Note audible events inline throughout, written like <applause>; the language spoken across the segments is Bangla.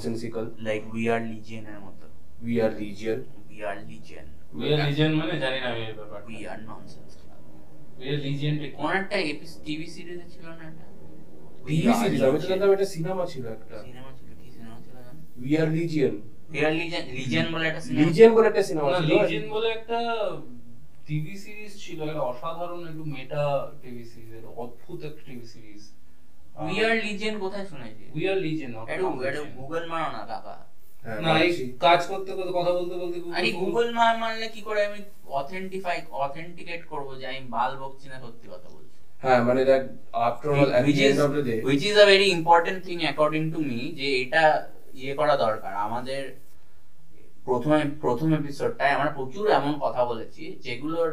nonsensical. লাইক উই আর লিজিয়নের মতো। We are legion. We are legion we are legend মানে জানি না আমি এই ব্যাপারটা। We are nonsense we are legend কোন একটা এপিসোড টিভি সিরিজে ছিল না এটা? TV series. আমি তো জানতাম এটা সিনেমা ছিল একটা। সিনেমা ছিল কি সিনেমা ছিল জানো? We are legion. We are legion legion বলে একটা সিনেমা Legion বলে একটা সিনেমা ছিল। লিজেন্ড বলে একটা টিভি সিরিজ ছিল একটা অসাধারণ একটু মেটা টিভি সিরিজ অদ্ভুত একটা TV series we are legion কোথায় শুনেছি? উই আর লিজেন্ড একটু একটু গুগল মারো না কাকা। হ্যাঁ, না এই কাজ করতে করতে কথা বলতে বলতে আরে গুগল মার মারলে কি করে? আমি অথেন্টিফাই অথেন্টিকেট করব যে আমি বাল বকছি না সত্যি কথা বলছি। হ্যাঁ মানে দেখ after all at which the is end of the day which is a very important thing according to me যে এটা ইয়ে করা দরকার। আমাদের প্রথমে প্রথম এপিসোডটায় আমরা প্রচুর এমন কথা বলেছি যেগুলোর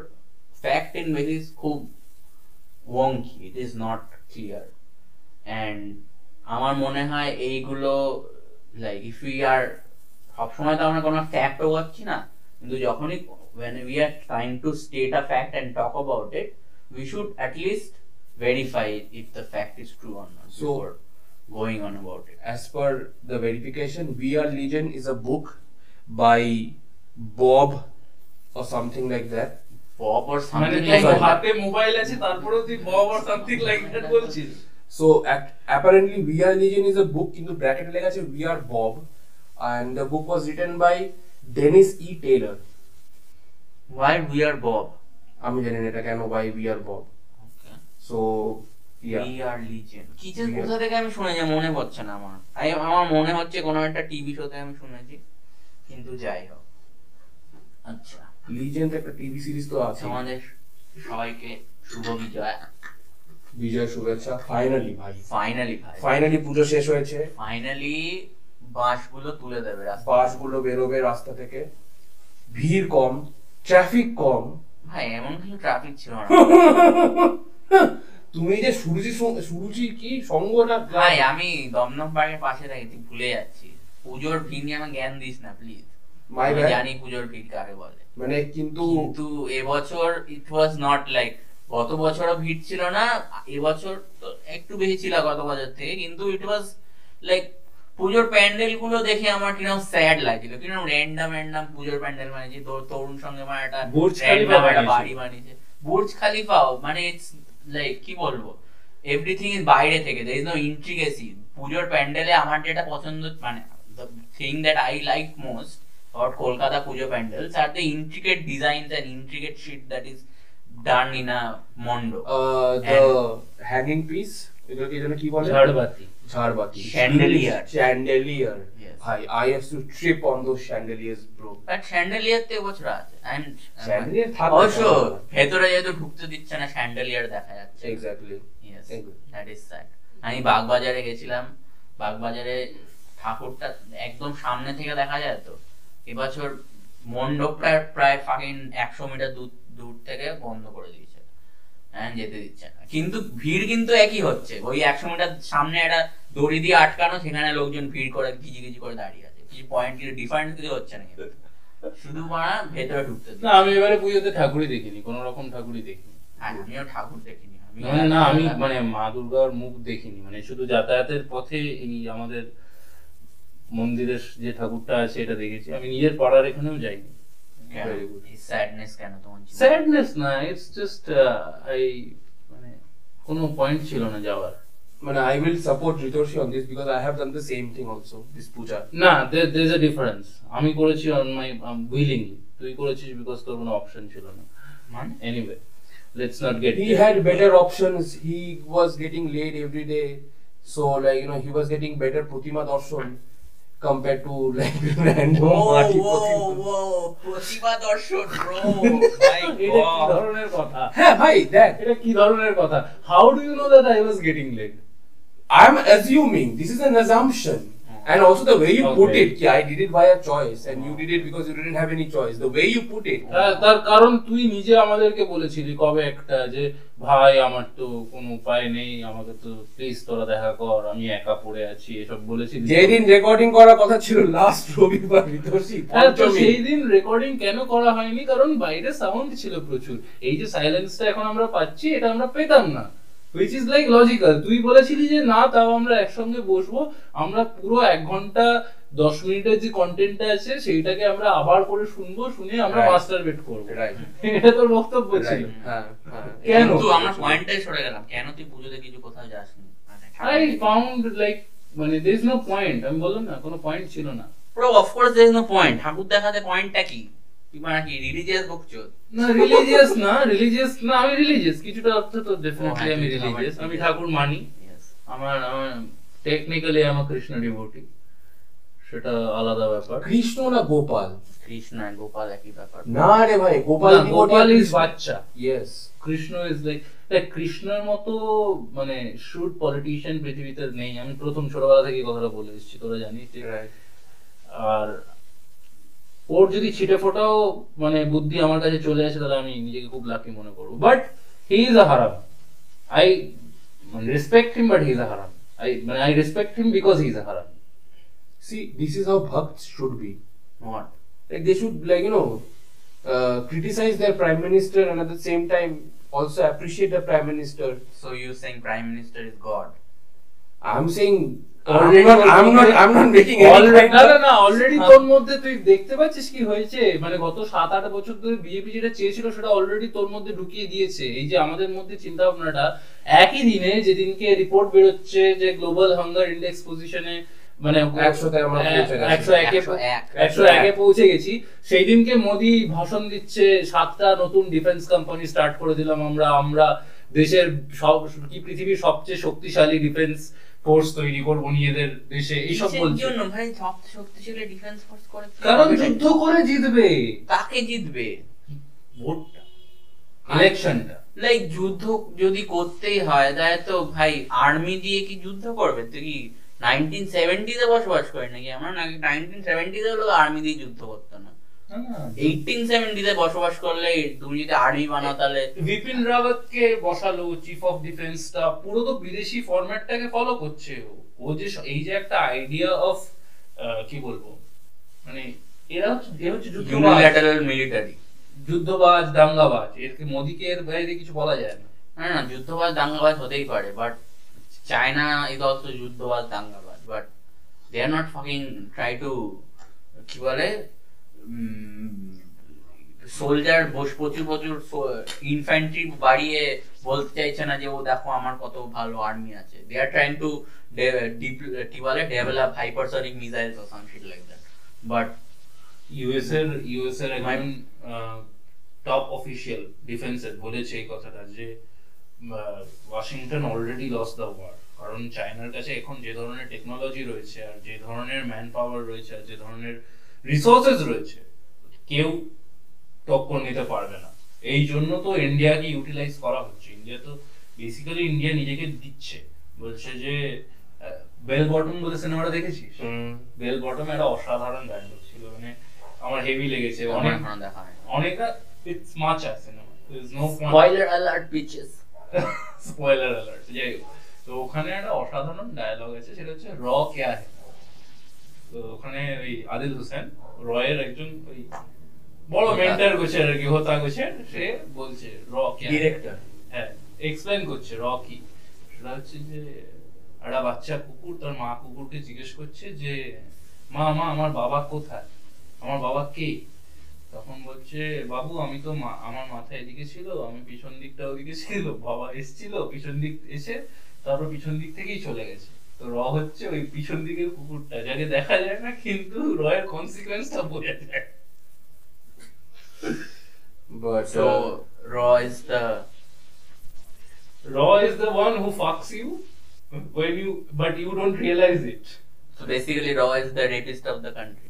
ফ্যাক্ট ইন বেসিস খুব wonky it is not clear and আমার মনে হয় এইগুলো লাইক ইফ উই আর সবসময় তো আমরা কোনো ফ্যাক্ট পাচ্ছি না কিন্তু যখনই when we are trying to state a fact and talk about it we should at least verify if the fact is true or not So- before going on about it as per the verification we are legion is a book by bob or something like that Bob or মানে something like that হাতে মোবাইল আছে তারপরেও তুই Bob or something like that বলছিস so act- apparently we are legion is a book কিন্তু ব্র্যাকেটে লেখা আছে we are bob and the book was written by dennis e taylor why we are Bob আমি জানি না এটা কেন by we are bob okay. so yeah we are legion কি যে কোথা থেকে আমি শুনেছি মনে পড়ছে না আমার আমি আমার মনে হচ্ছে কোনো একটা টিভি শোতে আমি শুনেছি কিন্তু যাই হোক আচ্ছা লিজেন্ড একটা টিভি সিরিজ তো আছে আমাদের সবাইকে শুভ বিজয় বিজয় শুভেচ্ছা। ফাইনালি ভাই। ফাইনালি ভাই। ফাইনালি পুজো শেষ হয়েছে। ফাইনালি বাঁশগুলো তুলে দেবে বাসগুলো বেরোবে রাস্তা থেকে। ভিড় কম ট্রাফিক কম। ভাই এমন কিছু ট্রাফিক ছিল না। <laughs> তুমি যে সুরুচি সুরুচি কি সঙ্গটা? ভাই আমি দমদম পার্কের পাশে থাকি ভুলে যাচ্ছি। পুজোর ভিড় নিয়ে আমার জ্ঞান দিস না প্লিজ মাই জানি পুজোর ভিড় কাকে বলে। মানে কিন্তু কিন্তু এবছর ইট ওয়াজ নট লাইক গত বছরও ভিড় ছিল না এবছর একটু বেশি ছিল গত বছর থেকে কিন্তু ইট ওয়াজ লাইক পুজোর প্যান্ডেলগুলো দেখে আমার কীরকম স্যাড লাগছিল। কীরকম র্যান্ডাম র্যান্ডাম পুজোর প্যান্ডেল বানিয়েছে তোর তরুণ সঙ্গে মানে একটা বাড়ি বানিয়েছে। বুর্জ খালিফাও মানে ইটস লাইক কি বলব? এভরিথিং ইজ বাইরে থেকে দের ইজ নো ইন্ট্রিগেসি পুজোর প্যান্ডেলে আমার যেটা পছন্দ মানে the thing that I like most about Kolkata Pujo pandals are the intricate designs and intricate shit that is done in a mondo. The hanging piece এগুলোকে এই জন্য কি বলে ঝাড়বাতি ঝাড়বাতি Chandelier. Chandelier Yes. ভাই I have to trip on those chandeliers bro But chandelier তো এবছর আছে and Chandelier থাকবে অবশ্য? ভেতরে যেহেতু ঢুকতে দিচ্ছে না chandelier দেখা যাচ্ছে exactly Yes, Exactly. that is sad. আমি বাগবাজারে গেছিলাম বাগবাজারে ঠাকুরটা একদম সামনে থেকে দেখা যায় তো এবছর মণ্ডপটা প্রায় ফাঁকিং একশো মিটার দূর দূর থেকে বন্ধ করে দিয়েছে। হ্যাঁ যেতে দিচ্ছে না। কিন্তু ভিড় কিন্তু একই হচ্ছে। ওই একশো মিটার সামনে একটা দড়ি দিয়ে আটকানো সেখানে লোকজন ভিড় করে গিজি করে দাঁড়িয়ে আছে। কিছু পয়েন্ট কিছু ডিফারেন্স কিছু হচ্ছে না কিন্তু। শুধু মারা ভেতরে ঢুকতে না আমি এবারে পুজোতে ঠাকুরই দেখিনি কোনো রকম ঠাকুরই দেখিনি। আমিও ঠাকুর দেখিনি। আমি মানে না আমি মানে মা দুর্গার মুখ দেখিনি। মানে শুধু যাতায়াতের পথে এই আমাদের মন্দিরের যে ঠাকুরটা আছে এটা দেখেছি। আমি নিজের পাড়ার এখানেও যাইনি। কেন? এই স্যাডনেস কেন তোমার স্যাডনেস না ইটস জাস্ট আই মানে কোনো পয়েন্ট ছিল না যাওয়ার। মানে I will support Ritarshi on this because I have done the same thing also this Puja না দের ইজ আ ডিফারেন্স আমি করেছি অন মাই উইলিংলি তুই করেছিস বিকজ তোর কোনো অপশন ছিল না। মানে? Anyway let's not get he had better options. He was getting late every day. So like you know he was getting better pratima darshan. Compared to like random party pratima. প্রতিভা দর্শন ব্রো মাই এটা কি ধরনের কথা হ্যাঁ ভাই দেখ এটা কি ধরনের কথা how do you know that I was getting late I'm assuming this is an assumption. And also the way you okay. put it, I did it by a choice, and you did it because you didn't have any choice. The way you put it, তার কারণ তুই নিজে আমাদেরকে বলেছিলি কবে একটা যে ভাই আমার তো কোনো উপায় নেই আমাকে তো প্লিজ তোরা দেখা কর আমি একা পড়ে আছি এসব বলেছিলি তো? যেদিন রেকর্ডিং করার কথা ছিল লাস্ট রবিবার পঞ্চমী। সেই দিন রেকর্ডিং কেন করা হয়নি কারণ বাইরে সাউন্ড ছিল প্রচুর এই যে সাইলেন্সটা এখন আমরা পাচ্ছি এটা আমরা পেতাম না হুইচ ইজ লাইক লজিক্যাল তুই বলেছিলি যে না তাও আমরা একসঙ্গে বসবো। আমরা পুরো এক ঘণ্টা দশ মিনিটের যে কন্টেন্টটা আছে সেইটাকে আমরা আবার করে শুনব শুনে আমরা Right. মাস্টার বেট করব। এটা তোর বক্তব্য ছিল। হ্যাঁ হ্যাঁ। কেন? কিন্তু আমরা পয়েন্টটাই সরে গেলাম। কেন তুই পুজোতে কিছু কোথাও যাসনি? আই ফাউন্ড লাইক মানে দের ইজ নো পয়েন্ট আমি বললাম না কোনো পয়েন্ট ছিল না। Bro of course there is no point ঠাকুর দেখাতে পয়েন্টটা কি? মানে কি রিলিজিয়াস বকচোদ না রিলিজিয়াস না রিলিজিয়াস না আমি রিলিজিয়াস কিছুটা অর্থ তো ডেফিনেটলি হ্যাঁ, আমি রিলিজিয়াস আমি ঠাকুর মানি আমার আমার টেকনিক্যালি আমার কৃষ্ণ ডিভোটি সেটা আলাদা ব্যাপার। কৃষ্ণ না গোপাল? কৃষ্ণ আর গোপাল একই ব্যাপার। না রে ভাই গোপাল গোপাল ইজ বাচ্চা। Yes Krishna is like like কৃষ্ণের মতো মানে শুট পলিটিশিয়ান পৃথিবীতে নেই। আমি প্রথম ছোটবেলা থেকে কথাটা বলে এসেছি তোরা জানিস আর ওর যদি ছিটে ফোটাও মানে বুদ্ধি আমার কাছে চলে আসে তাহলে আমি নিজেকে খুব লাকি মনে করবো বাট হি ইজ আ হারাম I respect him but he is a হারাম আই মানে I respect him because he is a হারাম See, this is how bhakts should be. What? Like they should, like you know, uh, criticize their prime minister and at the same time also appreciate the prime minister. So you saying prime minister is God? I'm saying, Already I'm not, I'm not, making Already- না না না অলরেডি তোর মধ্যে তুই দেখতে পাচ্ছিস কি হয়েছে? মানে গত সাত আট বছর ধরে বিজেপি যেটা চেয়েছিল সেটা অলরেডি তোর মধ্যে ঢুকিয়ে দিয়েছে। এই যে আমাদের মধ্যে চিন্তা ভাবনাটা একই দিনে যেদিনকে রিপোর্ট বেরোচ্ছে যে গ্লোবাল হাঙ্গার ইন্ডেক্স পজিশনে মানে পৌঁছে গেছি। একশো একে একশো এক। একশো একে পৌঁছে গেছি। সেই দিনকে মোদি ভাষণ দিচ্ছে সাতটা নতুন ডিফেন্স কোম্পানি স্টার্ট করে দিলাম আমরা। আমরা দেশের সব কি পৃথিবীর সবচেয়ে শক্তিশালী ডিফেন্স ফোর্স তৈরি করব নিজেদের দেশে এইসব বলছে। জন্য ভাই সব শক্তিশালী ডিফেন্স ফোর্স করে কারণ যুদ্ধ করে জিতবে। কাকে জিতবে? ভোটটা। ইলেকশনটা লাইক যুদ্ধ যদি করতেই হয় তাহলে তো ভাই আর্মি দিয়ে কি যুদ্ধ করবে? তুই কি নাইনটিন সেভেন্টিতে বসবাস করে নাকি? আমরা নাকি নাইনটিন সেভেন্টিতে লোক আর্মি দিয়ে যুদ্ধ করতো না। সেভেন্টিতে বসবাস করলে তুমি যদি আর্মি বানাও তাহলে বিপিন রাওয়াতকে বসালো চিফ অফ ডিফেন্সটা পুরো তো বিদেশি ফরম্যাটটাকে ফলো করছে ও। যে এই যে একটা আইডিয়া অফ কি বলব? মানে এরা হচ্ছে এ হচ্ছে ইউনিল্যাটারাল মিলিটারি যুদ্ধবাজ দাঙ্গাবাজ। এরকে মোদিকে এর বাইরে কিছু বলা যায় না। না না যুদ্ধবাজ দাঙ্গাবাজ হতেই পারে বাট চায়না ইজ অলসো যুদ্ধবাজ দাঙ্গাবাজ but they are not fucking try to কি বলে সোলজার বস প্রচুর প্রচুর ইনফ্যান্ট্রি বাড়িয়ে বলতে চাইছে না যে ও দেখো আমার কত ভালো আর্মি আছে। দে আর ট্রাইং টু কি বলে develop hypersonic missiles or some shit like that but US এর ইউএস এর একজন টপ অফিসিয়াল ডিফেন্সের বলেছে এই কথাটা যে Washington already lost the war কারণ চায়নার কাছে এখন যে ধরনের টেকনোলজি রয়েছে আর যে ধরনের ম্যান পাওয়ার রয়েছে আর যে ধরনের রিসোর্সেস রয়েছে কেউ টক্কর নিতে পারবে না। এই জন্য তো ইন্ডিয়াকে ইউটিলাইজ করা হচ্ছে। ইন্ডিয়া তো বেসিক্যালি ইন্ডিয়া নিজেকে দিচ্ছে। বলছে যে বেল বটম বলে সিনেমাটা দেখেছিস? বেল বটম একটা অসাধারণ ডায়লগ ছিল। মানে আমার হেভি লেগেছে। অনেক দেখা অনেকটা ইটস মাচ আছে cinema is no spoiler alert bitches spoiler alert যাই হোক। তো ওখানে একটা অসাধারণ ডায়লগ আছে সেটা হচ্ছে র কেয়া ওখানে ওই আদিল হোসেন রয়ের একজন ওই বড় মেন্টার গোছের আর কি হোতা গোছের সে বলছে র হে। Director. হ্যাঁ এক্সপ্লেন করছে র কি সেটা হচ্ছে যে একটা বাচ্চা কুকুর তার মা কুকুরকে জিজ্ঞেস করছে যে মা মা আমার বাবা কোথায়? আমার বাবা কে? তখন বলছে বাবু আমি তো মা- আমার মাথা এদিকে ছিল আমি পিছন দিকটা ওদিকে ছিল বাবা এসেছিল পিছন দিক এসে তারপর পিছন দিক থেকেই চলে গেছে। তো র হচ্ছে ওই পিছন দিকের কুকুরটা যাকে দেখা যায় না কিন্তু রয়ের কনসিকুয়েন্সটা বোঝা যায় But uh, So Raw is the Raw is the one who fucks you when you, but you don't realize it. so basically Raw is the rapist of the country.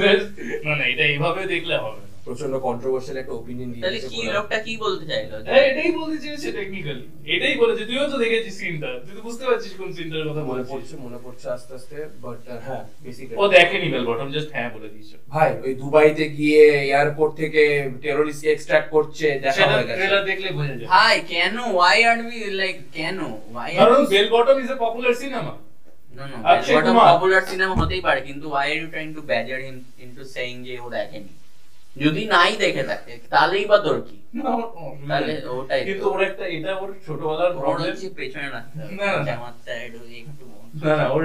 There's- না না এটা এইভাবে দেখলে হবে না প্রচণ্ড কন্ট্রোভার্সিয়াল একটা ওপিনিয়ন তাহলে কি লোকটা কি বলতে চাইলো? হ্যাঁ, এটাই বলতে চেয়েছে টেকনিক্যালি এটাই বলেছে তুইও তো দেখেছিস সিনটা। তুই তো বুঝতে পারছিস কোন সিনটার কথা মনে পড়ছে মনে পড়ছে আস্তে আস্তে বাট হ্যাঁ। বেসিক্যালি ও দেখেনি বেল বটম জাস্ট হ্যাঁ বলে দিয়েছে। ভাই ওই দুবাইতে গিয়ে এয়ারপোর্ট থেকে টেরোরিস্ট এক্সট্রাক্ট করছে দেখা হয়ে গেছে। ট্রেলার দেখলে বোঝা যায়। ভাই কেন? Why are we like কেন? Why are কারণ Bell Bottom is a popular cinema no no Akshay Kumar. Popular cinema হতেই পারে কিন্তু why are you trying to badger him into saying যে ও দেখেনি? যদি নাই দেখে থাকে তাহলেই বা তোর কি? তাহলে ওটাই কিন্তু ওর একটা এটা ওর ছোটবেলার প্রবলেম পেছনে না, না। জামার একটু না না ওর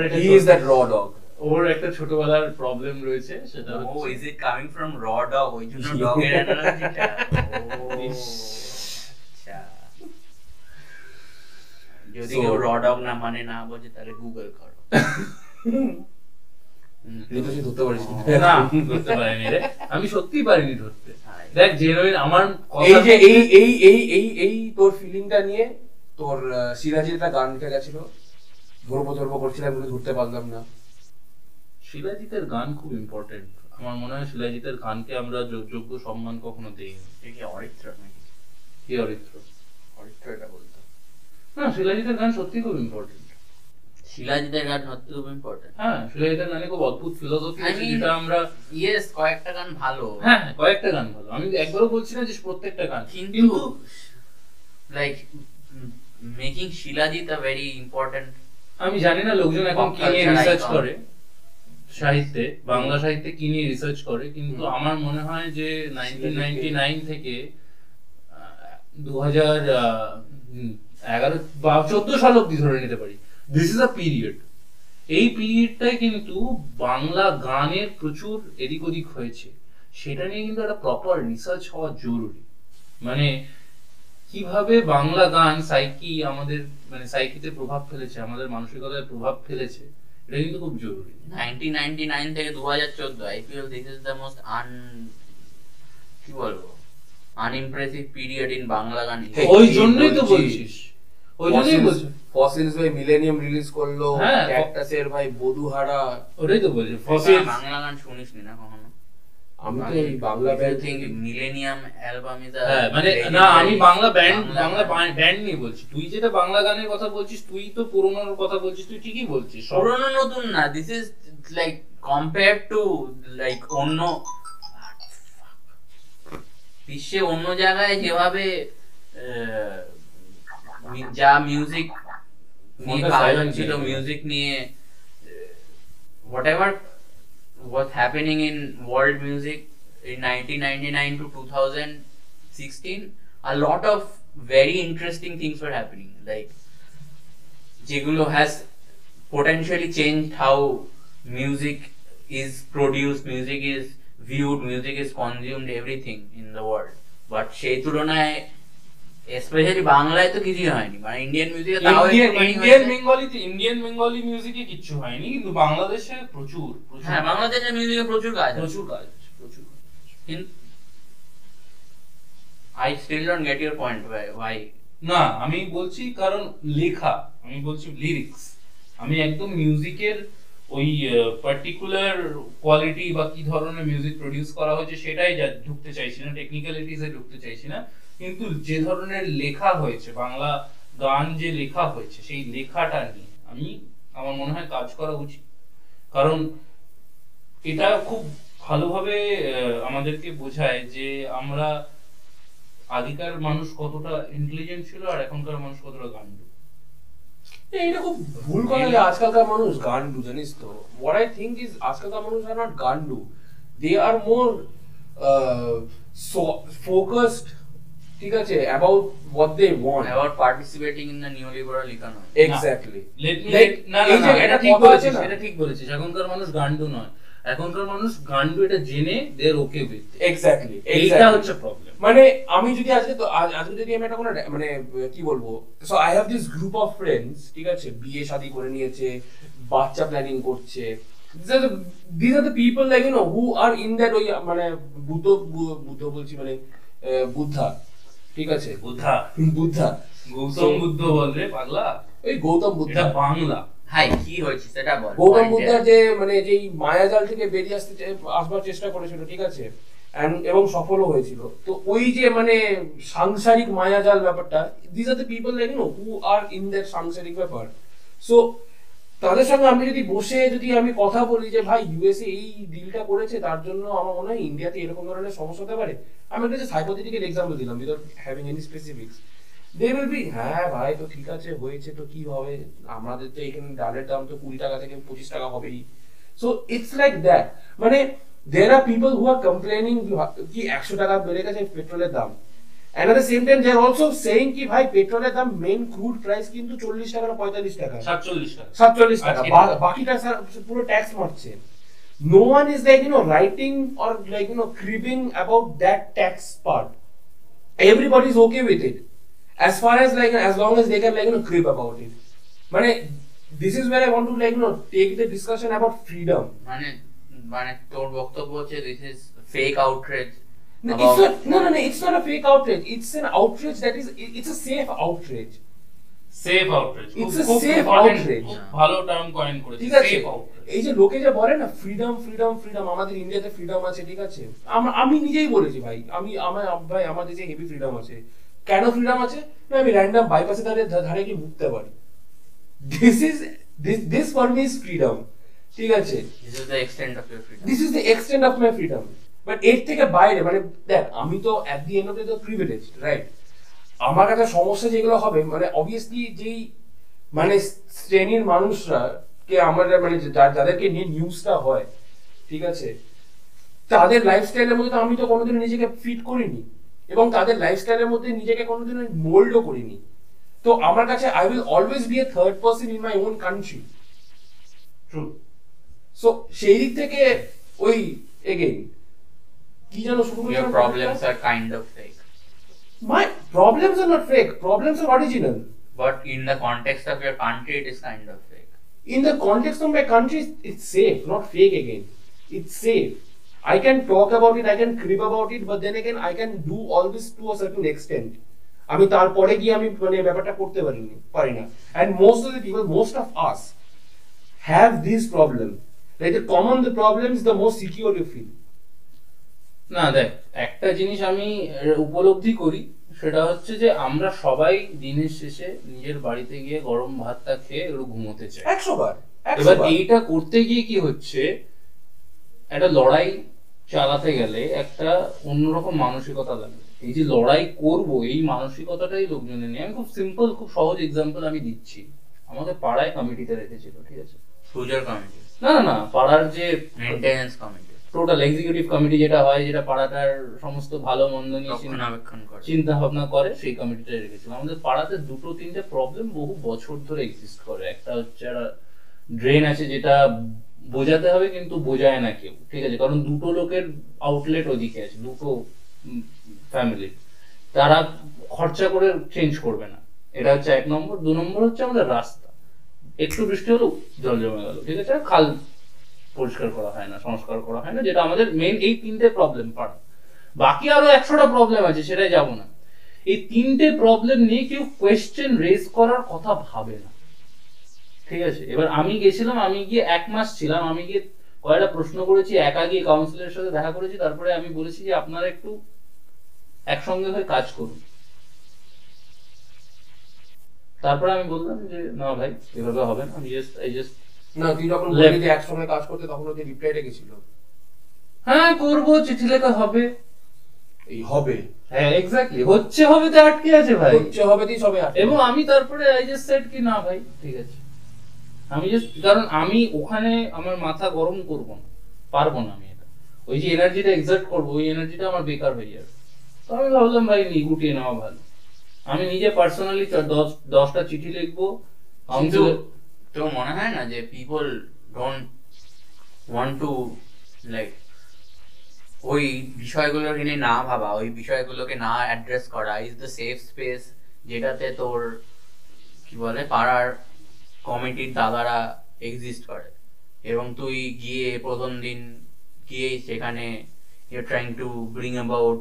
ওর একটা ছোটবেলার প্রবলেম রয়েছে সেটা ও হচ্ছে is it coming from raw dog ওই জন্য অ্যানালজিটা <laughs> আচ্ছা। যদি কেউ র ডগ না মানে না বোঝে তাহলে গুগল করো <laughs> হুম। ঋতুজি ধরতে পারিস না। ধরতে পারিনি রে। আমি সত্যি পারিনি ধরতে। দেখ জেনুইন আমার এই যে এই এই এই এই এই তোর ফিলিংটা নিয়ে তোর আহ, সিরাজের একটা গান কে গেছিল। ধরবো ধরবো করছিলাম কিন্তু ধরতে পারলাম না। শিলাজিতের গান খুব ইম্পর্টেন্ট আমার মনে হয় শিলাজিতের গানকে আমরা যোগ্য সম্মান কখনো দিই কি অরিত্র নাকি? কি অরিত্র? অরিত্র এটা বলতো। না শিলাজিতের গান সত্যি খুব ইম্পর্টেন্ট শিলাজিতের গান সত্যি খুব ইম্পর্টেন্ট হ্যাঁ শিলাজিতের গানে খুব অদ্ভুত ফিলোসফি আছে যেটা আমরা ইয়েস কয়েকটা গান ভালো। হ্যাঁ হ্যাঁ, কয়েকটা গান ভালো। আমি একবারও বলছি না যে প্রত্যেকটা গান। কিন্তু like making Shilajit a very important আমি জানি না লোকজন এখন কি নিয়ে রিসার্চ করে সাহিত্যে বাংলা সাহিত্যে কি নিয়ে রিসার্চ করে কিন্তু আমার মনে হয় যে নাইনটিন নাইনটি নাইন থেকে দু হাজার এগারো বা চোদ্দ সাল অব্দি ধরে নিতে পারি। দিস ইজ আ পিরিয়ড এই পিরিয়ডটায় কিন্তু বাংলা গানের প্রচুর এদিক ওদিক হয়েছে। সেটা নিয়ে কিন্তু একটা প্রপার রিসার্চ হওয়া জরুরি। মানে কীভাবে বাংলা গান সাইকি আমাদের মানে সাইকিতে প্রভাব ফেলেছে আমাদের মানসিকতায় প্রভাব ফেলেছে এটা কিন্তু খুব জরুরি। 1999 থেকে 2014 I feel this is the most un কি বলব? আনইমপ্রেসিভ পিরিয়ড ইন বাংলা গান ওই জন্যই তো বলছিস? ওই জন্যই বলছি। ফসিলস ভাই মিলেনিয়াম রিলিজ করল হ্যাঁ, ক্যাকটাসের ভাই বধুহারা ওটাই তো বলছি ফসিল ফসিল বাংলা গান শুনিসনি না কখনো? আমি তো এই Bangla band millennium album is হ্যাঁ মানে না আমি বাংলা ব্যান্ড বাংলা ব্যান্ড নিয়ে বলছি। তুই যেটা বাংলা গানের কথা বলছিস তুই তো পুরোনোর কথা বলছিস তুই ঠিকই বলছিস পুরনো নতুন না this is like compare to like অন্য বিশ্বে অন্য জায়গায় যেভাবে যা মিউজিক নিয়ে হচ্ছিল দিয়ে মিউজিক নিয়ে whatever what's happening in world music in 1999 to 2016 a lot of very interesting things were happening like যেগুলো has potentially changed how music is produced music is viewed music is consumed everything in the world but সেই তুলনায় স্পেশালি বাংলায় তো কিছুই হয়নি মানে ইন্ডিয়ান মিউজিকে তাও ইন্ডিয়ান ইন্ডিয়ান বেঙ্গলিতে ইন্ডিয়ান বেঙ্গলি মিউজিকে কিচ্ছু হয়নি কিন্তু বাংলাদেশে প্রচুর হ্যাঁ বাংলাদেশের মিউজিকে প্রচুর কাজ প্রচুর কাজ প্রচুর। কিন্তু still don't get your point why why? না আমি বলছি কারণ লেখা আমি বলছি লিরিক্স আমি একদম মিউজিকের ওই পার্টিকুলার কোয়ালিটি বা কি ধরনের মিউজিক প্রডিউস করা হয়েছে সেটাই ঢুকতে চাইছি না টেকনিক্যালিটিসে ঢুকতে চাইছি না। কিন্তু যে ধরনের লেখা হয়েছে, বাংলা গান যে লেখা হয়েছে, সেই লেখাটা নিয়ে আমি, আমার মনে হয় কাজ করা উচিত। কারণ এটা খুব ভালোভাবে আমাদেরকে বোঝায় যে আমরা আগেকার মানুষ কতটা ইন্টেলিজেন্ট ছিল আর এখনকার মানুষ কতটা গান্ডু। এইটা খুব ভুল কথা যে আজকালকার মানুষ গান্ডু, জানিস তো? হোয়াট আই থিঙ্ক ইজ আজকালকার মানুষ are not Gandu. They R more focused ঠিক আছে about what they want about participating in the neoliberal economy. Exactly Let me- না না এটা ঠিক বলেছিস এটা ঠিক বলেছিস। এখনকার মানুষ গান্ডু নয়। এখনকার মানুষ গান্ডু এটা জেনে দে ওকে উইথ এক্স্যাক্টলি এইটা হচ্ছে প্রবলেম মানে আমি যদি আজকে তো আজ- আজকে যদি আমি একটা কোনো মানে কি বলব? So I have this group of friends ঠিক আছে? বিয়ে শাদী করে নিয়েছে বাচ্চা প্ল্যানিং করছে। This are the people like you know who are in that ওই মানে বুদ্ধ বুদ্ধ বলছি মানে আহ, বুদ্ধা। ঠিক আছে? বুদ্ধা। বুদ্ধা। গৌতম বুদ্ধ বললে পাগলা? ওই গৌতম বুদ্ধা। বাংলা। হাই কি হয়েছে সেটা বল। গৌতম। বুদ্ধা যে মানে যেই মায়াজাল থেকে বেরিয়ে আসতে আসবার চেষ্টা করেছিল ঠিক আছে? এবং সফলও হয়েছিল। তো ওই যে মানে সাংসারিক মায়াজাল ব্যাপারটা this are the people like know who are in that সাংসারিক ব্যাপার। সো তাদের সঙ্গে আমি যদি বসে যদি আমি কথা বলি যে, ভাই ইউএসএ এই ডিলটা করেছে, তার জন্য আমার মনে হয় ইন্ডিয়াতে এরকম ধরনের সমস্যা হতে পারে। আমি একটা যে এক্সাম্পল দিলাম without having any specifics they will be হ্যাঁ ভাই, তো ঠিক আছে, হয়েছে, তো কি হবে? আমাদের তো এখানে ডালের দাম তো কুড়ি টাকা থেকে পঁচিশ টাকা হবেই। সো ইটস লাইক দ্যাট মানে there are people who are complaining কি একশো টাকা বেড়ে গেছে পেট্রোলের দাম? And at the same time they are also saying কি ভাই পেট্রোলের দাম মেইন ক্রুড প্রাইস কিন্তু চল্লিশ টাকা না পঁয়তাল্লিশ টাকা বাকিটা স্যার পুরো ট্যাক্স মারছে no one is like you know writing or like you know cribbing about that tax part everybody is okay with it as far as like as long as they can like you know crib about it মানে this is where I want to like you know take the discussion about freedom মানে মানে তোর বক্তব্য হচ্ছে this is fake outrage No, it's not, no, no, no, it's not a fake outrage. It's an outrage that is, it- it's a safe outrage. Safe outrage It's a safe outrage. ভালো টার্ম কয়েন করেছে সেফ আউটরেজ এই যে লোকে যে বলে না ফ্রিডম ফ্রিডম ফ্রিডম আমাদের ইন্ডিয়াতে ফ্রিডম আছে ঠিক আছে? আম- নিজেই বলেছি ভাই আমি আমার ভাই আমার দেশে হেভি ফ্রিডম আছে। কেন ফ্রিডম আছে? না আমি র্যান্ডম বাইপাসে ধারে ধারে গিয়ে মুখতে পারি। This is this this for me is freedom ঠিক আছে? This is the extent of your freedom this is the extent of my freedom but এর থেকে বাইরে মানে দেখ, আমি তো at the end of the privilege right আমার কাছে সমস্যা যেগুলো হবে মানে অবভিয়াসলি যেই মানে শ্রেণির মানুষরা কে আমরা মানে যাদেরকে নিয়ে নিউজটা হয়, ঠিক আছে? তাদের লাইফস্টাইলের মধ্যে তো আমি তো কোনোদিন নিজেকে ফিট করিনি। এবং তাদের লাইফস্টাইলের মধ্যে নিজেকে কোনোদিন মোল্ডও করিনি। তো আমার কাছে I will always be a third person in my own country true so সেই দিক থেকে ওই again কি যেন শুরু ইউর করেছিলাম problems R kind of fake My problems are not fake. Problems are original. But in the context of your country it is kind of fake In the context of my country, it's safe, not fake again. It's safe. I can talk about it, I can crib about it, but then again, I can do all this to a certain extent. আমি তারপরে গিয়ে আমি মানে ব্যাপারটা করতে পারিনি পারি না and most of the people most of us have this problem like the common the problem is the most secure you feel না দেখ একটা জিনিস আমি উপলব্ধি করি সেটা হচ্ছে যে আমরা সবাই দিনের শেষে নিজের বাড়িতে গিয়ে গরম ভাতটা খেয়ে একটু ঘুমোতে চাই। একশো বার এবার বার এইটা করতে গিয়ে কি হচ্ছে একটা লড়াই চালাতে গেলে একটা অন্যরকম মানসিকতা লাগে। এই যে লড়াই করব এই মানসিকতাটাই লোকজনের নেই আমি খুব সিম্পল খুব সহজ এক্সাম্পল আমি দিচ্ছি। আমাদের পাড়ায় কমিটিতে রেখেছিল ঠিক আছে? পুজোর কমিটি না না না পাড়ার যে maintenance committee total executive committee যেটা হয় যেটা পাড়াটার সমস্ত ভালো মন্দ নিয়ে চিন্তা- ভাবনা করে। সেই কমিটিটা রেখেছিলাম আমাদের পাড়াতে দুটো তিনটে প্রবলেম বহু বছর ধরে এক্সিস্ট করে। একটা হচ্ছে ড্রেন আছে যেটা বোঝাতে হবে কিন্তু বোঝায় না কেউ। ঠিক আছে? কারণ দুটো লোকের আউটলেট ওদিকে আছে দুটো ফ্যামিলি তারা খরচা করে চেঞ্জ করবে না। এটা হচ্ছে এক নম্বর। দু নম্বর হচ্ছে আমাদের রাস্তা। একটু বৃষ্টি হলো জল জমে গেল। ঠিক আছে? খাল পরিষ্কার করা হয় না, সংস্কার করা হয় না, যেটা আমাদের মেন এই তিনটে প্রবলেম পাড়া বাকি আরও একশোটা প্রবলেম আছে, সেটাই যাব না। এই তিনটে প্রবলেম নিয়ে কেউ কোয়েশ্চেন রেজ করার কথা ভাবে না। ঠিক আছে? এবার আমি গেছিলাম, আমি গিয়ে এক মাস ছিলাম, আমি গিয়ে কয়েকটা প্রশ্ন করেছি একা গিয়ে কাউন্সিলের সাথে দেখা করেছি, তারপরে আমি বলেছি যে আপনারা একটু একসঙ্গে হয়ে কাজ করুন। তারপরে আমি বললাম যে, না ভাই, এভাবে হবে না, আমি জাস্ট আই জাস্ট না তুই যখন. বললি যে একসঙ্গে কাজ করতে তখন ওদের রিপ্লাই রেখেছিল হ্যাঁ করব চিঠি লেখা হবে। এই হবে। হ্যাঁ এক্স্যাক্টলি হচ্ছে হবে তো আটকে আছে ভাই। হচ্ছে হবে তুই সবে আটকে। এবং আমি তারপরে আই জাস্ট সেড কি না ভাই ঠিক আছে। আমি জাস্ট কারণ আমি ওখানে আমার মাথা গরম করব না পারব না আমি এটা। ওই যে এনার্জিটা এক্সার্ট করব ওই এনার্জিটা আমার বেকার হয়ে যাবে। তো আমি ভাবলাম ভাই নি গুটিয়ে নেওয়া ভালো। আমি নিজে পার্সোনালি দশ দশটা চিঠি লিখব। কাউন্সিলর তো মনে হয় না যে people don't want to like ওই বিষয়গুলোকে নিয়ে না ভাবা, ওই বিষয়গুলোকে না অ্যাড্রেস করা ইজ দ্য সেফ স্পেস যেটাতে তোর, কি বলে, পাড়ার কমিটির দাদারা এক্সিস্ট করে। এবং তুই গিয়ে প্রথম দিন গিয়ে সেখানে you trying to bring about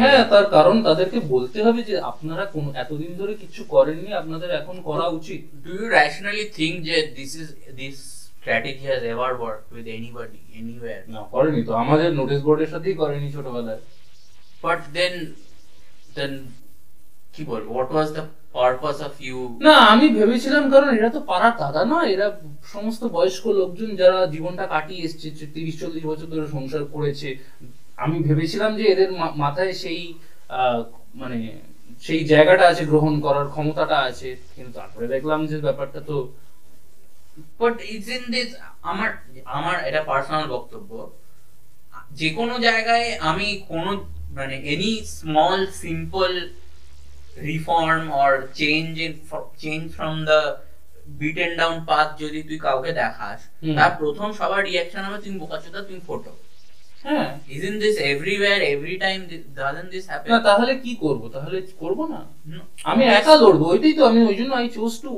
হ্যাঁ তার কারণ তাদেরকে বলতে হবে যে আপনারা কোন এতদিন ধরে কিছু করেননি আপনাদের এখন করা উচিত Do you rationally think that this is this strategy has ever worked with anybody anywhere? না করেনি তো আমাদের নোটিশ বোর্ডের সাথেই করেনি ছোটবেলায় But then, then, কি বলব? What was the purpose of you? না আমি ভেবেছিলাম কারণ এরা তো পাড়ার দাদা নয় এরা সমস্ত বয়স্ক লোকজন যারা জীবনটা কাটিয়ে এসছে তিরিশ চল্লিশ বছর ধরে সংসার করেছে আমি ভেবেছিলাম যে এদের মাথায় সেই মানে সেই জায়গাটা আছে গ্রহণ করার ক্ষমতাটা আছে কিন্তু তারপরে দেখলাম যে ব্যাপারটা তো But isn't this আমার আমার এটা পার্সোনাল বক্তব্য যে কোনো জায়গায় আমি কোনো মানে any small simple reform or change in change from the beaten down path যদি তুই কাউকে দেখাস। তার প্রথম সবার রিয়াকশন হবে তুমি বোকাচোদা তুমি ফটো হ্যাঁ। This everywhere every time doesn't this happen না তাহলে কি করব? তাহলে করব না। আমি একা লড়বো ওইটাই তো আমি ওই জন্য I choose to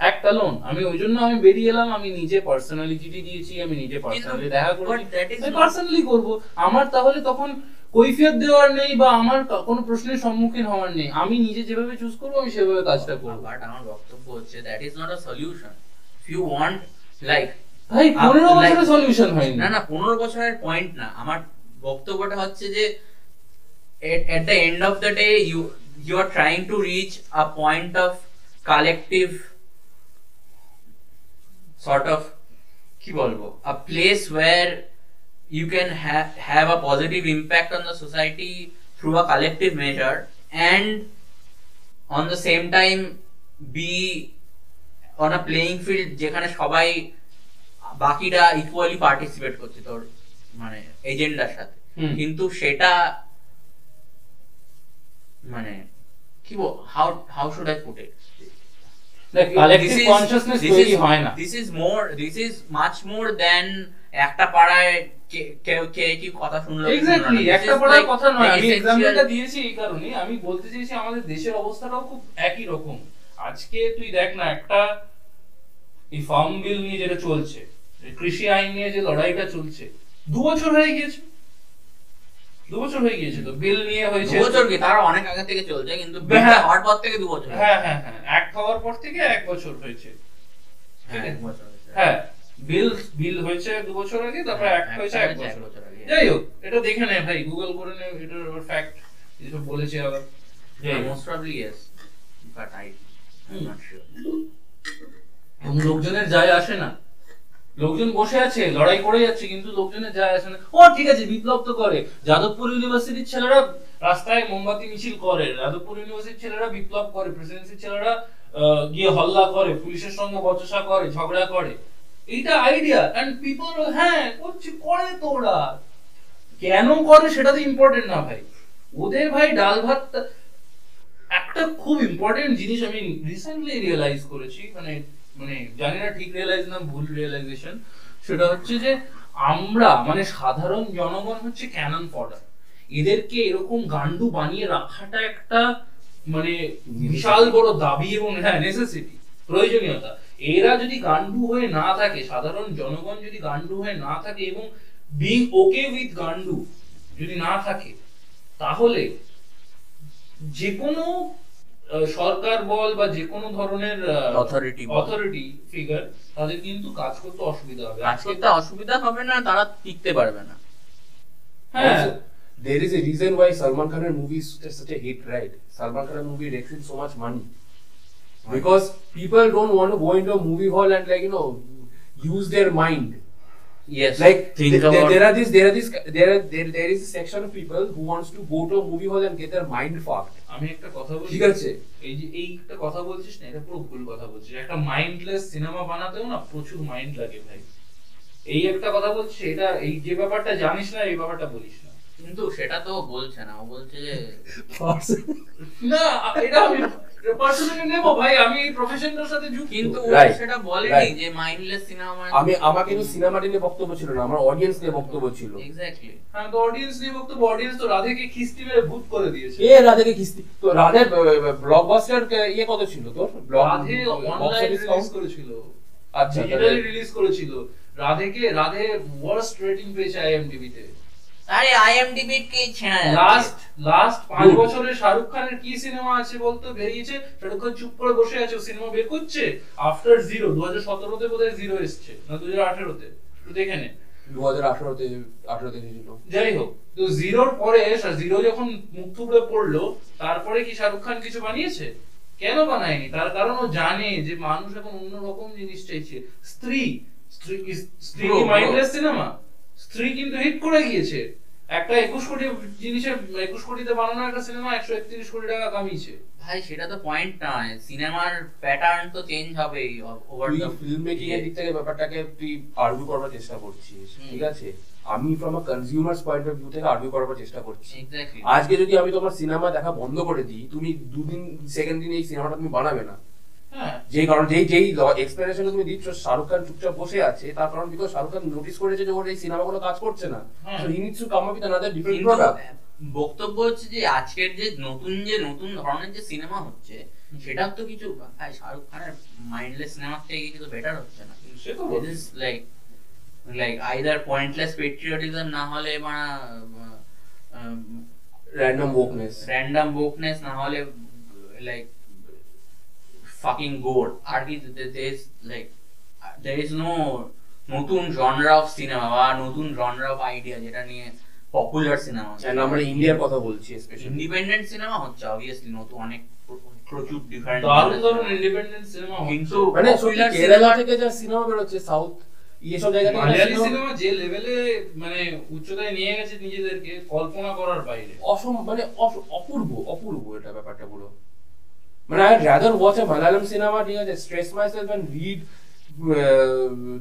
act alone আমি ওই জন্য আমি বেরিয়ে এলাম আমি নিজে পার্সোনালি চিঠি দিয়েছি আমি নিজে পার্সোনালি দেখা করেছি। আমি পার্সোনালি করব। আমার তাহলে তখন কৈফিয়ত দেওয়ার নেই বা আমার কোনো প্রশ্নের সম্মুখীন হওয়ার নেই। আমি নিজে যেভাবে চুজ করব আমি সেভাবে কাজটা করব। বাট আমার বক্তব্য হচ্ছে that is not a solution you want like ভাই পনেরো সলিউশন হয়নি। না না পনেরো বছরের পয়েন্ট না। আমার বক্তব্যটা হচ্ছে যে at the end of the day you you are trying to reach a point of collective sort of কি বলব? A place where you can ha- have a positive impact on the society through a collective measure and on the same time be on a playing field যেখানে সবাই বাকিরা ইকুয়ালি পার্টিসিপেট করছে তোর মানে এজেন্ডার সাথে। কিন্তু সেটা মানে কি বল how how should I put it একটা পাড়ায় কে- কে কি কথা শুনলো এক্স্যাক্টলি একটা is কথা নয়। আমি এক্সাম্পলটা দিয়েছি এই কারণে আমি বলতে চাইছি আমাদের দেশের অবস্থাটাও খুব একই রকম। আজকে তুই দেখ না একটা এই ফার্ম বিল নিয়ে যেটা চলছে কৃষি আইন নিয়ে যে লড়াইটা চলছে দু বছর হয়ে গিয়েছে। দু বছর হয়ে গিয়েছে তো বিল নিয়ে হয়েছে। বছর কি? তার অনেক আগে থেকে চলছে কিন্তু হ্যাঁ। বিলটা হওয়ার পর থেকে দু বছর। হ্যাঁ হ্যাঁ হ্যাঁ অ্যাক্ট হওয়ার পর থেকে এক বছর হয়েছে। হ্যাঁ, এক। হ্যাঁ বিল বিল হয়েছে দু বছর আগে তারপরে হ্যাঁ, অ্যাক্ট হয়েছে এক এক বছর। আগে। যাই হোক এটা দেখে নে ভাই গুগল করে নে এটার ফ্যাক্ট যেসব বলেছে আবার। I I'm not sure. এবং লোকজনের যায় আসে না। লোকজন বসে আছে, লড়াই করে যাচ্ছে, কিন্তু লোকজনের যায় আসে না। ও, ঠিক আছে, বিপ্লব তো করে। যাদবপুর ইউনিভার্সিটির ছেলেরা রাস্তায় মোমবাতি মিছিল করে। যাদবপুর ইউনিভার্সিটির ছেলেরা বিপ্লব করে। প্রেসিডেন্সির ছেলেরা গিয়ে হল্লা করে, পুলিশের সঙ্গে বচসা করে, ঝগড়া করে। এইটা আইডিয়া এন্ড পিপল হ্যাঁ করছে, করে তো ওরা কেন করে সেটা তো ইম্পর্টেন্ট না ভাই। ওদের ভাই ডাল ভাত একটা খুব ইম্পর্টেন্ট জিনিস আমি রিসেন্টলি রিয়েলাইজ করেছি মানে মানে জানি না ঠিক রিয়েলাইজ না ভুল রিয়েলাইজেশন সেটা হচ্ছে যে আমরা মানে সাধারণ জনগণ হচ্ছে ক্যানন ফডার এদেরকে এরকম গান্ডু বানিয়ে রাখাটা একটা মানে বিশাল বড় দাবি এবং হ্যাঁ নেসেসিটি প্রয়োজনীয়তা। এরা যদি গান্ডু হয়ে না থাকে, সাধারণ জনগণ যদি গান্ডু হয়ে না থাকে এবং বিং ওকে উইথ গান্ডু যদি না থাকে, তাহলে যে কোনো সরকার বল বা যে কোনো ধরনের Authority বল। অথরিটি ফিগার তাদের কিন্তু কাজ করতে অসুবিধা হবে আজকে তো অসুবিধা হবে না তারা টিকতে পারবে না হ্যাঁ there is a reason why Salman Khan movie is such- a hit, right? Salman Khan movie makes him so much money because people don't want to go into a movie hall and like you know use their mind. Yes, Like think th- about there are this, there are this, there are there, there is a section of people who wants to go to a movie hall and get their mind fucked. আমি একটা কথা বলি ঠিক আছে। এই যে এই একটা কথা বলছিস না এটা পুরো ভুল কথা বলছিস। একটা মাইন্ডলেস সিনেমা বানাতেও না প্রচুর মাইন্ড লাগে ভাই। এই একটা কথা বলছিস এটা এই যে ব্যাপারটা জানিস না এই ব্যাপারটা বলিস না। কিন্তু সেটা তো বলছে না ও বলছে যে <laughs> না এটা আমি আমি এই প্রফেশনটার সাথে যুক্ত। কিন্তু ও Right, সেটা বলেনি যে মাইন্ডলেস সিনেমা আমার কিন্তু সিনেমাটি নিয়ে বক্তব্য ছিল না আমার অডিয়েন্স নিয়ে বক্তব্য ছিল। হ্যাঁ তো অডিয়েন্স নিয়ে বক্তব্য অডিয়েন্স তো রাধেকে খিস্তি মেরে ভূত করে দিয়েছে। এ রাধেকে কিস্তি তো রাধের ব্লকবাস্টার ইয়ে কত ছিল তোর? রাধে অনলাইন রিলিজ করেছিল। আচ্ছা রিলিজ করেছিল। রাধেকে রাধে ওয়ার্স্ট রেটিং পেয়েছে আইএমডিবি তে। আরে আইএমডিবি কে ছেঁড়া লাস্ট লাস্ট পাঁচ বছরে শাহরুখ খানের কি সিনেমা আছে বলতো? বেরিয়েছে শাহরুখ খান চুপ করে বসে আছে সিনেমা বের করছে আফটার জিরো দু হাজার সতেরোতে বোধহয় জিরো এসছে না দু হাজার আঠেরোতে? একটু দেখে নে। দু হাজার আঠারোতে আঠারোতে ছিল যাই হোক তো জিরোর পরে জিরো যখন মুখ থুবড়ে পড়ল তারপরে কি শাহরুখ খান কিছু বানিয়েছে? কেন বানায়নি? তার কারণ ও জানে যে মানুষ এখন অন্যরকম জিনিস চাইছে। স্ত্রী স্ত্রী কি- স্ত্রী. মাইন্ডলেস সিনেমা স্ত্রী কিন্তু হিট করে গিয়েছে। একটা একুশ কোটি জিনিসের একুশ কোটিতে বানানো একটা সিনেমা একশো একত্রিশ কোটি টাকা কামিয়েছে। ভাই সেটা তো পয়েন্ট নয়। সিনেমার প্যাটার্ন তো চেঞ্জ হবেই ওভার দ্য ফিল্ম মেকিং এর দিক থেকে ব্যাপারটাকে তুই আর্গু করার চেষ্টা করছিস ঠিক আছে? আমি from a consumer's point of view থেকে আর্গুই করার চেষ্টা করছি। আজকে যদি আমি তোমার সিনেমা দেখা বন্ধ করে দিই তুমি দুদিন সেকেন্ড দিন এই সিনেমাটা তুমি বানাবে না। যেই কারণ যেই যেই এক্সপ্লেনেশন তুমি দিচ্ছ শাহরুখ খান চুপচাপ বসে আছে তার কারণ বিকজ শাহরুখ খান নোটিস করেছে যে ওর এই সিনেমাগুলো কাজ করছে না। হ্যাঁ। So he needs to come up with another different product বক্তব্য হচ্ছে যে আজকের যে নতুন যে নতুন ধরনের যে সিনেমা হচ্ছে সেটার তো কিছু শাহরুখ খানের মাইন্ডলেস সিনেমার থেকে কিছু বেটার হচ্ছে না। সে তো is like like either pointless patriotism না হলে মানে র্যান্ডম ওকনেস র্যান্ডম বোকনেস না হলে লাইক ফাকিং গোড আর কি there is no নতুন জনরা অফ সিনেমা বা নতুন জনরা অফ আইডিয়া যেটা নিয়ে পপুলার সিনেমা এন্ড আমরা ইন্ডিয়ার কথা বলছি স্পেশালি ইন্ডিপেন্ডেন্ট সিনেমা হচ্ছে অবভিয়াসলি নতুন অনেক প্রচুর ডিফারেন্ট দারুণ দারুণ ইন্ডিপেন্ডেন্ট সিনেমা কিন্তু মানে কেরালা থেকে যা সিনেমা বেরোচ্ছে সাউথ এসব জায়গা থেকে মালয়ালি সিনেমা যে লেভেলে মানে উচ্চতায় নিয়ে গেছে নিজেদেরকে কল্পনা করার বাইরে। অসম মানে অপূর্ব অপূর্ব এটা ব্যাপারটা পুরো। মানে I rather watch a Malayalam cinema ঠিক আছে stress myself and read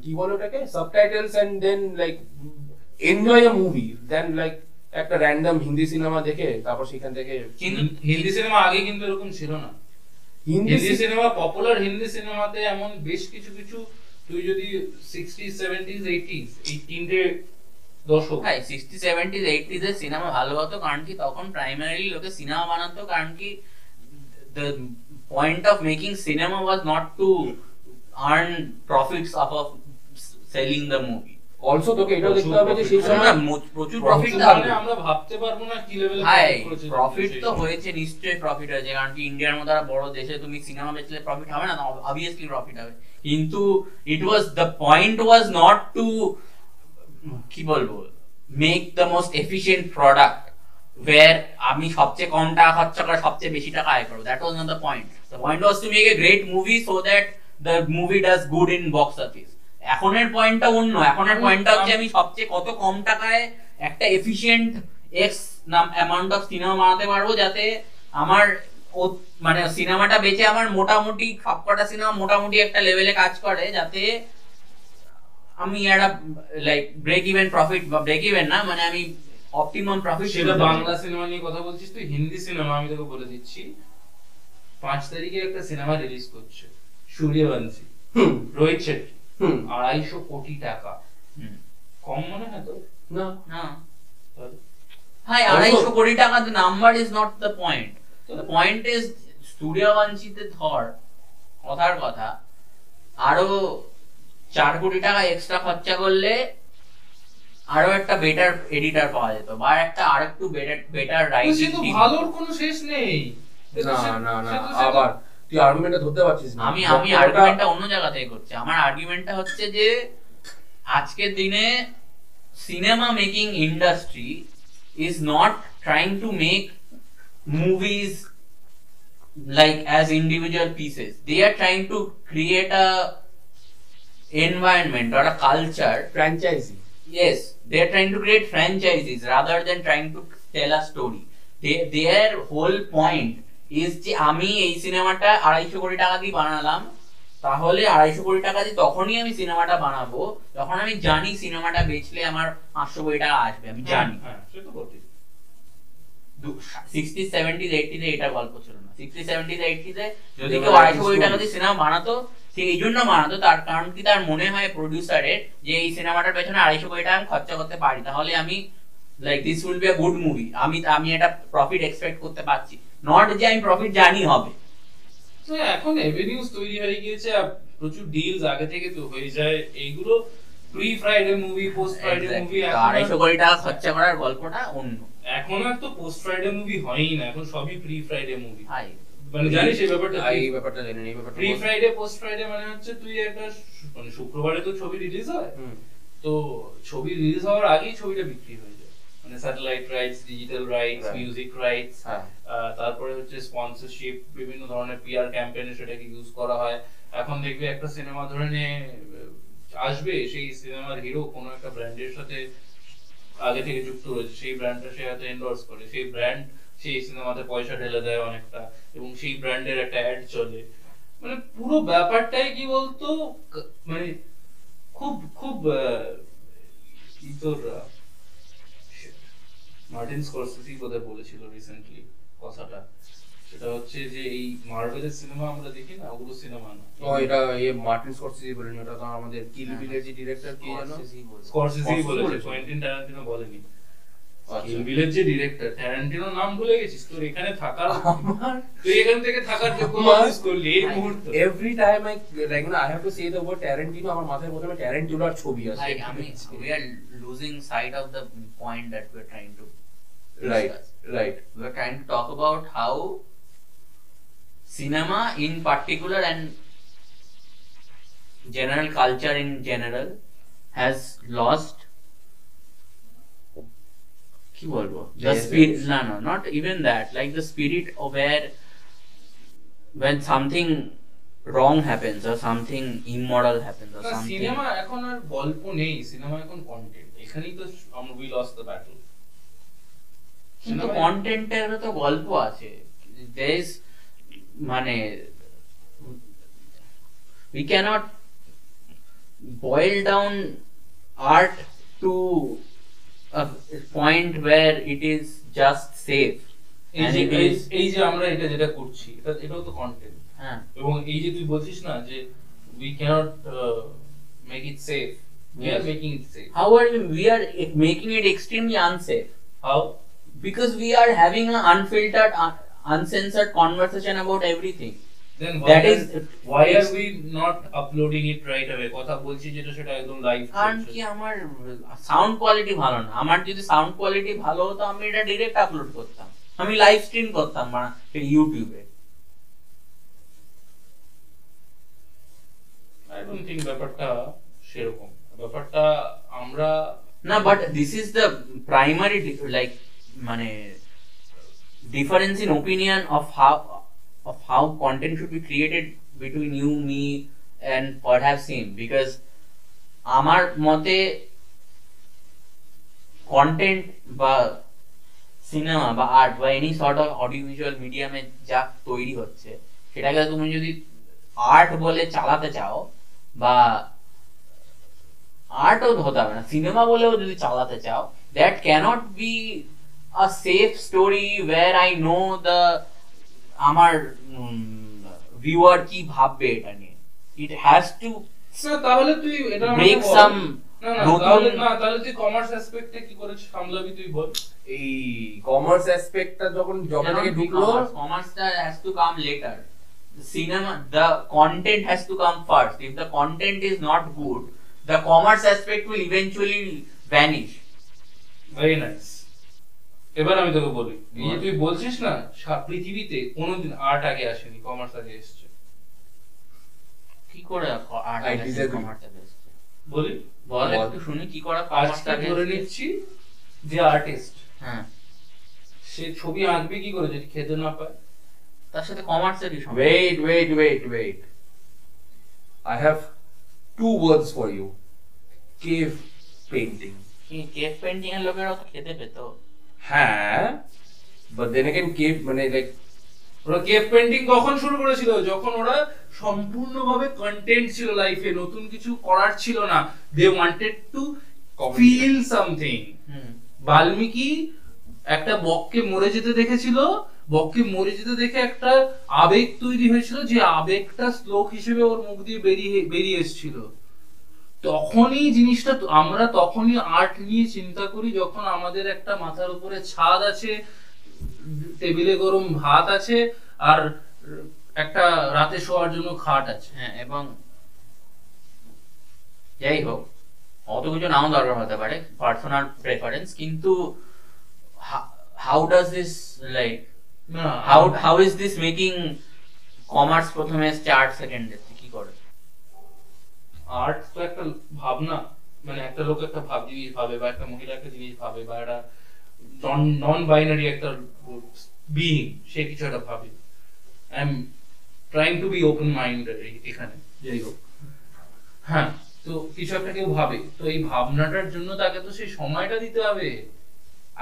কি বলে ওটাকে subtitles and then like enjoy a movie then like একটা র্যান্ডম হিন্দি সিনেমা দেখে তারপর সেখান থেকে কিন্তু হিন্দি সিনেমা আগে কিন্তু এরকম ছিল না। হিন্দি সিনেমা পপুলার হিন্দি সিনেমাতে এমন বেশ কিছু কিছু তুই যদি সিক্সটি সেভেন্টিজ এইটিজ এই তিনটে দশক ভাই সিক্সটি সেভেন্টিজ এইটিজ এর সিনেমা ভালো হতো কারণ কি তখন প্রাইমারিলি লোকে সিনেমা বানাতো কারণ কি the point of making cinema was not to earn profits of of selling the movie also তোকে এটাও দেখতে হবে যে সেই প্রচুর সময় প্রচুর প্রফিট মানে আমরা ভাবতে পারব না কি লেভেলে প্রফিট তো। হয়েছে নিশ্চয়ই প্রফিট হয়েছে কারণ কি ইন্ডিয়ার মতো বড় দেশে তুমি সিনেমা বেচলে প্রফিট হবে না অবভিয়াসলি প্রফিট হবে কিন্তু it was the point was not to কি বলব make the most efficient product where আমি সবচেয়ে কম টাকা খরচা করে সবচেয়ে বেশি টাকা আয় করব। That was not the point the point was to make a great movie so that the movie does good in box office এখনের পয়েন্টটা অন্য। এখনের পয়েন্টটা হচ্ছে আমি সবচেয়ে কত কম টাকায় একটা এফিশিয়েন্ট এক্স নাম অ্যামাউন্ট অফ সিনেমা বানাতে পারব যাতে আমার মানে সিনেমাটা বেচে আমার মোটামুটি সবকটা সিনেমা মোটামুটি একটা লেভেলে কাজ করে যাতে আমি একটা লাইক ব্রেক ইভেন প্রফিট বা ব্রেক ইভেন না মানে আমি অপটিমাম প্রফিট সেটা বাংলা সিনেমা নিয়ে কথা বলছিস তুই হিন্দি সিনেমা আমি তোকে বলে দিচ্ছি। পাঁচ তারিখে একটা সিনেমা রিলিজ করছে সূর্যবংশী। রোহিত শেট্টি আড়াইশো কোটি টাকা। কম মনে হয় তো না। না? ভাই আড়াইশো কোটি টাকা the number is not the point the point is সূর্যবংশীতে ধর কথার কথা আরও চার কোটি টাকা এক্সট্রা খরচা করলে আরও একটা বেটার এডিটর পাওয়া যেত বা একটা আরেকটু বেটার বেটার তো সে রাইটিং তো ভালোর কোনো শেষ নেই। না না না আবার তুই আর্গুমেন্টটা ধরতে পারছিস না। আমি আমি আর্গুমেন্টটা অন্য জায়গা থেকে করছি। আমার আর্গুমেন্টটা হচ্ছে যে আজকের দিনে cinema making industry is not trying to make movies like as individual pieces. They are trying to create a environment or a culture franchise yes. They are trying to create franchises rather than trying to tell a story. They, their whole point is যে আমি এই সিনেমাটা আড়াইশো কোটি টাকা দিয়ে বানালাম তাহলে আড়াইশো কোটি টাকা দিয়ে তখনই আমি সিনেমাটা বানাবো যখন আমি জানি সিনেমাটা বেচলে আমার পাঁচশো কোটি টাকা আসবে আমি জানি। হ্যাঁ বটেই। সিক্সটি সেভেন্টিজ এইটিতে এটা গল্প ছিল না। সিক্সটি সেভেন্টিজ এইটিতে যদি কেউ আড়াইশো কোটি টাকা দিয়ে সিনেমা বানাতো সে এই জন্য বানাতো তার কারণ কি তার মনে হয় প্রডিউসারের যে এই সিনেমাটার পেছনে আড়াইশো কোটি টাকা আমি খরচা করতে পারি। তাহলে আমি like this will be a good movie আমি আমি একটা প্রফিট এক্সপেক্ট করতে পারছি। নট যে আমি প্রফিট জানি হবে। তো এখন এভিনিউজ তৈরি হয়ে গিয়েছে প্রচুর ডিলস আগে থেকে তো হয়ে যায়। এইগুলো pre Friday movie post Friday movie আড়াইশো কোটি টাকা খরচা করার গল্পটা অন্য। এখন আর তো পোস্ট ফ্রাইডে মুভি হয়ই না। এখন সবই প্রি ফ্রাইডে মুভি মানে জানিস এই ব্যাপারটা এই ব্যাপারটা জানি এই ব্যাপারটা প্রি ফ্রাইডে পোস্ট ফ্রাইডে মানে হচ্ছে তুই একটা মানে শুক্রবারে তো ছবি রিলিজ হয়। তো ছবি রিলিজ হওয়ার আগেই ছবিটা বিক্রি হয়ে যায়। মানে satellite rights digital rights music rights তারপরে হচ্ছে স্পন্সরশিপ বিভিন্ন ধরনের পিআর ক্যাম্পেইনে সেটাকে ইউজ করা হয়। এখন দেখবে একটা সিনেমা ধরে নে আসবে সেই সিনেমার হিরো কোনো একটা ব্র্যান্ডের সাথে আগে থেকে যুক্ত রয়েছে। সেই ব্র্যান্ডটা সে হয়তো এন্ডোর্স করে। সেই ব্র্যান্ড সেই সিনেমাতে পয়সা ঢেলে দেয় অনেকটা এবং সেই ব্র্যান্ডের একটা অ্যাড চলে। মানে পুরো ব্যাপারটাই কি বলতো মানে খুব খুব কি তোর মার্টিন স্করসেসি বোধহয় বলেছিল রিসেন্টলি কথাটা। সেটা হচ্ছে যে এই মার্ভেলের সিনেমা আমরা দেখি না ওগুলো সিনেমা না। ও এটা ইয়ে মার্টিন স্করসেসি বলেন এটা তো আমাদের কিল বিলের যে ডিরেক্টর কি জানো স্করসেসি বলেছে। কোয়েন্টিন বলেনি। আচ্ছা। কিল যে ডিরেক্টর ট্যারান্টিনো নাম ভুলে গেছিস তোর এখানে থাকার তুই এখান থেকে থাকার যোগ্য আমার- মানুষ করলি এই মুহূর্তে every time I like I have to say the word Tarantino আমার মাথায় প্রথমে ছবি আসে Like, I mean, we are losing sight of the point that we're trying to right discuss. Right We're trying to talk about how cinema in particular and general culture in general has lost কি বলবো the The spirit essence. no no not even that like the spirit of where when something wrong happens or something immoral happens or something cinema এখন আর গল্প নেই সিনেমা এখন কন্টেন্ট এখানেই তো আমরা উই লস দ্য ব্যাটল কিন্তু কন্টেন্টের তো গল্প আছে there is মানে we cannot boil down art to a point where it is just safe এই যে it এই- যে আমরা এটা যেটা করছি এটা এটাও তো কন্টেন্ট হ্যাঁ এবং এই যে তুই বলছিস না যে we can't make it safe are Yes. Making it safe how are we we are making it extremely unsafe how because we are having an unfiltered un- uncensored conversation about everything then That is- why are we not uploading it right away? কথা বলছি যেটা সেটা একদম লাইভ কারণ কি আমার সাউন্ড কোয়ালিটি ভালো না। আমার যদি সাউন্ড কোয়ালিটি ভালো হতো আমি এটা ডিরেক্ট আপলোড করতাম। আমি লাইভ স্ট্রিম করতাম ইউটিউবে আই ডোন্ট থিংক ব্যাপারটা সেরকম। ব্যাপারটা আমরা না but this is the primary like মানে difference in opinion of how of how content should be created between you, me, and perhaps him. Because আমার মতে কন্টেন্ট বা সিনেমা বা আর্ট বা any sort of audio visual মিডিয়ামে যা তৈরি হচ্ছে সেটাকে তুমি যদি আর্ট বলে চালাতে চাও বা আর্টও হতে হবে না সিনেমা বলেও যদি চালাতে চাও that cannot be a safe story where I know the আমার ভিউয়ার কি ভাববে এটা নিয়ে? ইট হ্যাজ টু না তাহলে তুই এটা আমাকে ব্রেক বল। সাম না না নতুন- তাহলে না তাহলে তুই কমার্স অ্যাসপেক্টে কি করে সামলাবি তুই বল। এই কমার্স অ্যাসপেক্টটা যখন জবে থেকে ঢুকলো কমার্সটা has to come later cinema the content has to come first. If the content is not good the commerce aspect will eventually vanish. Very nice এবার আমি তোকে বলি এই যে তুই বলছিস না পৃথিবীতে কোনোদিন আর্ট আগে আসেনি কমার্স আগে এসছে কি করে I আগে commerce আগে এসছে? বলি বল। একটু শুনি কি করে আজকে আগে ধরে নিচ্ছি যে আর্টিস্ট হ্যাঁ সে ছবি আঁকবে কি করে যদি খেতে না পায় তার সাথে কমার্সের কি সম্পর্ক wait wait wait, wait. I have two words for you. Cave painting. কি কেভ পেন্টিং এর লোকেরাও তো খেতে পেত হ্যাঁ but then again cave মানে like ওরা কেভ পেন্টিং কখন শুরু করেছিল? যখন ওরা সম্পূর্ণভাবে কন্টেন্ট ছিল লাইফে নতুন কিছু করার ছিল না they wanted to feel something hmm. Valmiki একটা বককে মরে যেতে দেখেছিল বককে মরে যেতে দেখে একটা আবেগ তৈরি হয়েছিল যে আবেগটা শ্লোক হিসেবে ওর মুখ দিয়ে বেরিয়ে বেরিয়ে এসেছিল। তখনই জিনিসটা আমরা তখনই আর্ট নিয়ে চিন্তা করি যখন আমাদের একটা মাথার উপরে ছাদ আছে টেবিলে গরম ভাত আছে আর একটা রাতে শোয়ার জন্য খাট আছে। হ্যাঁ এবং যাই হোক অত কিছু নাও দরকার হতে পারে পার্সোনাল প্রেফারেন্স কিন্তু how does this like how how is this making commerce প্রথমে এসছে আট সেকেন্ড কি করে আর্ট তো একটা ভাবনা মানে একটা লোক একটা ভাব জিনিস ভাবে বা একটা মহিলা একটা জিনিস ভাবে বা একটা নন বাইনারি একটা বিইং সে কিছু একটা ভাবে। I am trying to be open mind এখানে, যাই হোক। হ্যাঁ তো কিছু একটা কেউ ভাবে, তো এই ভাবনাটার জন্য তাকে তো সেই সময়টা দিতে হবে।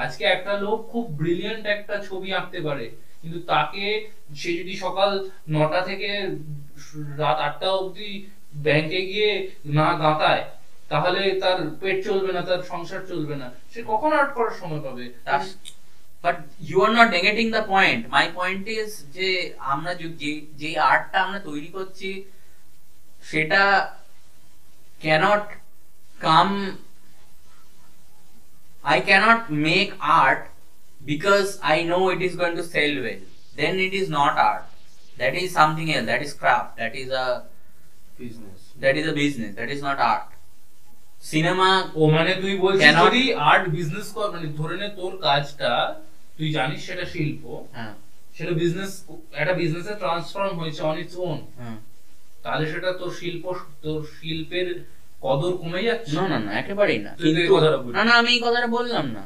আজকে একটা লোক খুব ব্রিলিয়ান্ট একটা ছবি আঁকতে পারে, কিন্তু তাকে সে যদি সকাল নটা থেকে রাত আটটা অবধি ব্যাংকে গিয়ে না দাঁতায়, তাহলে তার পেট চলবে না, তার সংসার চলবে না সে কখন আর্ট করার সময় পাবে but you are not negating the point my point is যে আমরা যে যে আর্টটা আমরা তৈরি করছি, সেটা cannot come I cannot make art because I know it is going to sell well. Then it is not art. That is something else. That is craft. That is a business that is a business. That is not art. Cinema. ও মানে তুই বলছিস যদি আর্ট বিজনেস কর মানে ধরে নে তোর কাজটা তুই জানিস সেটা শিল্প হ্যাঁ, সেটা বিজনেস একটা বিজনেসে ট্রান্সফর্ম হয়েছে অন ইটস ওন। তাহলে সেটা তোর শিল্প তোর শিল্পের কদর কমে যাচ্ছে না না না একেবারেই না তুই কিন্তু না না আমি এই কথাটা বললাম না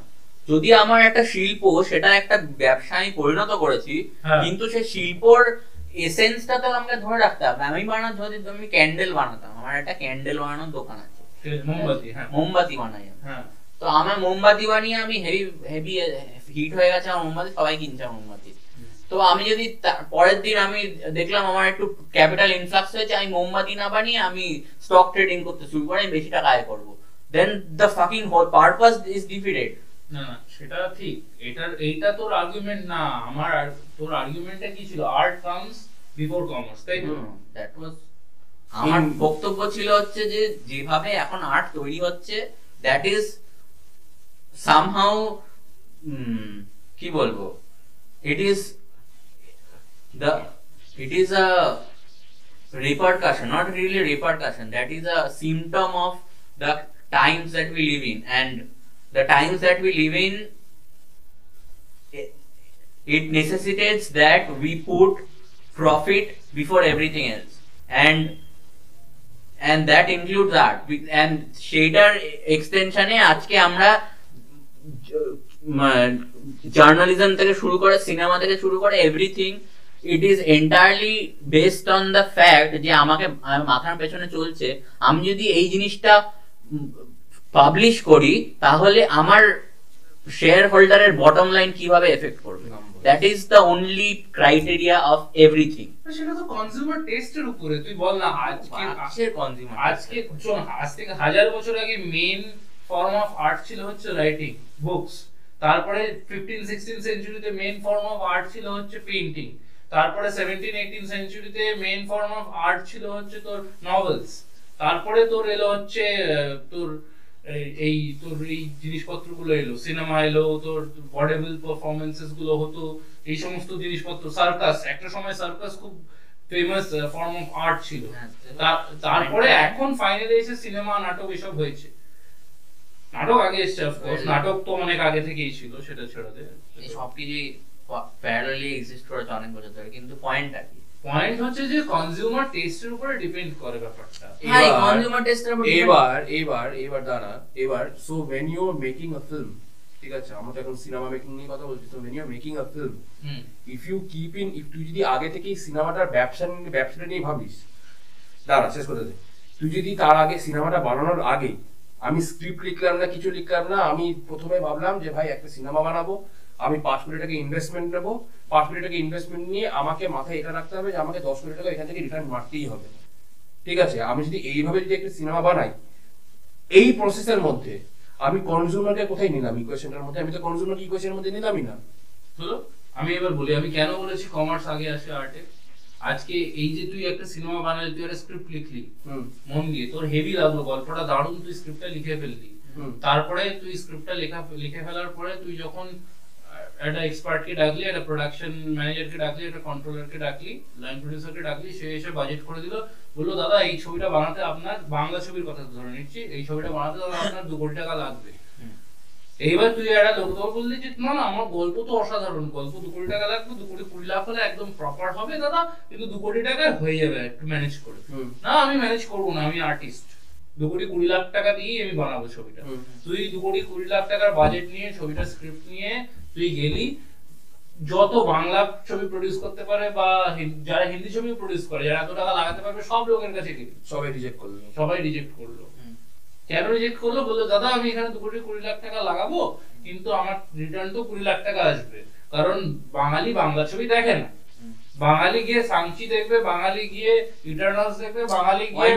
যদি আমার একটা শিল্প সেটা একটা ব্যবসায় আমি পরিণত করেছি হ্যাঁ। কিন্তু সে শিল্পর এসেন্সটা তো আমাকে ধরে রাখতে হবে। আমি বানা যদি আমি ক্যান্ডেল বানাতাম। আমার একটা ক্যান্ডেল বানানোর দোকান আছে। মোমবাতি হ্যাঁ। মোমবাতি বানাই হ্যাঁ। তো আমার মোমবাতি বানিয়ে আমি হেভি হেভি হিট হয়ে গেছে আমার মোমবাতি সবাই কিনছে আমার মোমবাতি। তো আমি যদি পরের দিন আমি দেখলাম আমার একটু ক্যাপিটাল ইনফ্লাক্স হয়েছে আমি মোমবাতি না বানিয়ে আমি স্টক ট্রেডিং করতে শুরু করে আমি বেশি টাকা আয় করব। Then the fucking whole purpose is defeated না না সেটা ঠিক। এটার এইটা তোর আর্গুমেন্ট না আমার আর- তোর আর্গুমেন্টটা কি ছিল? আর্ট কামস বিফোর কমার্স তাই তো? দ্যাট ওয়াজ আমার বক্তব্য ছিল হচ্ছে যে যেভাবে এখন আর্ট তৈরি হচ্ছে দ্যাট ইজ সামহাউ কি বলব? It is the it is a repercussion not really repercussion that is a symptom of the times that we live in. And the times that we live in it, it necessitates that we put profit before everything else and and that includes art and সেটার এক্সটেনশনে আজকে আমরা জার্নালিজম থেকে শুরু করে সিনেমা থেকে শুরু করে everything it is entirely based on the fact যে আমাকে মাথার পেছনে চলছে আমি যদি এই জিনিসটা পাবলিশ করি তাহলে আমার শেয়ার হোল্ডারের বটম লাইন কীভাবে এফেক্ট করবে? That is the only criteria of everything সেটা তো কনজিউমার টেস্টের উপরে তুই বল না আজকে আজকের কনজিউমার আজকে শোন আজ থেকে হাজার বছর আগে মেন ফর্ম অফ আর্ট ছিল হচ্ছে রাইটিং বুকস তারপরে ফিফটিন সিক্সটিন সেঞ্চুরিতে মেন ফর্ম অফ আর্ট ছিল হচ্ছে পেইন্টিং তারপরে সেভেন্টিন এইটিন সেঞ্চুরিতে মেন ফর্ম অফ আর্ট ছিল হচ্ছে তোর নভেলস তারপরে তোর এলো হচ্ছে তোর এই- এই তোর এই জিনিসপত্রগুলো এলো সিনেমা এলো তোর ভডেবল পারফরমেন্সেসগুলো হতো এই সমস্ত জিনিসপত্র সার্কাস একটা সময় সার্কাস খুব ফেমাস ফর্ম অফ আর্ট ছিল। হ্যাঁ, তারপরে এখন ফাইনালি এসে সিনেমা নাটক এসব হয়েছে। নাটক আগে এসছে অফকোর্স নাটক তো অনেক আগে থেকেই ছিল সেটা ছেড়ে দে। এই সবকিছুই প্যারালালি এক্সিস্ট করেছে অনেক বছর ধরে কিন্তু পয়েন্টটা কি? পয়েন্ট হচ্ছে যে কনজিউমার টেস্টের উপরে ডিপেন্ড করে ব্যাপারটা। হ্যাঁ কনজিউমার টেস্টের উপর এবার এবার এবার দাঁড়া এবার so when you are making a film ঠিক আছে আমরা তো এখন সিনেমা মেকিং নিয়ে কথা বলছি তো you are making a film hmm. If you keep in if তুই যদি আগে থেকেই সিনেমাটার ব্যবসা নিয়ে ব্যবসাটা নিয়ে ভাবিস দাঁড়া শেষ করে দে। তুই যদি তার আগে সিনেমাটা বানানোর আগে আমি স্ক্রিপ্ট লিখলাম না কিছু লিখলাম না আমি প্রথমে ভাবলাম যে ভাই একটা সিনেমা বানাবো আমি পাঁচ কোটি টাকা ইনভেস্টমেন্ট নেব পাঁচ কোটি টাকা ইনভেস্টমেন্ট নিয়ে আমাকে মাথায় এটা রাখতে হবে যে আমাকে দশ কোটি টাকা এখান থেকে রিটার্ন মারতেই হবে। ঠিক আছে? আমি যদি এইভাবে যদি একটা সিনেমা বানাই এই প্রসেসের মধ্যে আমি কনজিউমারকে কোথায় নিলাম ইকুয়েশনটার মধ্যে? আমি তো কনজিউমারকে ইকুয়েশনের মধ্যে নিলামই না। হলো আমি এবার বলি আমি কেন বলেছি কমার্স আগে আসে আর্টে আজকে এই যে তুই একটা সিনেমা বানালি তুই একটা স্ক্রিপ্ট লিখলি হুম। মন দিয়ে তোর হেভি লাগল গল্পটা দারুণ তুই স্ক্রিপ্টটা লিখে ফেললি। হুম। তারপরে তুই স্ক্রিপ্টটা লেখা লিখে ফেলার পরে তুই যখন একটা এক্সপার্টকে ডাকলি একটা প্রোডাকশন ম্যানেজারকে ডাকলি একটা কন্ট্রোলারকে ডাকলি লাইন প্রডিউসারকে ডাকলি সে এসে বাজেট করে দিল। বলল দাদা এই ছবিটা বানাতে আপনার বাংলা ছবির কথা ধরে নিচ্ছি। এই ছবিটা বানাতে দাদা আপনার দু কোটি টাকা লাগবে। এইবার তুই একটা লোক তোর বললি যে না না আমার গল্প তো অসাধারণ। গল্প দু কোটি টাকা লাগবে দু কোটি কুড়ি লাখ হলে একদম প্রপার হবে দাদা কিন্তু দু কোটি টাকায় হয়ে যাবে একটু ম্যানেজ করে। না আমি ম্যানেজ করব না আমি আর্টিস্ট দু কোটি কুড়ি লাখ টাকা দিয়েই আমি বানাবো ছবিটা। তুই দু কোটি কুড়ি লাখ টাকার বাজেট নিয়ে ছবিটা স্ক্রিপ্ট নিয়ে তুই গেলি যত বাংলা ছবি প্রডিউস করতে পারে বা যারা হিন্দি ছবি প্রডিউস করে যারা এত টাকা লাগাতে পারবে সব লোকের কাছে গেলি। সবাই রিজেক্ট করল। সবাই রিজেক্ট করল। কেন রিজেক্ট করল? বলল দাদা আমি এখানে দু কোটি কুড়ি লাখ টাকা লাগাবো কিন্তু আমার রিটার্ন তো কুড়ি লাখ টাকা আসবে। কারণ বাঙালি বাংলা ছবি দেখে না। বাঙালি গিয়ে সাংচি দেখবে বাঙালি গিয়ে ইটারনালস দেখবে বাঙালি গিয়ে।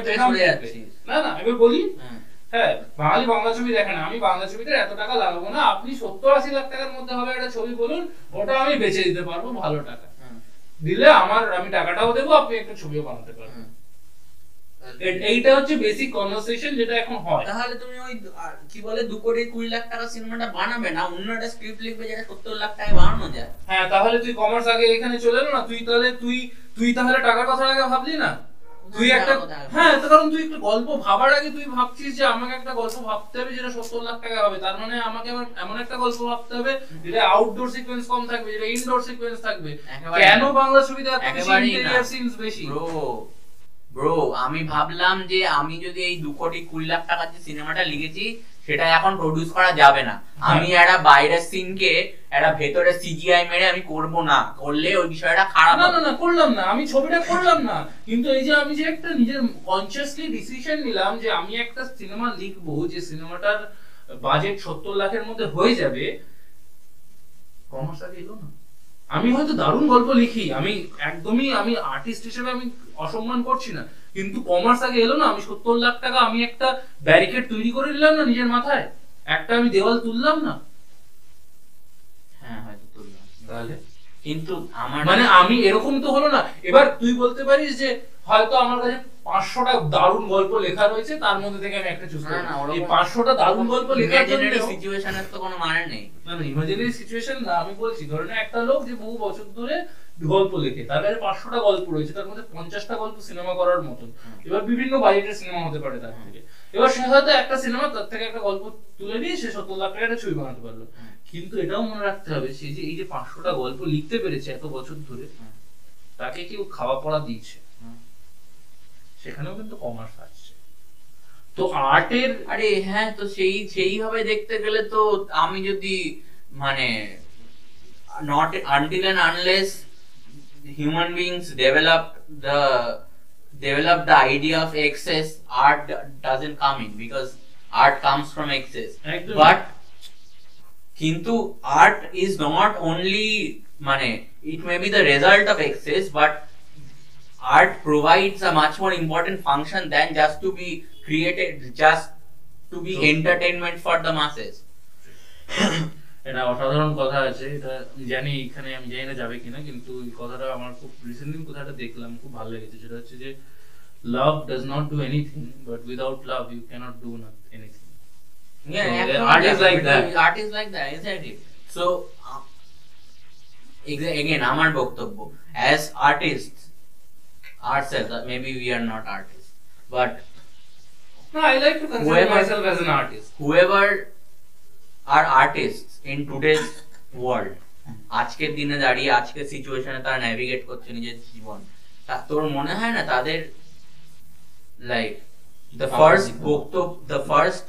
না না আমি বলি হ্যাঁ বাঙালি বাংলা ছবি দেখে না আমি বাংলা ছবিতে এত টাকা লাগাবো না আপনি সত্তর আশি লাখ টাকার মধ্যে হবে একটা ছবি বলুন ওটা আমি বেচে দিতে পারব ভালো টাকা। দিলে আমার আমি টাকাটাও দেবো আপনি একটা ছবিও বানাতে পারবেন। এইটা হচ্ছে বেসিক কনভারসেশন যেটা এখন হয়। তাহলে তুমি ওই কি বলে দু কোটি কুড়ি লাখ টাকা সিনেমাটা বানাবে না অন্য একটা স্ক্রিপ্ট লিখবে যেটা সত্তর লাখ টাকায় বানানো যায়? হ্যাঁ তাহলে তুই কমার্স আগে এখানে চলে এলো না তুই তাহলে তুই তুই তাহলে টাকার কথা আগে ভাবলি না? তুই একটা হ্যাঁ তো কারণ তুই একটা গল্প ভাবার আগে তুই ভাবছিস যে আমাকে একটা গল্প ভাবতে হবে যেটা সত্তর লাখ টাকা হবে। তার মানে আমাকে এমন একটা গল্প ভাবতে হবে যেটা আউটডোর সিকোয়েন্স কম থাকবে যেটা ইনডোর সিকোয়েন্স থাকবে। কেন বাংলা ছবিতে এত ইন্টেরিয়র সিনস বেশি? ব্রো ব্রো আমি ভাবলাম যে আমি যদি এই দু কোটি কুড়ি লাখ টাকার যে সিনেমাটা লিখেছি সেটা এখন প্রডিউস করা যাবে না। আমি একটা বাইরের সিনকে একটা ভেতরে সিজিআই মেরে আমি করব না। করলে ওই বিষয়টা খারাপ। না না করলাম না। আমি ছবিটা করলাম না। কিন্তু এই যে আমি যে একটা নিজের কনসিয়াসলি ডিসিশন নিলাম যে আমি একটা সিনেমা লিখব যে সিনেমাটার বাজেট সত্তর লাখের মধ্যে হয়ে যাবে কমার্স আগে এলো না। আমি হয়তো দারুণ গল্প লিখি। আমি একদমই আমি আর্টিস্ট হিসেবে আমি অসম্মান করছি না। কিন্তু কমার্স আগে এলো না আমি সত্তর লাখ টাকা আমি একটা ব্যারিকেড তৈরি করে নিলাম না নিজের মাথায়? একটা আমি দেওয়াল তুললাম না? হ্যাঁ হয়তো তুললাম। তাহলে? কিন্তু আমার মানে আমি এরকম তো হলো না। এবার তুই বলতে পারিস যে হয়তো আমার কাছে পাঁচশোটা দারুণ গল্প লেখা রয়েছে তার মধ্যে থেকে আমি একটা চুজ না, না, এই পাঁচশোটা দারুণ গল্প লেখার জন্য সিচুয়েশনের তো কোনো মানে নেই। না না ইমাজিনারি সিচুয়েশন না আমি বলছি ধরে নে একটা লোক যে বহু বছর ধরে গল্প লেখে। তার কাছে পাঁচশোটা গল্প রয়েছে তার মধ্যে পঞ্চাশটা গল্প সিনেমা করার মতন। এবার বিভিন্ন বাজেটের সিনেমা হতে পারে তার থেকে। এবার সে হয়তো একটা সিনেমা তার থেকে একটা গল্প তুলে নিয়ে সে সত্তর লাখ টাকা একটা ছবি বানাতে পারল। কিন্তু এটাও মনে রাখতে হবে সে যে এই যে পাঁচশোটা গল্প লিখতে পেরেছে এত বছর ধরে তাকে কেউ খাওয়া পড়া দিয়েছে। সেখানেও কিন্তু কমার্স আসছে। তো আর্টের আরে হ্যাঁ তো সেই সেইভাবে দেখতে গেলে তো আমি যদি মানে not until and unless Human beings develop the develop the idea of excess art doesn't come in because art comes from excess একদম। but কিন্তু art is not only মানে it may be the result of excess but art provides a much more important function than just to be created just to be True. entertainment for the masses <coughs> এটা অসাধারণ কথা আছে এটা জানি এখানে আমি জানি না যাবে কিনা কিন্তু এই কথাটা আমার খুব রিসেন্টলি কথাটা দেখলাম খুব ভালো লেগেছে সেটা হচ্ছে যে love does not do anything but without love you cannot do anything Yeah, So, absolutely. art is like that. Art is like that, exactly. So, uh, exa- again, আমার বক্তব্য as artists ourselves, uh, maybe we are not artists, but No, I like to consider Whoever- myself as an artist. whoever are artists in today's world, আজকের দিনে দাঁড়িয়ে আজকের সিচুয়েশনে তারা ন্যাভিগেট করছে নিজের জীবন। তা তোর মনে হয় না তাদের লাইক দ্য ফার্স্ট বক্তব্য দ্য ফার্স্ট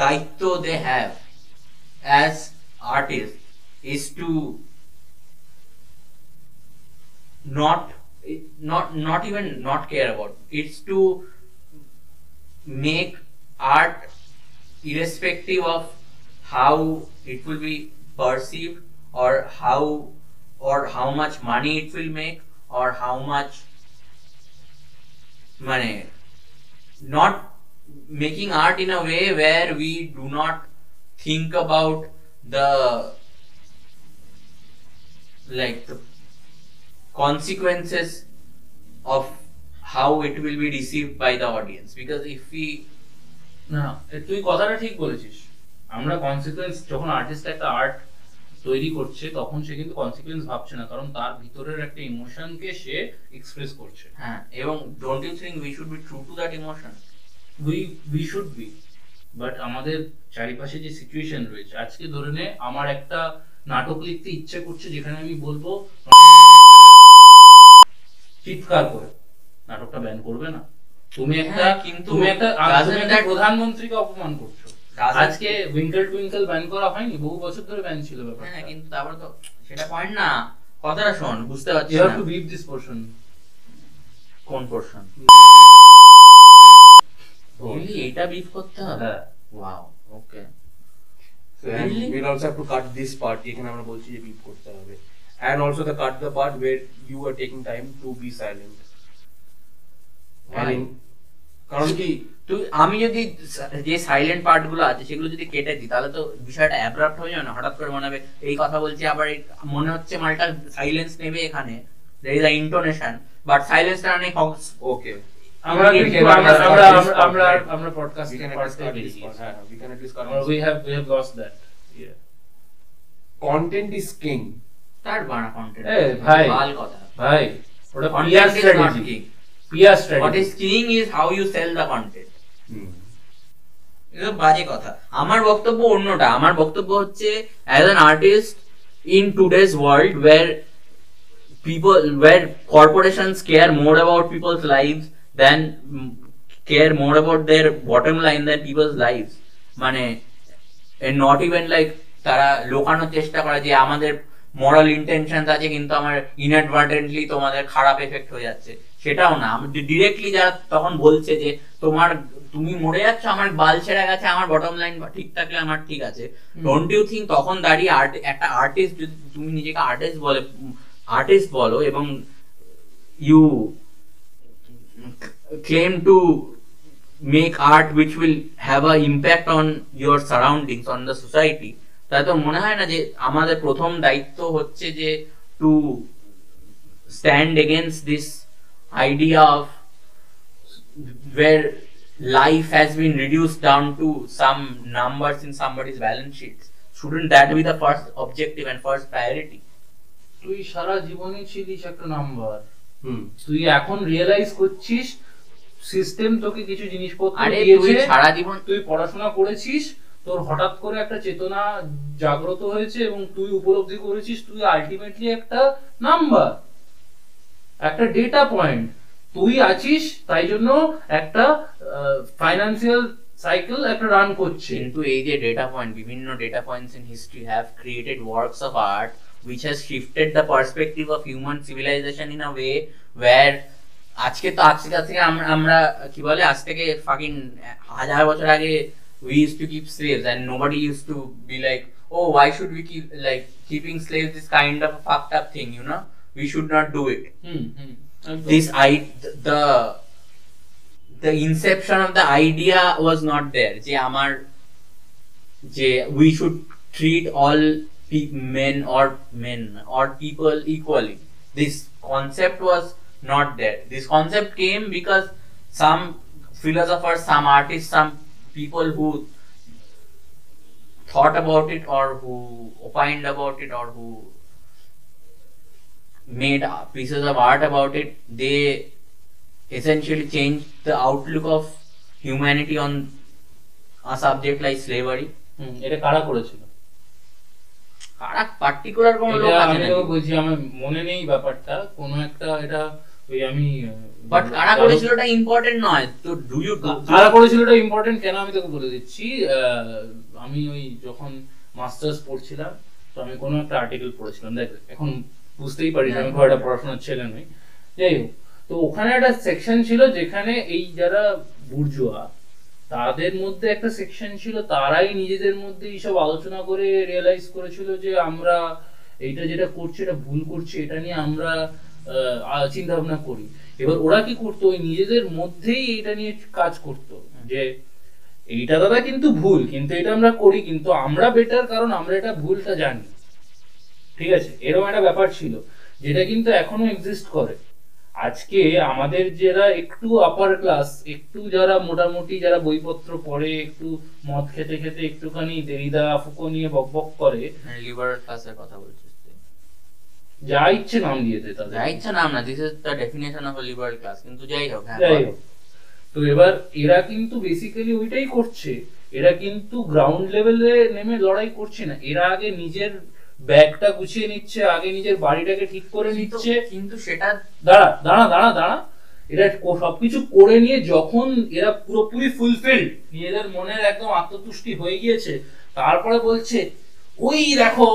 দায়িত্ব they have as artist is to not not not even not care about it's to make art irrespective of how it will be perceived or how or how much money it will make or how much money not making art in a way where we do not think about the like the consequences of how it will be received by the audience because if we না এ তুই কথাটা ঠিক বলেছিস আমরা কনসিকুয়েন্স যখন আর্টিস্ট একটা আর্ট তৈরি করছে তখন সে কিন্তু কনসিকুয়েন্স ভাবছে না কারণ তার ভিতরের একটা ইমোশনকে সে এক্সপ্রেস করছে। হ্যাঁ। এবং don't you think we should be true to that emotion we we should be but আমাদের চারিপাশে যে সিচুয়েশন রয়েছে আজকে ধরে নে আমার একটা নাটক লিখতে ইচ্ছে করছে যেখানে আমি বলব চিৎকার করে নাটকটা ব্যান করবে না। তুমি একটা হ্যাঁ, কিন্তু তুমি একটা প্রধানমন্ত্রীকে অপমান করছ। আজকে উইঙ্কেল টুইঙ্কেল ব্যান করা হয়নি বহু বছর ধরে ব্যান ছিল হ্যাঁ কিন্তু তারপর তো সেটা পয়েন্ট না। কথাটা শোন বুঝতে পারছিস you have to beep this portion কোন পোর্শন রিয়েলি এটা বিফ করতে হবে? Wow okay we'll also have to cut this part এখানে আমরা বলছি যে beep করতে হবে। And also the cut the part where you are taking time to be silent Why? and in, কারণ কি তুই আমি যদি যে সাইলেন্ট পার্টগুলো আছে সেগুলো যদি কেটে দিই তাহলে তো বিষয়টা অ্যাব্রাপ্ট হয়ে যাবে না হঠাৎ করে মনে হবে এই কথা বলছি আবার মনে হচ্ছে মালটা সাইলেন্স নেবে এখানে there is a intonation but সাইলেন্সটা অনেক ওকে আমরা আমরা আমরা আমরা পডকাস্ট part. হ্যাঁ, হ্যাঁ, can at least start this we have we have lost that. Yeah. Content তার বানা কন্টেন্ট এ, ভাই। ভালো কথা। ভাই ওটা PR content is not strategy PR what strategy is king is how you sell the content hmm. এটা বাজে কথা। আমার বক্তব্য অন্যটা। আমার বক্তব্য হচ্ছে as an artist in today's world where people where corporations care more about people's lives than mm, care more about their bottom line than people's lives. মানে নট ইভেন লাইক তারা লোকানোর চেষ্টা করে যে আমাদের মরাল ইন্টেনশন আছে কিন্তু আমার ইনঅ্যাডভার্টেন্টলি তোমাদের খারাপ এফেক্ট হয়ে যাচ্ছে। সেটাও না। ডিরেক্টলি যারা তখন বলছে যে তোমার তুমি মরে যাচ্ছ আমার বাল ছেড়ে গেছে আমার বটম লাইন ঠিক থাকলে আমার ঠিক আছে। ডোন্ট ইউ থিঙ্ক তখন দাঁড়িয়ে আর্ট একটা আর্টিস্ট যদি তুমি নিজেকে আর্টিস্ট বলে আর্টিস্ট বলো এবং you claim to make art which will have a impact on your surroundings on the society তাই তো মনে হয় না যে আমাদের প্রথম দায়িত্ব হচ্ছে যে to stand against this idea of where life has been reduced down to some numbers in somebody's balance sheets. Shouldn't that be the first objective and first priority? তুই সারা জীবনে ছিলিস একটা নাম্বার হুম। তুই এখন রিয়েলাইজ করছিস সিস্টেম তোকে কিছু জিনিসপত্র দিয়েছে সারা জীবন তুই পড়াশোনা করেছিস তোর হঠাৎ করে একটা চেতনা জাগ্রত হয়েছে এবং তুই উপলব্ধি করেছিস তুই আলটিমেটলি একটা নাম্বার একটা ডেটা পয়েন্ট তুই আছিস, তাই জন্য একটা ফাইন্যান্সিয়াল সাইকেল একটা রান করছে। কিন্তু এই যে ডেটা পয়েন্ট বিভিন্ন data points in history have created works of art which has shifted the perspective of human civilization in a way where আজকে তো আজকে কাছ আমরা কি বলে, আজ থেকে ফাকিং হাজার বছর আগে we use to keep slaves and nobody use to be like oh why should we keep like keeping slaves this kind of fucked up thing you know we should not do it হুম হুম একদম। this i the the inception of the idea was not there যে আমার যে we should treat all pe- men or men or people equally this concept was not there this concept came because some philosophers some artists some people who thought about it or who opined about it or who made pieces of art about it, they essentially changed the outlook of humanity on a subject like slavery. এটা কারা করেছিল? কারা পার্টিকুলার কোন লোক এটা আছে আমি বলছি আমার মনে নেই ব্যাপারটা। কোনো একটা এটা ওই আমি বাট কারা করেছিল ওটা ইম্পর্টেন্ট নয়। তো ডু ইউ কারা করেছিল এটা ইম্পর্টেন্ট কেন আমি তোকে বলে দিচ্ছি? আমি ওই যখন মাস্টার্স পড়ছিলাম তো আমি কোনো একটা আর্টিকেল পড়েছিলাম। দেখ এখন বুঝতেই পারিস আমি খুব একটা পড়াশোনার ছেলে নই। যাই হোক তো ওখানে একটা সেকশন ছিল যেখানে এই যারা বুর্জুয়া তাদের মধ্যে একটা সেকশন ছিল তারাই নিজেদের মধ্যে এইসব আলোচনা করে রিয়েলাইজ করেছিল যে আমরা এইটা যেটা করছি এটা ভুল করছি এটা নিয়ে আমরা চিন্তা ভাবনা করি। এবার ওরা কি করতো ওই নিজেদের মধ্যেই এটা নিয়ে কাজ করতো যে এইটা দাদা কিন্তু ভুল কিন্তু এটা আমরা করি কিন্তু আমরা বেটার কারণ আমরা এটা ভুলটা জানি। ঠিক আছে? এরকম একটা ব্যাপার ছিল যেটা কিন্তু এখনও এক্সিস্ট করে। আজকে আমাদের যারা একটু আপার ক্লাস একটু যারা মোটামুটি যারা বইপত্র পড়ে একটু মদ খেতে খেতে একটুখানি দেরিদা ফুকো নিয়ে বক বক করে লিবারেল ক্লাসের কথা বলছিস যা ইচ্ছে নাম দিয়ে দে তাদের। যা ইচ্ছা নাম না this is the definition of liberal class কিন্তু যাই হোক হ্যাঁ যাই হোক। তো এবার এরা কিন্তু বেসিক্যালি ওইটাই করছে। এরা কিন্তু গ্রাউন্ড লেভেলে নেমে লড়াই করছে না। এরা আগে নিজের ব্যাগটা গুছিয়ে নিচ্ছে আগে নিজের বাড়িটাকে ঠিক করে নিচ্ছে। কিন্তু সেটা দাঁড়া দাঁড়া দাঁড়া দাঁড়া। এরা সবকিছু করে নিয়ে যখন এরা পুরোপুরি ফুলফিল্ড নিজেদের মনের একদম আত্মতুষ্টি হয়ে গিয়েছে তারপরে বলছে ওই দেখো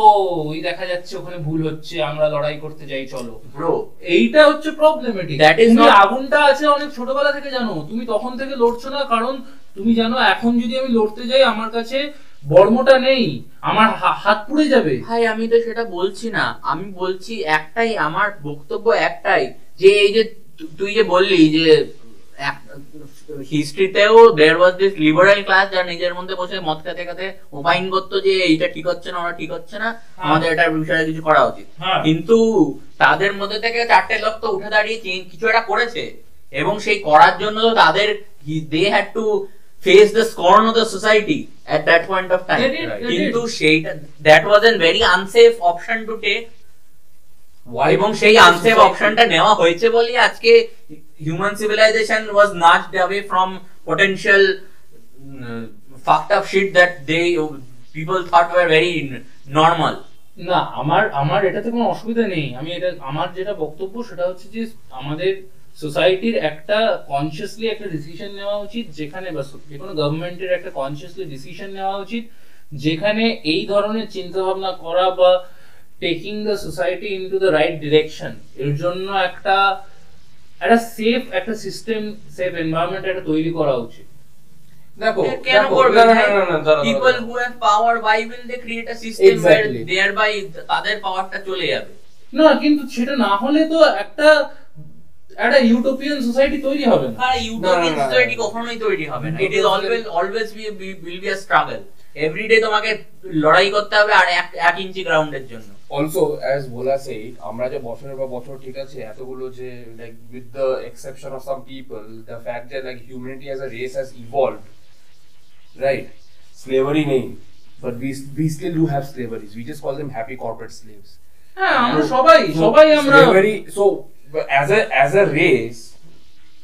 ওই দেখা যাচ্ছে ওখানে ভুল হচ্ছে আমরা লড়াই করতে যাই চলো। ব্রো এইটা হচ্ছে প্রবলেমেটিক That is তুমি not- আগুনটা আছে অনেক ছোটবেলা থেকে জানো তুমি তখন থেকে লড়ছো না কারণ তুমি জানো এখন যদি আমি লড়তে যাই আমার কাছে বর্মটা নেই আমার হাত পুড়ে যাবে। ভাই আমি তো সেটা বলছি না। আমি বলছি একটাই আমার বক্তব্য একটাই যে এই যে তুই যে বললি যে হিস্ট্রিতেও there was this liberal class যারা নিজের মধ্যে বসে মদ খেতে খেতে ওপাইন করতো যে এইটা ঠিক হচ্ছে না ওটা ঠিক হচ্ছে না আমাদের এটার বিষয়ে কিছু করা উচিত। হ্যাঁ। কিন্তু তাদের মধ্যে থেকে চারটে লোক তো উঠে দাঁড়িয়ে কিছু একটা করেছে। এবং সেই করার জন্য তো তাদের they had to face the scorn of the society at that point of time কিন্তু. সেইটা that was an very unsafe option to take এবং সেই আনসেফ অপশনটা নেওয়া হয়েছে বলেই আজকে human civilization was nudged away from potential fucked up shit that they people thought were very normal না আমার আমার এটাতে কোনো অসুবিধা নেই। আমি এটা আমার যেটা বক্তব্য সেটা হচ্ছে যে আমাদের সোসাইটির একটা কনসিয়াসলি একটা ডিসিশন নেওয়া উচিত যেখানে বা যে কোনো গভর্নমেন্টের একটা কনসিয়াসলি ডিসিশন নেওয়া উচিত যেখানে এই ধরনের চিন্তা ভাবনা করা বা taking the society into the right direction এর জন্য একটা একটা সেফ একটা সিস্টেম সেফ এনভায়রনমেন্ট একটা তৈরি করা উচিত। দেখো কেন করবে? না, না, না, না, না, people who have power why will they create a system where Exactly. thereby তাদের পাওয়ারটা চলে যাবে? না কিন্তু সেটা না হলে তো একটা একটা ইউটোপিয়ান সোসাইটি তৈরি হবে না। আর ইউটোপিয়ান। সোসাইটি কখনোই তৈরি হবে না। It is always always be will be a struggle everyday তোমাকে লড়াই করতে হবে আর এক এক ইঞ্চি গ্রাউন্ডের জন্য। অলসো অ্যাজ ভোলা সেড আমরা যে বছরের পর বছর ঠিক আছে এতগুলো যে like with the exception of some people the fact যে like humanity as a race has evolved right slavery নেই but we we still do have slaveries we just call them happy corporate slaves হ্যাঁ আমরা সবাই সবাই আমরা slavery as a as a race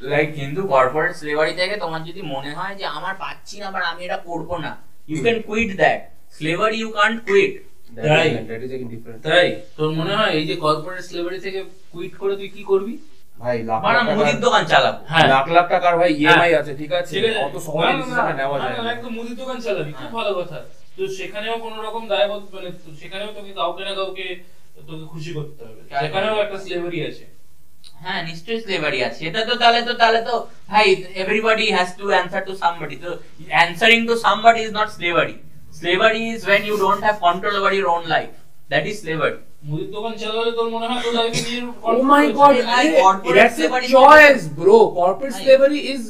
like কিন্তু কর্পোরেট স্লেভারি থেকে তোমার যদি মনে হয় যে আমার পাচ্ছি না বা আমি এটা করব না you can quit that slavery you can't quit তাই। তাই? তোর মনে হয় এই যে কর্পোরেট স্লেভারি থেকে কুইট করে তুই কি করবি? ভাই লাখ লাখ মুদির দোকান চালাবো। হ্যাঁ। লাখ লাখ টাকার ভাই ইএমআই আছে ঠিক আছে? অত সহজে নেওয়া যায় না একদম মুদির দোকান চালাবি খুব ভালো কথা। তো সেখানেও কোনো রকম দায়বদ্ধ মানে সেখানেও তোকে কাউকে না কাউকে তোকে খুশি করতে হবে। সেখানেও একটা স্লেভারি আছে। হ্যাঁ নিশ্চয়ই স্লেভারি আছে। এটা তো তাহলে তো তাহলে তো ভাই everybody has to answer to somebody তো answering to somebody is not slavery slavery is when you don't have control over your own life. That is slavery. মুদির দোকান চালালে তোর মনে হয় তোর লাইফে নিজের Oh corporate that's a slavery choice, bro. Corporate ভাই। slavery is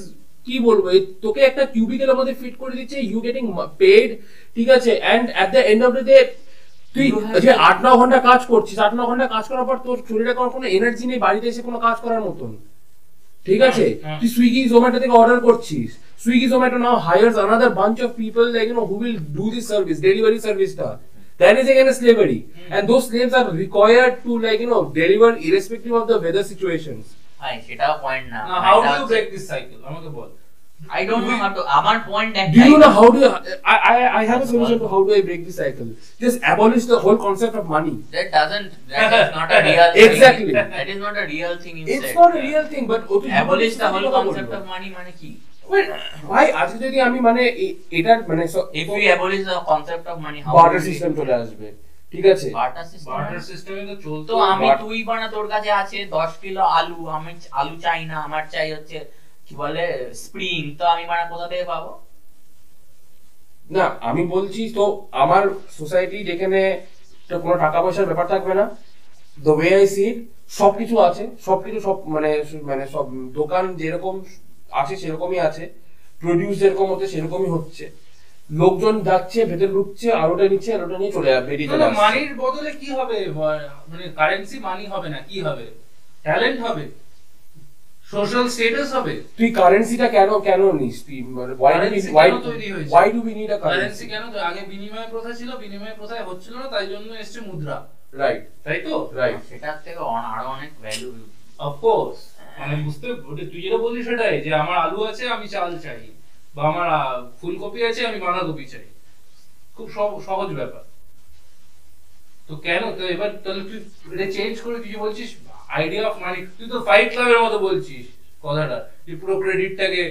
কি বলব তোকে একটা কিউবিকেলের মধ্যে ফিট করে দিচ্ছে ইউ গেটিং পেড ঠিক আছে? And at the end of the day তুই যে আট ন ঘণ্টা কাজ করছিস আট ন ঘণ্টা কাজ করার পর তোর শরীরে কোনো কোনো এনার্জি নেই বাড়িতে এসে কোনো কাজ করার মতন। ঠিক আছে? হ্যাঁ। তুই সুইগি জোম্যাটো থেকে অর্ডার করছিস। Swiggy Zomato now hires another bunch of people like you know who will do this service delivery সার্ভিসটা That is again a slavery, and those slaves are required to like you know deliver irrespective of the weather situations. সেটাও পয়েন্ট না। How do you break this cycle আমাকে বল। I don't know how to আমার point Do you know how do you, I, I I have a solution to how do I break this cycle? Just abolish the whole concept of money. that doesn't that is not a real thing. Exactly. that is not a real thing you It's said not a real thing, but abolish the whole concept of money মানে কি ভাই আজকে যদি আমি মানে এ- এটার মানে if we abolish the concept of money how barter system চলে আসবে ঠিক আছে barter system বার্টার সিস্টেমে তো চলতো আমি তুই বানা তোর কাছে আছে দশ কিলো আলু আমি আলু চাই না আমার চাই হচ্ছে কি বলে স্প্রিং তো আমি বানা কোথা থেকে পাবো? না আমি বলছি তো আমার সোসাইটি যেখানে কোনো টাকা পয়সার ব্যাপার থাকবে না। দ্য ওয়ে আই সি সবকিছু আছে সবকিছু সব মানে মানে সব দোকান যেরকম আছে সেরকমই আছে। প্রডিউস যেরকম হচ্ছে সেরকমই হচ্ছে। লোকজন যাচ্ছে ভেতরে ঢুকছে আর ওটা নিচ্ছে আর ওটা নিয়ে চলে যাবে বেরিয়ে চলে মানির বদলে কি হবে? মানে কারেন্সি মানি হবে না কি হবে? ট্যালেন্ট হবে। সোশ্যাল স্ট্যাটাস হবে? তুই কারেন্সিটা কেন কেন নিস? তুই why do Currency why? Why do we need a currency currency কেন তো আগে বিনিময় প্রথা ছিল বিনিময় প্রথায় হচ্ছিল না তাই জন্য এসেছে মুদ্রা। রাইট তাই তো? রাইট সেটার থেকে অন- আরও অনেক ভ্যালু অফকোর্স মানে বুঝতে ওটা তুই যেটা বললি সেটাই যে আমার আলু আছে আমি চাল চাই। বা আমার ফুলকপি আছে আমি বাঁধাকপি চাই। খুব সহ- সহজ ব্যাপার। তো কেন? তো এবার তাহলে তুই এটা চেঞ্জ করে তুই যে বলছিস আইডিয়া অফ মানি তুই তো ফাইট ক্লাবের মতো বলছিস কথাটা, যে পুরো ক্রেডিটটাকে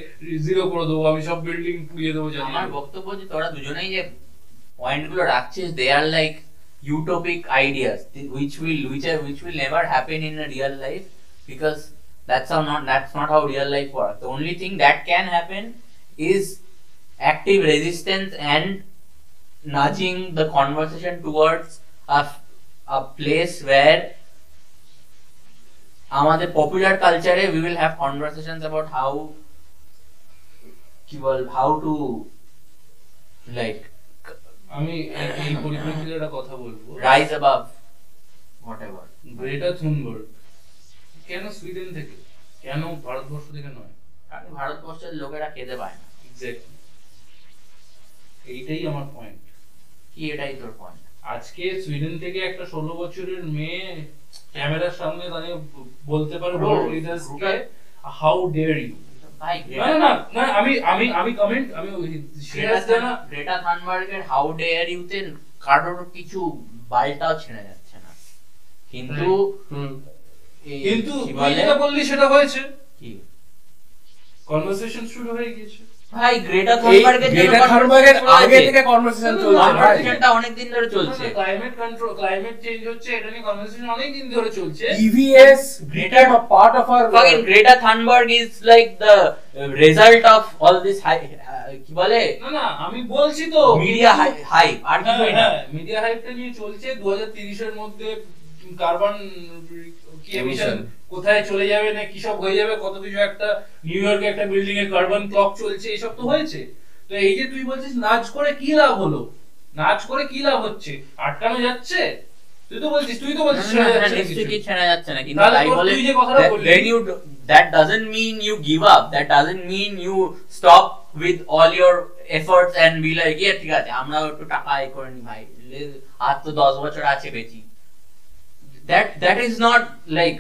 জিরো করে দেবো, আমি সব বিল্ডিং পুড়িয়ে দেবো জানি আমার বক্তব্য যে তোরা দুজনেই যে পয়েন্টগুলো রাখছিস they are like utopic ideas which will which are which will never happen in real life because that's are not that's not how real life where the only thing that can happen is active resistance and nudging the conversation towards a place where আমাদের পপুলার কালচারে we will have conversations about how কি বল হাউ টু লাইক আমি এই- পরিপ্রেক্ষিতে একটা কথা বলব। Rise above whatever Greta Thunberg কেন সুইডেন থেকে? কেন ভারতবর্ষ থেকে নয়? কারণ ভারতবর্ষের লোকেরা খেতে পায় না। এক্স্যাক্টলি এইটাই আমার পয়েন্ট কি এটাই তোর পয়েন্ট আজকে সুইডেন থেকে একটা ষোলো বছরের মেয়ে ক্যামেরার সামনে দাঁড়িয়ে বলতে পারে Bro, ওয়ার্ল্ড লিডার্সকে হাউ ডেয়ার ইউ না না, না না আমি আমি আমি কমেন্ট আমি গ্রেটা থানবার্গের হাউ ডেয়ার ইউতে কারোর কিছু বালটাও ছেড়ে যাচ্ছে না। কিন্তু কিন্তু তুই যেটা বললি সেটা হয়েছে। কি? কনভারসেশন শুরু হয়ে গিয়েছে। ভাই গ্রেটা এই থানবার্গের জন্য গ্রেটা থানবার্গের আগে থেকে কনভারসেশন চলছে কনভারসেশনটা অনেক দিন ধরে চলছে। ক্লাইমেট কন্ট্রোল ক্লাইমেট চেঞ্জ হচ্ছে এটা নিয়ে কনভারসেশন অনেক দিন ধরে চলছে। Fucking Greta Thunberg is like the uh, result of all this high, uh, কি বলে? না না আমি বলছি তো। মিডিয়া হাইপ আর মিডিয়া হাইপটা নিয়ে চলছে। 2030 এর মধ্যে কার্বন কি এমিশন। কোথায় চলে যাবে না কি সব হয়ে যাবে কত কিছু একটা নিউ ইয়র্কে একটা বিল্ডিং এর কার্বন ক্লক চলছে এসব তো হয়েছে। তো এই যে তুই বলছিস নাচ করে কি লাভ হলো? নাচ করে কি লাভ হচ্ছে? আটকানো যাচ্ছে? তুই তো বলছিস তুই তো বলছিস ছেড়ে যাচ্ছে না কিছু। কি যাচ্ছে না কিন্তু তাই বলে তুই যে কথাটা বললি- then you do- that doesn't mean you give up that doesn't mean you stop with all your efforts and be like yeah ঠিক আছে আমরাও একটু টাকা আয় করে নি ভাই। আর তো দশ বছর আছে বেশি that that is not like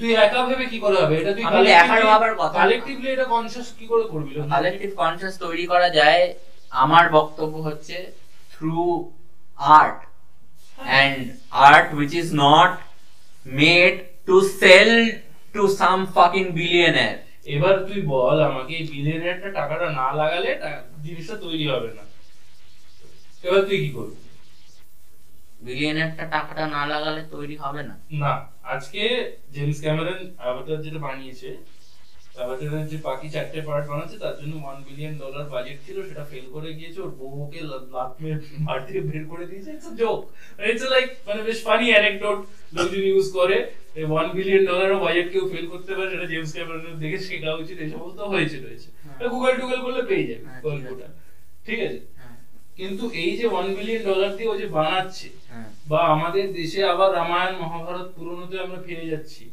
তুই একা ভেবে কি করে হবে? এটা তুই আমি একার ভাবার কথা। কালেক্টিভলি এটা কনসিয়াস কি করে করবি? কালেকটিভ কনসিয়াস তৈরি করা যায় আমার বক্তব্য হচ্ছে through art and art which is not made to sell to some fucking billionaire এবার তুই বল আমাকে এই বিলিয়নারটা টাকাটা না লাগালে জিনিসটা তৈরি হবে না। এবার তুই কি করবি? বিলিয়নারটা টাকাটা না লাগালে তৈরি হবে না। না আজকে জেমস ক্যামেরন অ্যাভাটার যেটা বানিয়েছে অ্যাভাটারের যে বাকি চারটে পার্ট বানাচ্ছে তার জন্য ওয়ান বিলিয়ন ডলার বাজেট ছিল সেটা ফেল করে গিয়েছে ওর বউকে লাত মেরে মার থেকে বের করে দিয়েছে। ইটস জোক ইটস লাইক মানে বেশ ফানি অ্যানেকডোট লোকজন ইউজ করে। ওয়ান বিলিয়ন ডলারও বাজেট কেউ ফেল করতে পারে সেটা জেমস ক্যামেরনের দেখে শেখা উচিত এই সমস্ত হয়েছে রয়েছে। গুগল টুগল করলে পেয়ে যাবে হ্যাঁ, ঠিক আছে। গল্পটা ঠিক আছে? হ্যাঁ, কিন্তু এই যে ওয়ান বিলিয়ন ডলার দিয়ে ও যে বানাচ্ছে হ্যাঁ। বা আমাদের দেশে আবার রামায়ণ মহাভারত পুরনোতে আমরা ফিরে যাচ্ছি।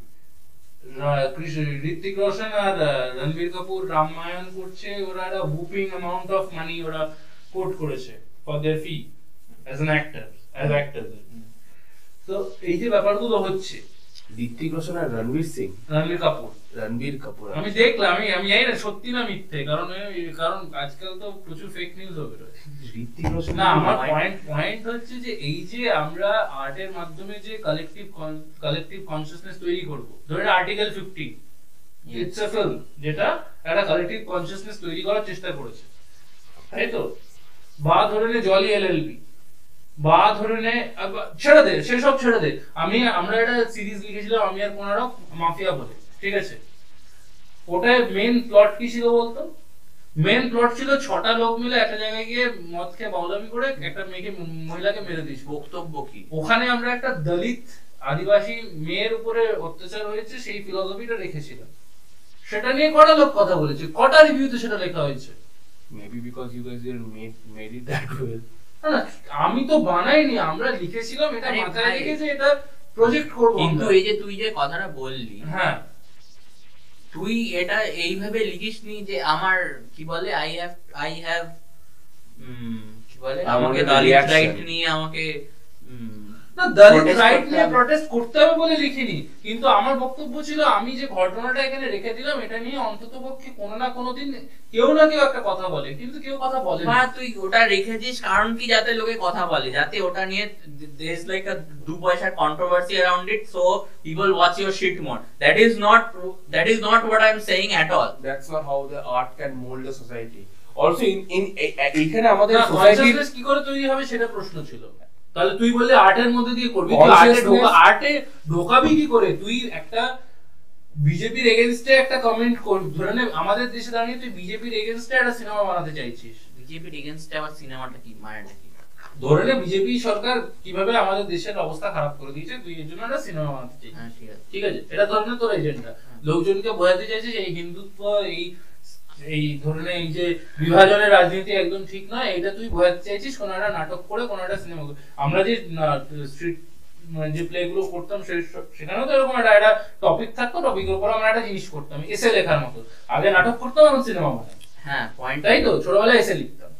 ঋত্বিক রোশন আর রণবীর কাপুর রামায়ণ করছে ওরা একটা হুপিং অ্যামাউন্ট অফ মানি ওরা কোট করেছে for their fee as an actor as actor তো এই যে ব্যাপারগুলো হচ্ছে ঋত্বিক রোশন আর রণবীর সিং? রণবীর কাপুর। রণবীর কাপুর আমি দেখলাম আমি আমি জানি না সত্যি না মিথ্যে কারণ কারণ আজকাল তো প্রচুর ফেক নিউজ হবে ঋত্বিক রোশন না আমার পয়েন্ট পয়েন্ট হচ্ছে যে এই যে আমরা আর্টের মাধ্যমে যে কালেকটিভ কালেকটিভ কনসিয়াসনেস তৈরি করব ধরে আর্টিকেল 50 ইটস আ ফিল্ম যেটা একটা কালেকটিভ কনসিয়াসনেস তৈরি করার চেষ্টা করেছে তাই তো? বা ধরে জলি এলএলবি বা ধরে নে আব- ছেড়ে দে, সেসব ছেড়ে দে। আমি, আমরা একটা সিরিজ লিখেছিলাম, আমি আর কোনারক, মাফিয়া বলে, ঠিক আছে? মেন প্লট কি ছিল বলতো? মেন প্লট ছিল ছটা লোক মিলে একটা জায়গায় গিয়ে করে একটা মেয়েকে, মহিলাকে মেরে দিয়েছিল বক্তব্য কি? ওখানে আমরা একটা দলিত আদিবাসী মেয়ের উপরে অত্যাচার হয়েছে, সেই ফিলোসফিটা রেখেছিলাম। সেটা নিয়ে কটা লোক কথা বলেছে? কটা রিভিউতে সেটা লেখা হয়েছে? Maybe because you didn't made it that well আমি তো বানাইনি আমরা লিখেছিলাম এটা মাথায়। রেখে যে এটা প্রজেক্ট করব কিন্তু এই যে তুই যে কথাটা বললি হ্যাঁ। তুই এটা এইভাবে লিখিসনি যে আমার কি বলে আই হ্যাভ আই হ্যাভ কি বলে আমাকে দালিত রাইট নিয়ে আমাকে প্রটেস্ট করতে হবে। বলে লিখিনি। কিন্তু আমার বক্তব্য ছিল আমি যে ঘটনাটা এখানে রেখে দিলাম এটা নিয়ে অন্তত পক্ষে কোনো না কোনো দিন কেউ না কেউ একটা কথা বলে কিন্তু কেউ কথা বলে না। তুই ওটা রেখেছিস কারণ কি যাতে লোকে কথা বলে যাতে ওটা নিয়ে is like দু পয়সার not what i'm saying at all. That's how the art can mould the society also in in আমাদের কি করে তৈরি হবে সেটা প্রশ্ন ছিল। তাহলে তুই বললে আর্টের মধ্যে দিয়ে করবি তুই আর্টে ঢোকা আর্টে ঢোকাবি কি করে? তুই একটা বিজেপির এগেনস্টে একটা কমেন্ট কর ধরে নে আমাদের দেশে দাঁড়িয়ে তুই বিজেপির এগেনস্টে একটা সিনেমা বানাতে চাইছিস। বিজেপির এগেনস্টে আবার সিনেমাটা কি মায়েরটা কি ধরে নে বিজেপি সরকার কীভাবে আমাদের দেশের অবস্থা খারাপ করে দিয়েছে তুই এর জন্য একটা সিনেমা বানাতে চাইছিস। হ্যাঁ ঠিক আছে। ঠিক আছে? এটা ধরে নে তোর এজেন্ডা লোকজনকে বোঝাতে চাইছে যে এই হিন্দুত্ব এই এই ধরে নে এই যে বিভাজনের রাজনীতি একদম ঠিক নয় এটা তুই বোঝাতে চাইছিস কোনো একটা নাটক করে কোনো একটা সিনেমা করে। আমরা যে স্ট্রিট যে প্লে গুলো করতাম সেখানেও তো এরকম একটা একটা টপিক থাকতো টপিকের উপর আমরা একটা জিনিস করতাম এসে লেখার মতো। আগে নাটক করতাম এখন সিনেমা বানাতাম। হ্যাঁ পয়েন্ট তাই তো? ছোটবেলায় এসে লিখতাম।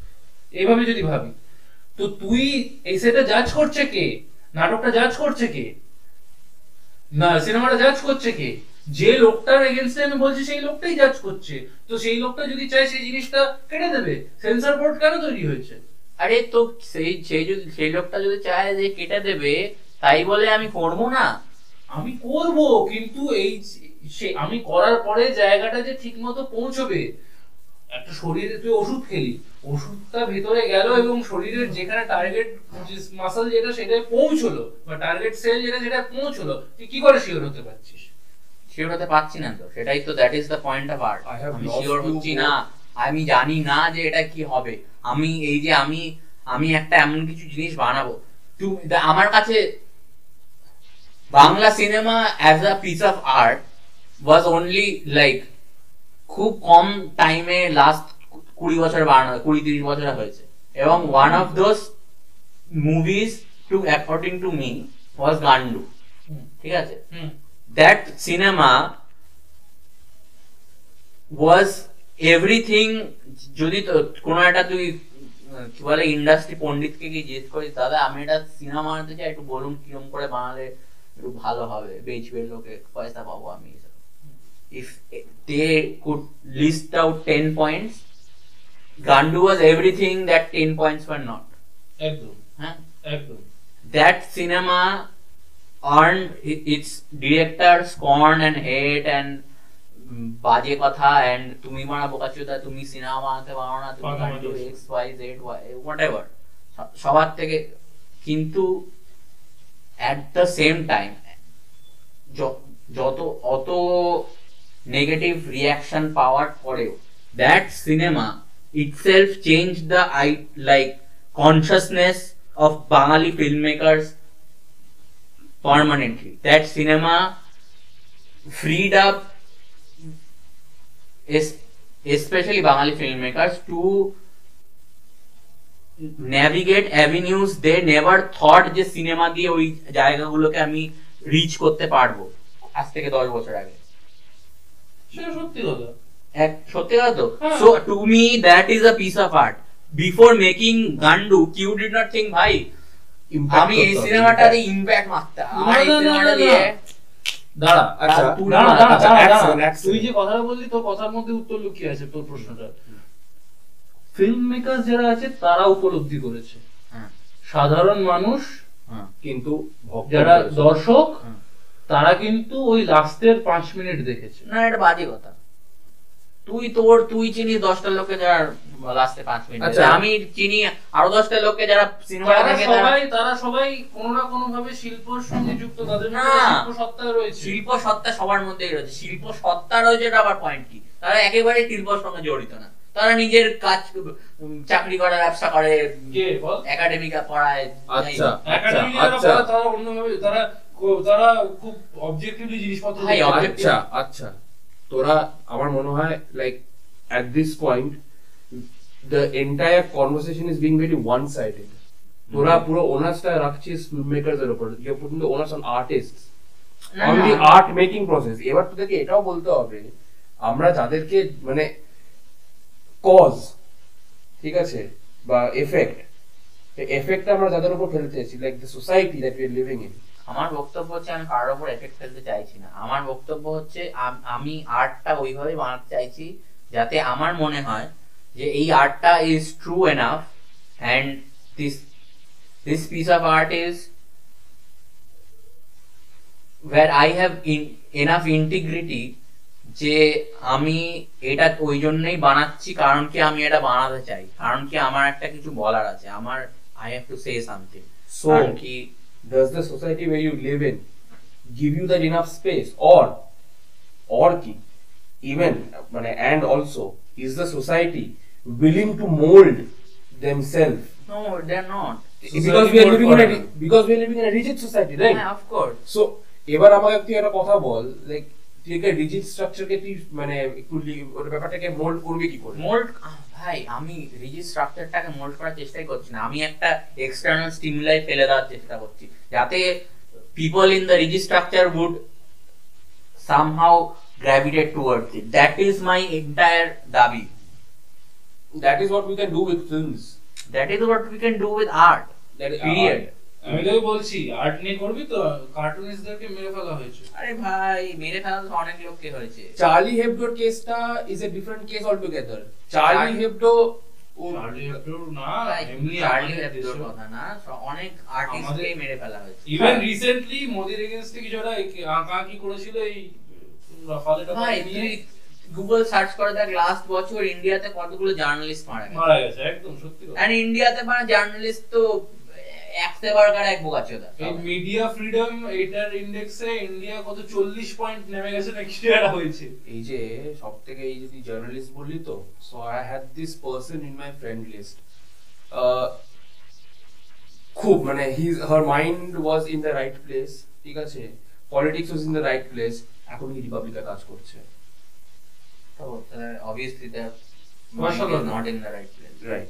এইভাবে যদি ভাবি। তো তুই এসেটা জাজ করছে কে? নাটকটা জাজ করছে কে? না সিনেমাটা জাজ করছে কে? যে লোকটার এগেনস্টে আমি বলছি সেই লোকটাই জাজ করছে। তো সেই লোকটা যদি চায় সেই জিনিসটা কেটে দেবে। সেন্সর বোর্ড কেন তৈরি হয়েছে? আরে তো সেই সেই যদি সেই লোকটা যদি চায় যে কেটে দেবে তাই বলে আমি করব না। আমি করব কিন্তু এই সে আমি করার পরে জায়গাটা যে ঠিক মতো পৌঁছবে একটা শরীরে তুই ওষুধ খেলি। ওষুধটা ভেতরে গেল এবং শরীরের যেখানে টার্গেট মাসল যেটা সেটাই পৌঁছলো। বা টার্গেট সেল যেটা সেটা পৌঁছলো। তুই কি করে শিওর হতে পারছিস? শিওর হতে পারছি না তো সেটাই তো that is the point of art আমি শিওর হচ্ছি না আমি জানি না যে এটা কি হবে। আমি এই যে আমি আমি একটা এমন কিছু জিনিস বানাবো। আমার কাছে Bangla cinema as a piece of art was only like খুব কম টাইমে লাস্ট কুড়ি বছর বানানো কুড়ি তিরিশ বছর হয়েছে। এবং one of those movies to according to me was Gandu. ঠিক আছে? That cinema was everything যদি কোনো একটা তুই কি বলে ইন্ডাস্ট্রি পণ্ডিতকে কি জিজ্ঞেস করিস দাদা আমি এটা সিনেমা বানাতে চাই একটু বলুন কিরম করে বানালে একটু ভালো হবে বেচবে লোকে পয়সা পাবো আমি if they could list out ten points Gandu was everything that ten points were not একদম। হ্যাঁ? একদম। That cinema earned its director scorn and hate and বাজে কথা and তুমি মারা বোকাচোদা তুমি সিনেমা বানাতে পারো না তুমি গান্ডু আছে। X Y Z whatever সবার থেকে কিন্তু অ্যাট দ্য সেম টাইম যত অত নেগেটিভ রিয়াকশন পাওয়ার পরেও that cinema itself changed the i like consciousness of Bengali filmmakers permanently. That cinema freed up especially Bengali filmmakers to navigate avenues they never thought যে সিনেমা দিয়ে ওই জায়গাগুলোকে আমি রিচ করতে পারব আজ থেকে দশ বছর আগে সেটা সত্যি কথা এক সত্যি কথা তো হ্যাঁ। So to me that is a piece of art before making Gandu Q did not think ভাই আমি এই করতে হবে, সিনেমাটাতে impact। ইম্প্যাক্ট মারতে না, আমার এই না, না, সিনেমাটা দিয়ে দাঁড়া আচ্ছা, দাঁড়া, দাঁড়া, আচ্ছা, তুই যে কথাটা বললি তোর কথার মধ্যে উত্তর লুকিয়ে আছে তোর প্রশ্নটা ফিল্ম মেকার যারা আছে তারা উপলব্ধি করেছে। হ্যাঁ। সাধারণ মানুষ। কিন্তু যারা দর্শক তারা কিন্তু ওই লাস্টের পাঁচ মিনিট দেখেছে। না এটা বাজে কথা। তুই তোর তুই চিনিস দশটা লোককে যারা লাস্টে পাঁচ মিনিট আচ্ছা। আমি চিনি আরও দশটা লোককে যারা সিনেমা তারা দেখে সবাই তারা সবাই কোনো না কোনো ভাবে শিল্পর সঙ্গে যুক্ত তাদের শিল্প সত্তা রয়েছে। শিল্প সত্তা সবার মধ্যেই রয়েছে। শিল্প সত্তা রয়েছে এটা আবার পয়েন্ট কি? তারা একেবারে শিল্পর সঙ্গে জড়িত না। তারা নিজের কাজ চাকরি করে ব্যবসা করে কে বল? একাডেমিকা পড়ায়। আচ্ছা আচ্ছা যারা আচ্ছা। পড়ে তারা অন্যভাবে তারা তারা খুব অবজেক্টিভলি জিনিসপত্র আচ্ছা আচ্ছা। তোরা আমার মনে হয় like at this point the entire conversation is being very one sided তোরা পুরো ওনার্সটা রাখছিস ফিল্ম মেকারস এর উপর you putting the onus on artist on the art making process এবার তোদেরকে এটাও বলতে হবে আমরা যাদেরকে মানে কজ ঠিক আছে বা এফেক্ট এফেক্ট আমরা যাদের উপর ফেলতে চাইছি like the society that we are living in আমার বক্তব্য হচ্ছে আমি কারোর উপর এফেক্ট ফেলতে চাইছি না। আমার বক্তব্য হচ্ছে আমি আর্টটা ওইভাবে বানাতে চাইছি যাতে আমার মনে হয় যে এই আর্টটা is true enough and this this piece of art is where I have in, enough integrity যে আমি এটা ওই জন্যই বানাচ্ছি কারণ কি আমি এটা বানাতে চাই। কারণ কি আমার একটা কিছু বলার আছে। আমার I have to say something so কি does the society where you live in give you that enough space or or ki even মানে and also is the society willing to mold themselves no they're not because we are living in a because we are living in a rigid society right yeah, of course so এবার আমাকে তুই একটা কথা বল লাইক একটা রিজিড স্ট্রাকচারকে তুই মানে একটু ওর ব্যাপারটাকে মোল্ড করবি কি করে? মোল্ড ভাই আমি রিজিড স্ট্রাকচারটাকে মোল্ড করার চেষ্টাই করছি না। আমি একটা এক্সটার্নাল স্টিমুলাই ফেলে দেওয়ার চেষ্টা করছি। যাতে people in the rigid structure would somehow gravitate towards it that is my entire দাবি। That is what we can do with films that is what we can do with art that period আমি তোকে বলছি আর্ট নিয়ে করবি তো কার্টুনিস্টদেরকে মেরে ফেলা হয়েছে। আরে ভাই মেরে ফেলা তো অনেক লোককে হয়েছে। চার্লি হেবডোর কেসটা is a different case all together Charlie Hebdo Charlie Hebdo না এমনি চার্লি হেবডোর কথা না অনেক আর্টিস্টকে মেরে ফেলা হয়েছে। ইভেন রিসেন্টলি মোদির এগেনস্টে কিছু একটা আঁকা আঁকি করেছিল এই রাফালে ভাই গুগল সার্চ করে দেখ লাস্ট বছর ইন্ডিয়াতে কতগুলো জার্নালিস্ট মারা গেছে। মারা গেছে একদম সত্যি কথা। ইন্ডিয়াতে মানে জার্নালিস্ট তো একতে বারকার এক বোকাচোদা এই মিডিয়া ফ্রিডম এটার ইন্ডেক্সে ইন্ডিয়া কত চল্লিশ পয়েন্ট নেমে গেছে না কিছু একটা হয়েছে। এই যে সব থেকে এই যে তুই জার্নালিস্ট বললি তো so I had this person in my friend list খুব মানে his her mind was in the right place ঠিক আছে? Politics was in the right place এখন কি রিপাবলিকা কাজ করছে? Obviously the. Not in the right place right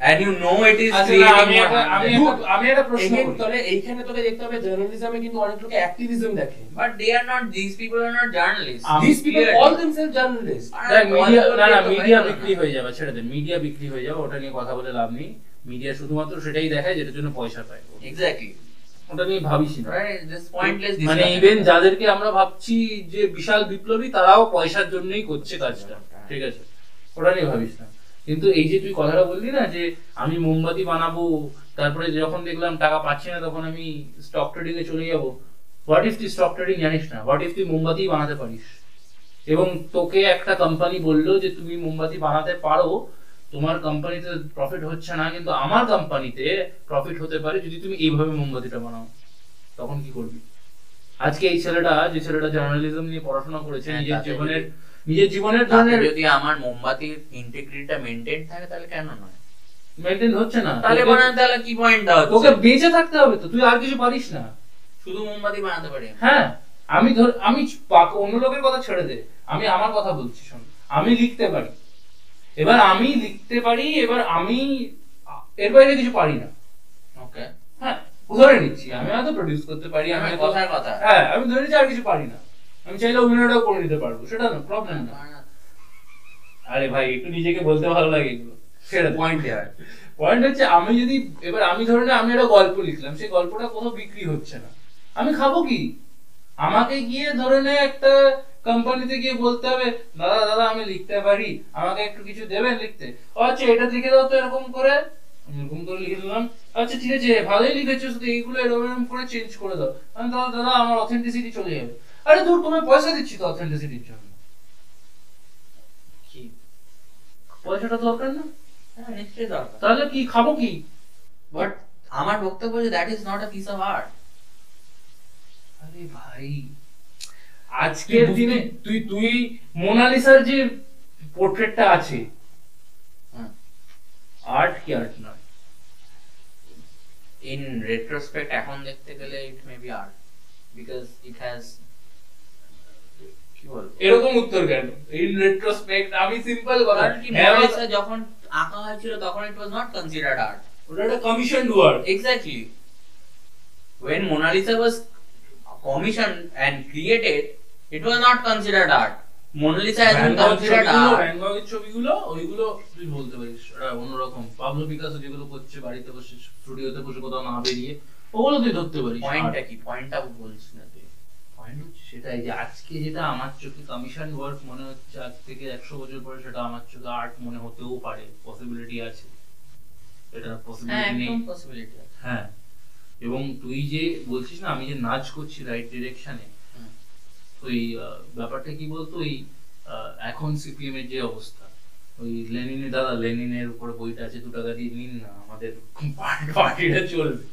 and you know it is আচ্ছা, আমি আমি একটা- প্রশ্ন করি। তাহলে এইখানে তোকে দেখতে হবে জার্নালিজমে কিন্তু অনেক লোক অ্যাক্টিভিজম দেখে। But they are not, these people are not journalists. these people Clearly. call themselves journalists. দেখ মিডিয়া না না মিডিয়া বিক্রি হয়ে যাবে ছেড়ে দে মিডিয়া বিক্রি হয়ে যাবে ওটা নিয়ে কথা বলে লাভ নেই। মিডিয়া শুধুমাত্র সেটাই দেখায় যেটার জন্য পয়সা পায়। Exactly. ওটা নিয়ে ভাবিস না। Right? This মানে ইভেন যাদেরকে আমরা ভাবছি যে বিশাল বিপ্লবী তারাও পয়সার জন্যই করছে কাজটা। ঠিক আছে? ওটা নিয়ে ভাবিস না। কিন্তু এই যে তুই কথাটা বললি না যে আমি মোমবাতি বানাবো তারপরে যখন দেখলাম টাকা পাচ্ছি না তখন আমি স্টক ট্রেডিং এ চলে যাব। হোয়াট ইফ তুই স্টক ট্রেডিং জানিস না? হোয়াট ইফ তুই মোমবাতি বানাতে পারিস? এবং তোকে একটা কোম্পানি বলল যে তুমি মোমবাতি বানাতে পারো তোমার কোম্পানিতে প্রফিট হচ্ছে না কিন্তু আমার কোম্পানিতে প্রফিট হতে পারে যদি তুমি এইভাবে মোমবাতিটা বানাও। তখন কি করবি? আজকে এই ছেলেটা যে ছেলেটা জার্নালিজম নিয়ে পড়াশোনা করেছে হ্যাঁ, নিজের জীবনের নিজের জীবনের ধরনের যদি আমার মোমবাতির ইন্টিগ্রিটিটা মেনটেন থাকে তাহলে কেন নয়? মেনটেন হচ্ছে না। তাহলে বানাতে তাহলে কি পয়েন্ট তোকে বেঁচে থাকতে হবে তো তুই আর কিছু পারিস না। শুধু মোমবাতি বানাতে পারি? হ্যাঁ আমি ধর আমি অন্য লোকের কথা ছেড়ে দে। আমি আমার কথা বলছি শোন। আমি লিখতে পারি। এবার আমি লিখতে পারি এবার আমি এর বাইরে কিছু পারি না। ওকে হ্যাঁ ধরে নিচ্ছি আমি হয়তো প্রডিউস করতে পারি আমি কথার কথা। হ্যাঁ আমি ধরে নিচ্ছি আর কিছু পারি না। আমি চাইলে অভিনয়টাও করে নিতে পারব সেটা না প্রবলেম না। আরে ভাই একটু নিজেকে বলতে ভালো লাগে। এগুলো দে পয়েন্ট ইয়ার পয়েন্ট হচ্ছে আমি যদি এবার আমি ধরে নে আমি একটা গল্প লিখলাম সেই গল্পটা কোথাও বিক্রি হচ্ছে না। আমি খাব কি? আমাকে গিয়ে ধরে নে একটা কোম্পানিতে গিয়ে বলতে হবে দাদা দাদা আমি লিখতে পারি আমাকে একটু কিছু দেবেন লিখতে? ও আচ্ছা এটা লিখে দাও তো এরকম করে। এরকম করে লিখে দিলাম। আচ্ছা ঠিক আছে ভালোই লিখেছো শুধু এইগুলো এরকম এরকম করে চেঞ্জ করে দাও। আমি দাদা দাদা আমার অথেন্টিসিটি চলে যাবে। আরে দূর তোমায় পয়সা দিচ্ছি তো অথেন্টিসিটির জন্য। কি? পয়সাটা দরকার না? হ্যাঁ নিশ্চয়ই দরকার। তাহলে কি খাব কি? বাট আমার বক্তব্য যে that is not a piece of art আরে ভাই আজকের দিনে তুই তুই মোনালিসার যে পোর্ট্রেটটা আছে। আর্ট কি আর্ট নয়? ইন রেট্রোস্পেক্ট এখন দেখতে গেলে it may be art because it has এরকম উত্তর কেন? ইন রেট্রোস্পেক্ট আমি সিম্পল কথা হ্যাঁ, যখন আঁকা হয়েছিল তখন it was not considered art ওটা একটা commission work Exactly. When Mona Lisa was commissioned and created, it was not considered art. Mona Lisa has been considered art. ভ্যানগগের ছবিগুলো ওইগুলো তুই বলতে পারিস ওটা অন্যরকম। পাবলো পিকাসো যেগুলো করছে বাড়িতে বসে স্টুডিওতে বসে কোথাও না বেরিয়ে ওগুলো তুই ধরতে পারিস পয়েন্টটা কি? পয়েন্টটা বলছিস না। সেটাই যে আজকে যেটা আমার চোখে কমিশন ওয়ার্ক মনে হচ্ছে আজ থেকে একশো বছর পরে সেটা আমার চোখে আর্ট মনে হতেও পারে পসিবিলিটি আছে। এটা হ্যাঁ পসিবিলিটি নেই। একদম পসিবিলিটি হ্যাঁ এবং তুই যে বলছিস না আমি যে নাচ করছি রাইট ডিরেকশনে। ওই ব্যাপারটা কি বলতো? ওই এখন সিপিএম এর যে অবস্থা ওই লেনিনের দাদা লেনিনের উপর বইটা আছে দু টাকা দিয়ে নিন না আমাদের পার্টিটা চলবে।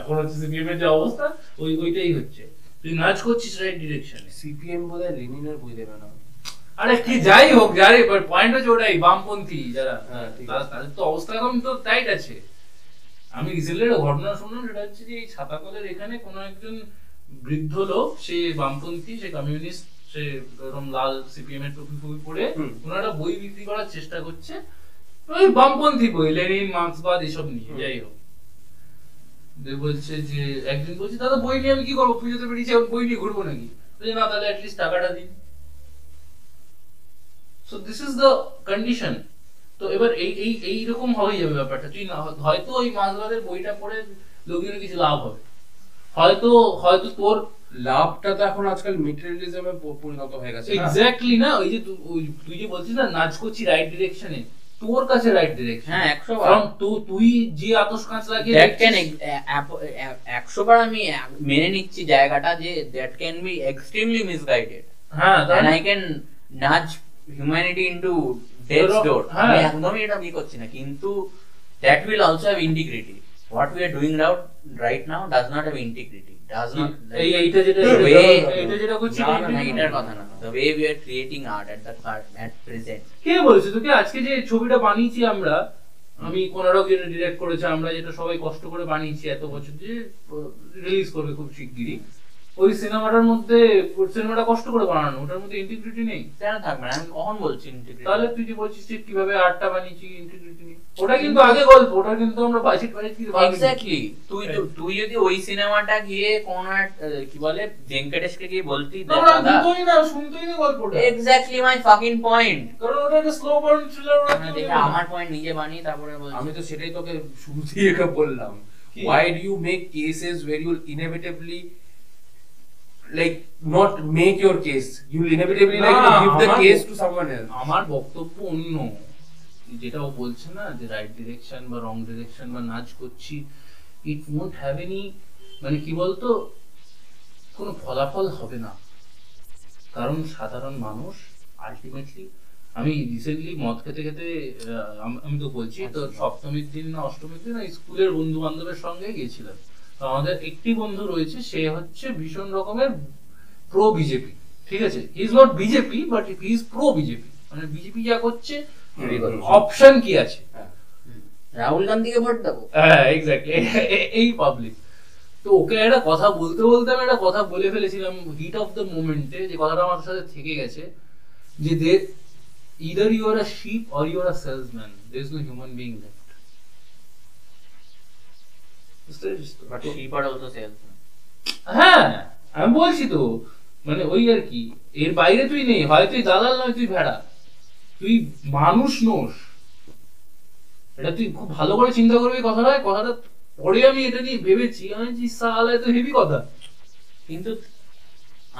এখন হচ্ছে সিপিএম এর যে অবস্থা ওই ওইটাই হচ্ছে। তুই নাচ করছিস রাইট ডিরেকশনে সিপিএম বোধহয় লেনিনের বই দেবে না। আরে কি যাই হোক যারে পয়েন্ট হচ্ছে ওটাই বামপন্থী যারা। হ্যাঁ, তাদের তো অবস্থা এখন তো টাইট আছে। আমি রিসেন্টলি একটা ঘটনা শুনলাম সেটা হচ্ছে যে এই ছাতাকলের এখানে কোনো একজন বৃদ্ধ লোক সে বামপন্থী সে কমিউনিস্ট সে এরকম লাল সিপিএম এর টুপি ফুপি পরে কোনো একটা বই বিক্রি করার চেষ্টা করছে। ওই বামপন্থী বই লেনিন মার্ক্সবাদ এসব নিয়ে যাই হোক। বলছে যে একদিন বলছে দাদা বই নিয়ে আমি কি করব? পুজোতে বেরিয়েছি এখন বই নিয়ে ঘুরবো নাকি? বলছে, না তাহলে অ্যাটলিস্ট টাকাটা দিন। So this is the condition তো এবার এই এই এই রকম হয়ে যাবে ব্যাপারটা। তুই না হয়তো ওই মাঝবাদের বইটা পড়ে লোকের কিছু লাভ হবে। হয়তো হয়তো তোর লাভটা তো এখন আজকাল মেটেরিয়ালিজমে পরিণত হয়ে গেছে? এক্স্যাক্টলি না? ওই যে তুই তুই যে বলছিস না নাচ করছি রাইট ডিরেকশনে তোর কাছে রাইট হ্যাঁ তুই যে আতস একশো বার আমি মেনে নিচ্ছি জায়গাটা যে that can be extremely misguided হ্যাঁ আই হিউম্যানিটি ইনটু ডেথ একদমই এটা বি করছি না কিন্তু that will also have integrity what we are doing out right now does not have integrity Does not এই এইটা যেটা the way এইটা যেটা করছি না, না, না, এটার কথা না। The way we are creating art at the at present. কে বলছে? তোকে আজকে যে ছবিটা বানিয়েছি আমরা আমি কোনারক যেটা ডিরেক্ট করেছে আমরা যেটা সবাই কষ্ট করে বানিয়েছি এত বছর যে রিলিজ করবে খুব শিগগিরই। ওই সিনেমাটার মধ্যে সিনেমাটা কষ্ট করে বানানো ওটার মধ্যে ইন্টিগ্রিটি নেই। কেন থাকবে না আমি কখন বলছি integrity? তাহলে তুই যে বলছিস যে কীভাবে আর্টটা বানিয়েছি ইন্টিগ্রিটি নেই। ওটা কিন্তু আগে গল্প ওটা কিন্তু আমরা বাজেট বাজেট কিছু। এক্স্যাক্টলি তুই তুই যদি ওই সিনেমাটা গিয়ে কোন কি বলে ভেঙ্কটেশকে গিয়ে বলতি দিতই না শুনতোই না গল্পটা। এক্স্যাক্টলি মাই ফাকিং পয়েন্ট কারণ ওটা একটা স্লো বার্ন থ্রিলার দেখে আমার পয়েন্ট নিজে বানিয়ে তারপরে বলছি। আমি তো সেটাই তোকে শুরুতেই এটা বললাম। why do you make cases where you'll inevitably like not make your case. You'll inevitably like না, give the case to someone else. আমার বক্তব্য অন্য। যেটা ও বলছে না যে রাইট ডিরেকশন বা রং ডিরেকশন বা নাচ করছি ইট ওন্ট হ্যাভ এনি মানে কি বলতো কোনো ফলাফল হবে না। কারণ সাধারণ মানুষ আলটিমেটলি আমি রিসেন্টলি মদ খেতে খেতে আম- তো বলছি তো সপ্তমীর দিন না অষ্টমীর দিন স্কুলের বন্ধু বান্ধবের সঙ্গে গিয়েছিলাম। তো আমাদের একটি বন্ধু রয়েছে সে হচ্ছে ভীষণ রকমের প্রো বিজেপি ঠিক আছে? Is not BJP but he is pro BJP মানে বিজেপি যা করছে অপশন কি আছে? রাহুল গান্ধীকে ভোট দেবো। হ্যাঁ এক্স্যাক্টলি এই পাবলিক তো ওকে একটা কথা বলতে বলতে আমি একটা কথা বলে ফেলেছিলাম হিট অফ দ্য মোমেন্টে যে কথাটা আমার সাথে থেকে গেছে যে they either you are a sheep or you are a salesman there is no human being left বুঝতে পেরেছিস তো? বাট শিপার অলসো সেলস হ্যাঁ আমি বলছি তো মানে ওই আর কি এর বাইরে তুই নেই হয় তুই দালাল নয় তুই ভেড়া। তুই মানুষ নোস। এটা তুই খুব ভালো করে চিন্তা করবি কথাটা কথাটা পরে আমি এটা নিয়ে ভেবেছি আমি যে সালা তো হেভি কথা। কিন্তু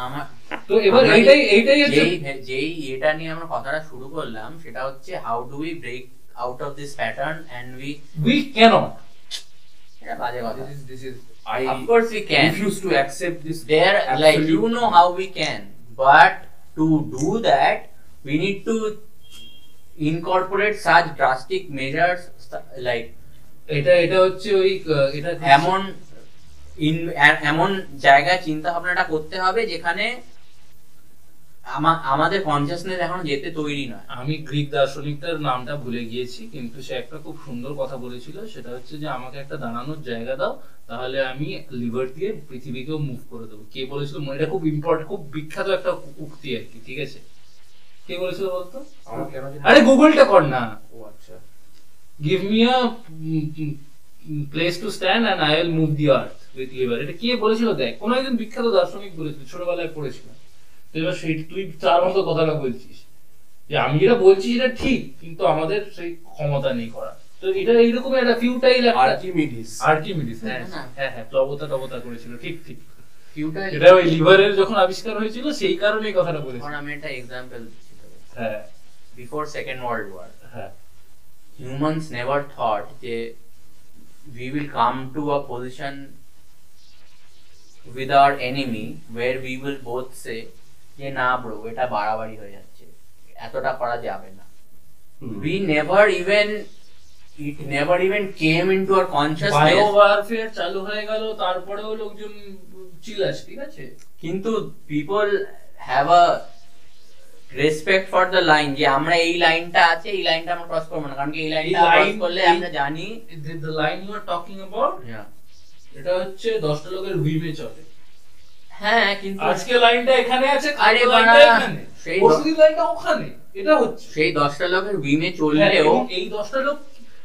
আমার তো এবার এইটাই এইটাই হচ্ছে যেই যেই এটা নিয়ে আমরা কথাটা শুরু করলাম সেটা হচ্ছে how do we break out of this pattern and we we can't this is this is I of course we can refuse to accept this there like you know how we can but to do that we need to incorporate such drastic measures like এটা এটা হচ্ছে ওই এটা এমন এমন জায়গায় চিন্তা ভাবনাটা করতে হবে যেখানে আমাদের কনসিয়াসনেস এখন যেতে তৈরি নয়। আমি গ্রিক দার্শনিকটার নামটা ভুলে গিয়েছি কিন্তু সে একটা খুব সুন্দর কথা বলেছিল সেটা হচ্ছে যে আমাকে একটা দাঁড়ানোর জায়গা দাও তাহলে আমি লিভার দিয়ে পৃথিবীকেও মুভ করে দেবো। কে বলেছিল মানে এটা খুব ইম্পর্টেন্ট খুব বিখ্যাত একটা উক্তি আর কি ঠিক আছে? কে বলেছিল বলতো? আরে গুগলটা কর না। ও আচ্ছা। Give me a place to stand and I will move the earth with lever এটা কে বলেছিল দেখ? কোন একজন বিখ্যাত দার্শনিক বলেছিল ছোটবেলায় পড়েছিলাম। এবার সেই তুই তার মতো কথাটা বলছিস। যে আমি যেটা বলছি সেটা ঠিক কিন্তু আমাদের সেই ক্ষমতা নেই করা তো এটা এইরকম একটা ফিউটাইল আর্কিমিডিস আর্কিমিডিস হ্যাঁ। হ্যাঁ হ্যাঁ প্রবতা টবতা করেছিল ঠিক ঠিক। ফিউটাইল এটা ওই লিভারের যখন আবিষ্কার হয়েছিল সেই কারণে কথাটা বলেছিল। আমি একটা এক্সাম্পল দিচ্ছি হ্যাঁ। বিফোর সেকেন্ড ওয়ার্ল্ড ওয়ার হ্যাঁ। humans never thought যে we will come to a position with our enemy where we will both say যে না ব্রো এটা বাড়াবাড়ি হয়ে যাচ্ছে। এতটা করা যাবে না। we never even it never even came into our consciousness bio warfare চালু হয়ে গেল তারপরেও লোকজন চিল আছে ঠিক আছে? কিন্তু people have a respect for the line যে আমরা এই লাইনটা আছে এই লাইনটা আমরা ক্রস করব না। কারণ কি এই লাইনটা ক্রস line- করলে আমরা জানি। The line you are talking about এটা হচ্ছে দশটা লোকের হুইমে চলে। হ্যাঁ কিন্তু আজকে লাইনটা এখানে আছে আরে লাইনটা এখানে। সেই পরশুদিন লাইনটা ওখানে এটা হচ্ছে। সেই দশটা লোকের উইমে হ্যাঁ, চললেও এই দশটা লোক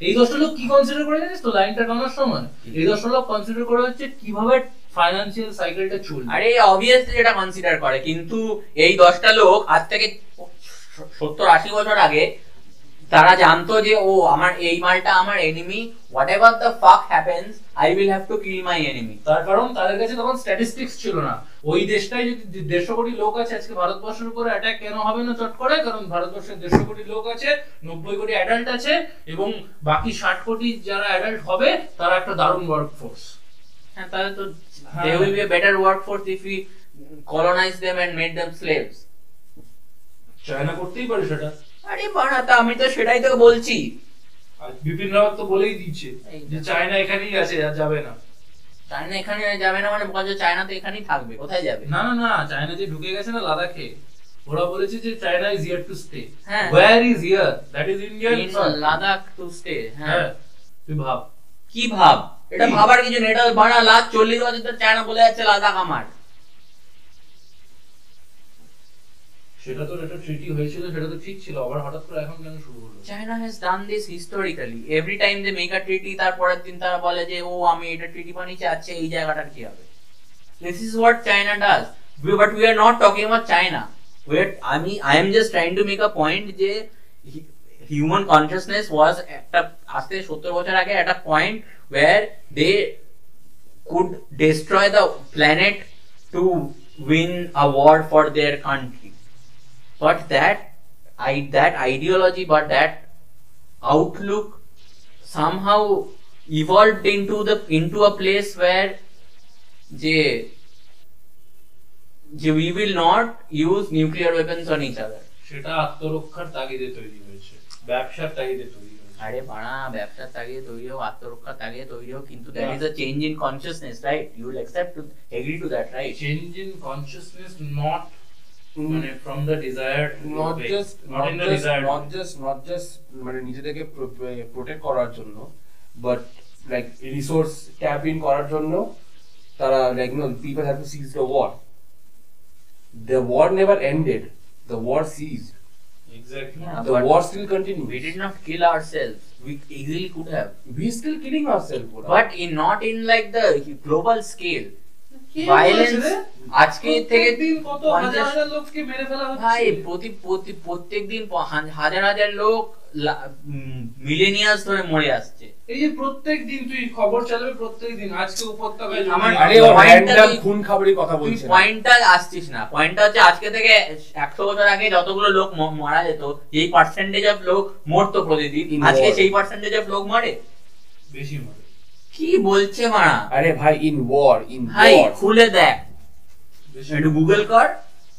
এই দশটা লোক কি কনসিডার করে জানিস তো? লাইনটা টানার সময়। এই দশটা লোক কনসিডার করে হচ্ছে কীভাবে ফাইন্যান্সিয়াল সাইকেলটা চলবে। আরে অবভিয়াসলি এটা কনসিডার করে কিন্তু এই দশটা লোক আজ থেকে সত্তর আশি বছর আগে তারা জানতো যে ও আমার এই মালটা আমার enemy whatever the fuck happens I will have to kill my enemy তার কারণ তাদের কাছে তখন স্ট্যাটিস্টিক্স ছিল না। ওই দেশটাই যদি দেড়শো কোটি লোক আছে আজকে ভারতবর্ষের উপরে অ্যাটাক কেন হবে না চট করে? কারণ ভারতবর্ষের দেড়শো কোটি লোক আছে নব্বই কোটি অ্যাডাল্ট আছে এবং বাকি ষাট কোটি যারা অ্যাডাল্ট হবে তারা একটা দারুণ ওয়ার্ক ফোর্স হ্যাঁ তাহলে তো। They will be a better workforce if you colonise them and made them slaves China করতেই পারে সেটা। আরে বাড়া তা আমি তো সেটাই তো বলছি। বিপিন রাওয়াত তো বলেই দিচ্ছে যে চায়না এখানেই আছে আর যাবে না। চায়না এখানে যাবে না মানে বলছে চায়না তো এখানেই থাকবে কোথায় যাবে? না না না চায়না যে ঢুকে গেছে না লাদাখে ওরা বলেছে যে China is here to stay হ্যাঁ। Where is here that is Indian in Ladakh to stay হ্যাঁ। তুই ভাব। কি ভাব? এটা? ভাবার কিছু নেই এটা বাড়া লাখ চল্লিশ বছর চায়না বলে যাচ্ছে লাদাখ আমার। সেটা তো একটা ট্রিটি হয়েছিল, সেটা তো ঠিক ছিল, আবার হঠাৎ করে এখন কেন শুরু হলো? China has done this historically every time they make a treaty তারপরের দিন তারা বলে যে, ও, আমি এটা ট্রিটি বানিয়েছি আচ্ছা এই জায়গাটার কি হবে? This is what China does but we are not talking about China আর আমি I am just trying to make a point যে হিউম্যান কনসিয়াসনেস ওয়াজ একটা আজ থেকে সত্তর বছর আগে একটা point where they destroy the planet to win a war for their country. But that i that ideology but that outlook somehow evolved into the into a place where যে যে we will not use nuclear weapons on each other. সেটা আত্মরক্ষার তাগিদে তৈরি হয়েছে ব্যবসার তাগিদে তৈরি হয়েছে। আরে বাড়া ব্যবসার তাগিদে তৈরি হোক আত্মরক্ষার তাগিদে তৈরি হোক কিন্তু that is a change in consciousness right you will accept to agree to that right change in consciousness not মানে from the desire not just not in the not desire just not just মানে নিজেদেরকে প্রোটেক্ট করার জন্য but like resource tap in করার জন্য তারা like no people have to cease the war the war never ended the war ceased exactly Yeah. the but war still continues. we did not kill ourselves. We easily could have. We still killing ourselves bro. but in not in like the global scale. কে violence আজকে থেকে কত হাজার হাজার লোককে মেরে ফেলা ভাই প্রতি প্রতি প্রত্যেক হাজার হাজার লোক মিলেনিয়াস ধরে মরে আসছে। এই যে প্রত্যেক দিন তুই খবর চালাবে প্রত্যেক দিন আজকে উপত্যকায় আমার- আরে ও point টা random তুই- খুন খাবারের কথা বলছিস পয়েন্টটা আসছিস না। পয়েন্টটা হচ্ছে আজকে থেকে একশো বছর আগে যতগুলো লোক মারা যেত যেই পার্সেন্টেজ অফ লোক মরতো প্রতিদিন আজকে সেই পার্সেন্টেজ অফ লোক মরে। বেশি মরে। কি বলছে মারা? আরে ভাই ইন ওয়ার ইন ভাই খুলে দেখ। একটু গুগল কর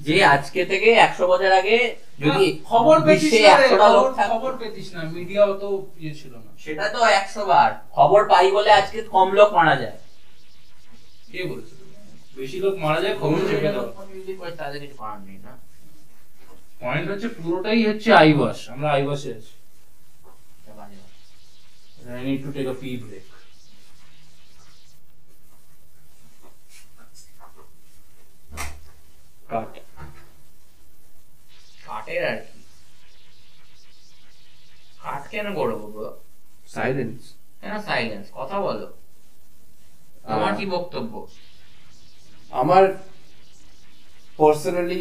যে আজকে থেকে একশো বছর আগে যদি খবর পেতিস খবর- পেতিস না মিডিয়া অত ইয়ে ছিল না। সেটা তো একশো বার। খবর পাই বলে আজকে কম লোক মারা যায়। কে বলেছে? বেশি লোক মারা যায় খবর চেপে দাও তাদের কিছু করার নেই না। পয়েন্ট হচ্ছে পুরোটাই হচ্ছে আইবাস আমরা আইবাসে আছি। I need to take a pee break. কাট কাটের আর কি। কাট কেন করব? সাইলেন্স কেন সাইলেন্স কথা বলো। তোমার কি বক্তব্য? আমার পার্সোনালি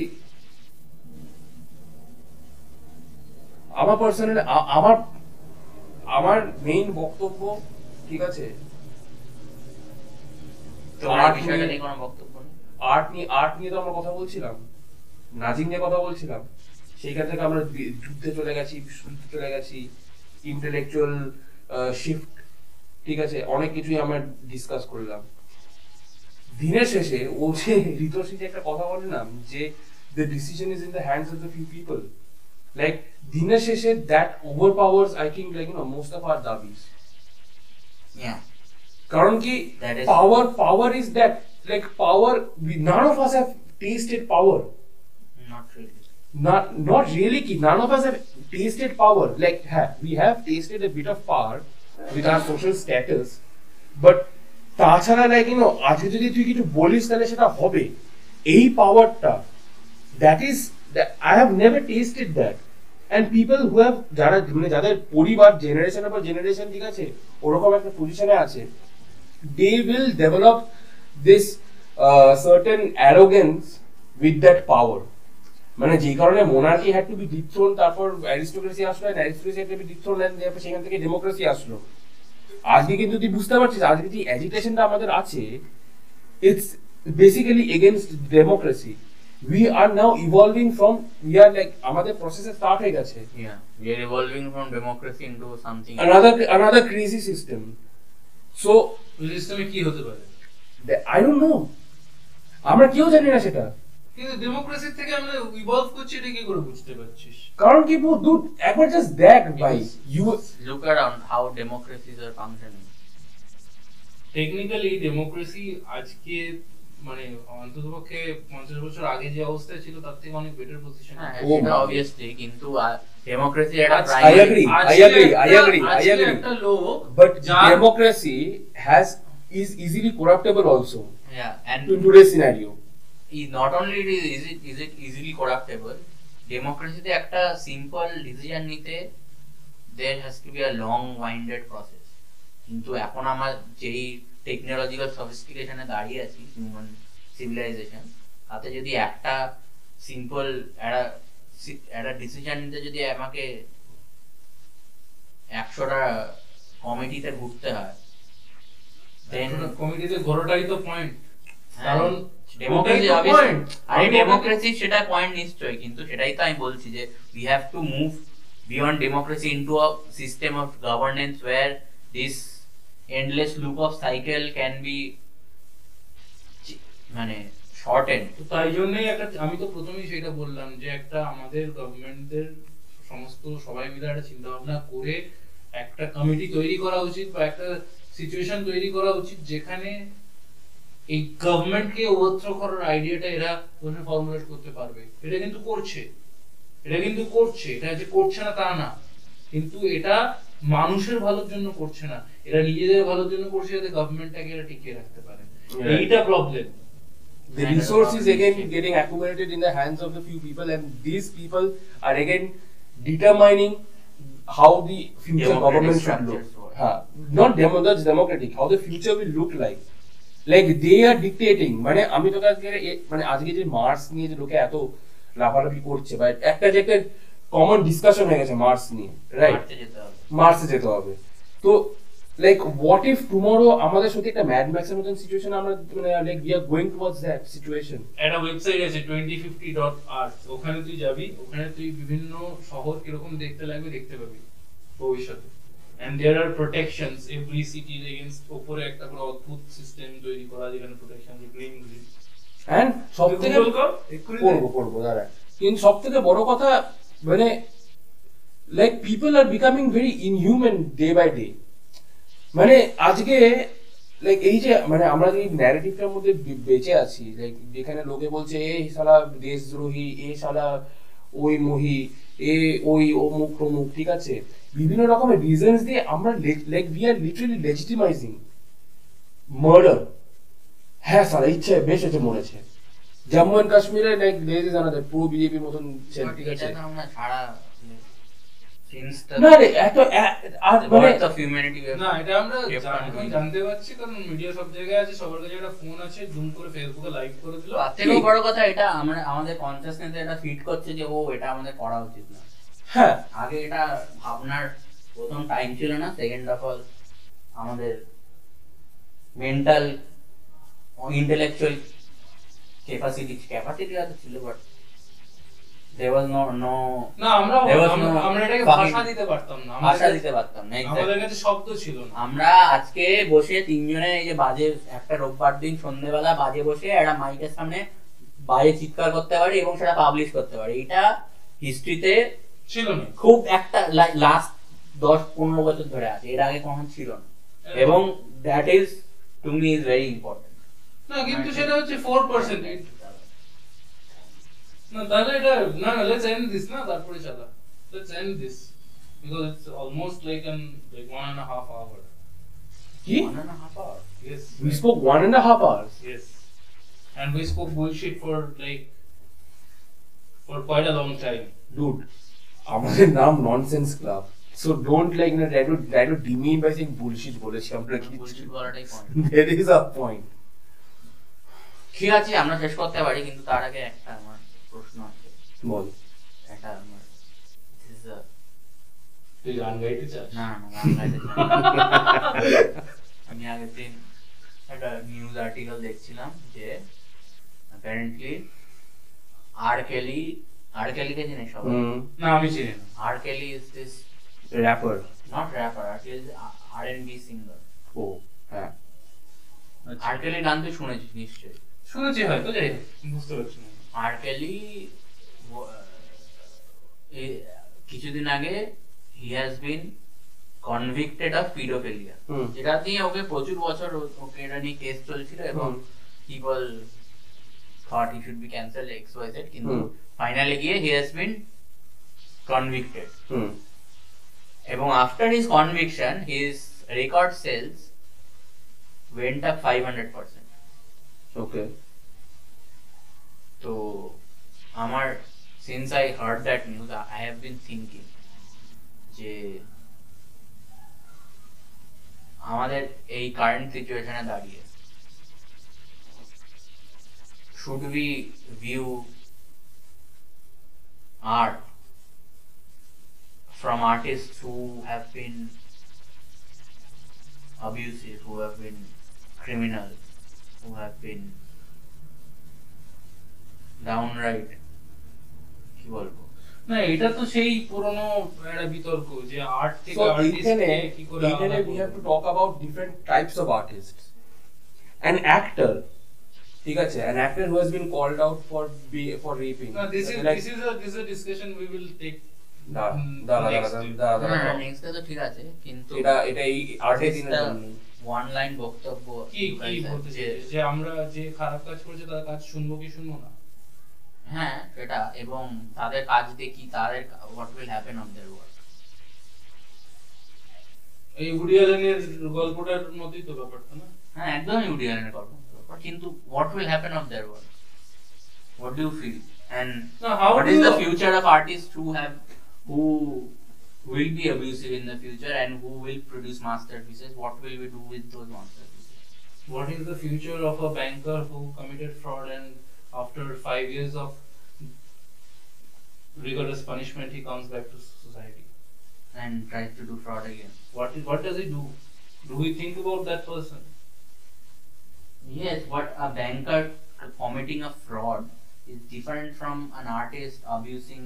আমার পার্সোনালি আমার আমার মেইন বক্তব্য ঠিক আছে? তোমার বিষয়টা নিয়ে- কোনো বক্তব্য আর্ট নিয়ে আর্ট নিয়ে তো আমরা কথা বলছিলাম। নাজিং নিয়ে কথা বলছিলাম। সেইখান থেকে আমরা যুদ্ধে চলে গেছি যুদ্ধে চলে গেছি। ইন্টেলেকচুয়াল শিফট ঠিক আছে? অনেক কিছুই আমরা ডিসকাস করলাম। দিনের শেষে ও যে ঋতশ্রী যে একটা কথা বললাম যে the decision is in the hands of the few people like দিনের শেষে that overpowers I think like no most of our দাবিস. কারণ কি? Power power is that like power none of us have tested power Not really. not not really key. None of us have tasted power. Like ha, we have tasted a bit of power with our social status, but তাছাড়া লাইক ইউ আজকে যদি তুই কিছু বলিস তাহলে সেটা হবে এই পাওয়ারটা that is I have never tested that and people who have যারা মানে যাদের পরিবার জেনারেশনের পর জেনারেশন ঠিক আছে ওরকম একটা পজিশনে আছে they will develop this uh, certain arrogance with that power মানে যে কারণে monarchy had to be dethrone তারপর অ্যারিস্টোক্রেসি আসলো aristocracy had to be dethrone and তারপর সেখান থেকে ডেমোক্রেসি আসলো আজকে কিন্তু তুই বুঝতে পারছিস আজকে যে এজিটেশনটা আমাদের আছে it's basically against democracy we are now evolving from we are like আমাদের প্রসেসে স্টার্ট হয়ে গেছে Yeah. We are evolving from democracy into something. another another crazy system so সিস্টেমে কি হতে পারে আই ডোন্ট নো আমরা কেউ জানি না সেটা। কিন্তু ডেমোক্রেসি থেকে আমরা ইভলভ করছি এটা কি করে বুঝতে পারছিস? কারণ কি দুধ একবার জাস্ট দেখ ভাই you Look around how democracies are functioning. Technically democracy আজকে মানে অন্ততপক্ষে পঞ্চাশ বছর আগে যে অবস্থায় ছিল তার থেকে অনেক বেটার পজিশন হ্যাঁ Oh সেটা অবভিয়াসলি কিন্তু ডেমোক্রেসি একটা আজ- I primary- agree. I আজকে agree, I একটা- agree, I is easily corruptible also Yeah, and in today's scenario. Not only it is is it is it easily corruptible ডেমোক্রেসিতে একটা সিম্পল ডিসিশন নিতে there has to be a long winded process কিন্তু এখন আমার যেই টেকনোলজিক্যাল সফিস্টিকেশনে দাঁড়িয়ে আছি হিউম্যান সিভিলাইজেশন তাতে যদি একটা সিম্পল একটা একটা ডিসিশন নিতে যদি আমাকে একশোটা কমিটিতে ঘুরতে হয় কমিটিতে ঘোরাটাই তো পয়েন্ট হ্যাঁ, কারণ ডেমোক্রেসি আমি সেটা পয়েন্ট নিশ্চয়ই কিন্তু সেটাই তো আমি বলছি যে উই হ্যাভ টু মুভ মানে শর্টেন তাই জন্যই একটা আমি তো প্রথমেই সেটা বললাম যে একটা আমাদের গভর্নমেন্টের সমস্ত সবাই মিলে একটা চিন্তা ভাবনা করে একটা কমিটি তৈরি করা উচিত বা একটা সিচুয়েশন তৈরি করা উচিত যেখানে এই গভর্নমেন্টকে ওভারথ্র করার আইডিয়াটা এরা ধরে ফর্মুলেট করতে পারবে। এটা কিন্তু করছে। এটা কিন্তু করছে। এটা যে করছে না তা না। কিন্তু এটা মানুষের ভালোর জন্য করছে না। এরা নিজেদের ভালোর জন্য করছে যাতে গভর্নমেন্টটাকে এরা টিকিয়ে রাখতে পারে। এইটা problem The resource is again getting accumulated in the hands of the few people and these people are again determining how the future government should look. Huh. not demo that's democratic how the future will look like. Like they are dictating. মানে আমি তোকে আজকে মানে আজকে যে মার্স নিয়ে যে লোকে এত লাফালাফি করছে বা একটা যে একটা কমন ডিসকাশন হয়ে গেছে মার্স নিয়ে রাইট যেতে হবে। মার্সে যেতে হবে। তো লাইক হোয়াট ইফ টুমরো আমাদের সত্যি একটা ম্যাড ম্যাক্সের মতন সিচুয়েশন আমরা মানে like we are going towards that situation একটা ওয়েবসাইট আছে টোয়েন্টি ফিফটি ডট আর্ট ওখানে তুই যাবি ওখানে তুই বিভিন্ন শহর কীরকম দেখতে লাগবে দেখতে পাবি ভবিষ্যতে। And there are protections every সিটির এগেইনস্ট উপরে একটা পুরো অদ্ভুত সিস্টেম তৈরি করা যেখানে প্রোটেকশন গ্রিন গ্রিন অ্যান্ড সব থেকে গুগল কর? এক্ষুনি দেখ। করব করব দাঁড়া। কিন্তু সব বড় কথা মানে like people are becoming very inhuman day by day মানে আজকে লাইক এই যে মানে আমরা যে ন্যারেটিভটার মধ্যে বেঁচে আছি লাইক যেখানে লোকে বলছে এ শালা দেশদ্রোহী এ শালা ওই মহি এ ওই অমুক অমুক ঠিক আছে? বিভিন্ন রকমের রিজনস দিয়ে আমরা like we are literally legitimising murder হ্যাঁ সারা ইচ্ছে বেশ হয়েছে মরেছে। জম্মু এন্ড কাশ্মীরে লাইক দেশ জানা যায় পুরো বিজেপির মতন ঠিক আছে? না রে এত আর মানে অফ হিউম্যানিটি না এটা আমরা Different জান- এখন way. জানতে পারছি কারণ মিডিয়া সব জায়গায় আছে সবার কাছে একটা ফোন আছে জুম করে ফেসবুকে লাইভ করে দিল। তার থেকেও বড় কথা এটা আমরা আমাদের কনসিয়াসনেসে এটা ফিট করছে যে ও এটা আমাদের করা উচিত না। হ্যাঁ। আগে এটা ভাবনার প্রথম টাইম ছিল না সেকেন্ড অফ অল আমাদের মেন্টাল ইন্টেলেকচুয়াল ক্যাপাসিটি ক্যাপাসিটি ছিল but there was no no না আমরা আমরা- এটাকে ভাষা দিতে পারতাম না। ভাষা দিতে পারতাম না আমাদের কাছে শব্দ ছিল না। আমরা আজকে বসে তিনজনে এই যে বাজে একটা রোববার দিন সন্ধ্যেবেলা বাজে বসে একটা মাইকের সামনে বাজে চিৎকার করতে পারি এবং সেটা পাবলিশ করতে পারি। এটা হিস্ট্রিতে ছিল না। খুব একটা লাস্ট দশ পনেরো বছর ধরে আছে। এর আগে কখন ছিল না। এবং that is to me is very important না কিন্তু সেটা হচ্ছে ফোর পার্সেন্ট না তাহলে এটা না না লেটস এন্ড দিস না তারপরে চালা let's end this because it's almost like an like one and half hour কি। Yes. We spoke one and a half hours. Yes. And we spoke bullshit for like for quite a long time. Dude, আমাদের নাম nonsense club so don't like না try to try to demean by saying bullshit বলেছি আমরা কিছু বুলশিট বলাটাই point. There is a point ঠিক আছে আমরা শেষ করতে পারি কিন্তু তার আগে একটা প্রশ্ন আছে। বল। একটা আমার তুই গান গাইতে চাস? না না গান গাইতে চাই আমি আগের দিন একটা নিউজ আর্টিকেল দেখছিলাম যে অ্যাপারেন্টলি আর কেলি আর কেলিকে সবাই? না আমি চিনি না। R Kelly is this rapper not rapper R Kelly R N B singer ও হ্যাঁ। আর কেলি গান তুই শুনেছিস নিশ্চয়ই? শুনেছি হয়তো যাই বুঝতে পারছি না। আর কেলি কিছুদিন আগে he has been convicted of paedophilia যেটা নিয়ে ওকে প্রচুর বছর ওকে এটা নিয়ে কেস চলছিল এবং। People thought he should be cancel X Y Z কিন্তু। ফাইনালি গিয়ে হি হ্যাজ বিন কনভিক্টেড এবং after his conviction his record sales up five hundred percent okay তো আমার since I heard that news I have been thinking যে আমাদের এই কারেন্ট সিচুয়েশনে দাঁড়িয়ে should we view art from artists who have been abusive, who have been criminal, who have been ডাউনরাইট কি বলব? না এটা যে আমরা যে খারাপ কাজ করছে তার কাজ শুনব কি শুনব না? হ্যাঁ সেটা এবং তাদের কাজ দেখি তাদের what will happen on their work এই উডি অ্যালেনের গল্পটার মধ্যেই তো ব্যাপারটা না হ্যাঁ একদমই উডি অ্যালেনের গল্প কিন্তু what will happen on their work what do you feel and না how what do is you the future of artists who have who will be abusive in the future and who will produce masterpieces what will we do with those masterpieces what is the future of a banker who committed fraud and after 5 years of rigorous punishment he comes back to society and tries to do fraud again what is what does he do do we think about that person yes but a banker committing a fraud is different from an artist abusing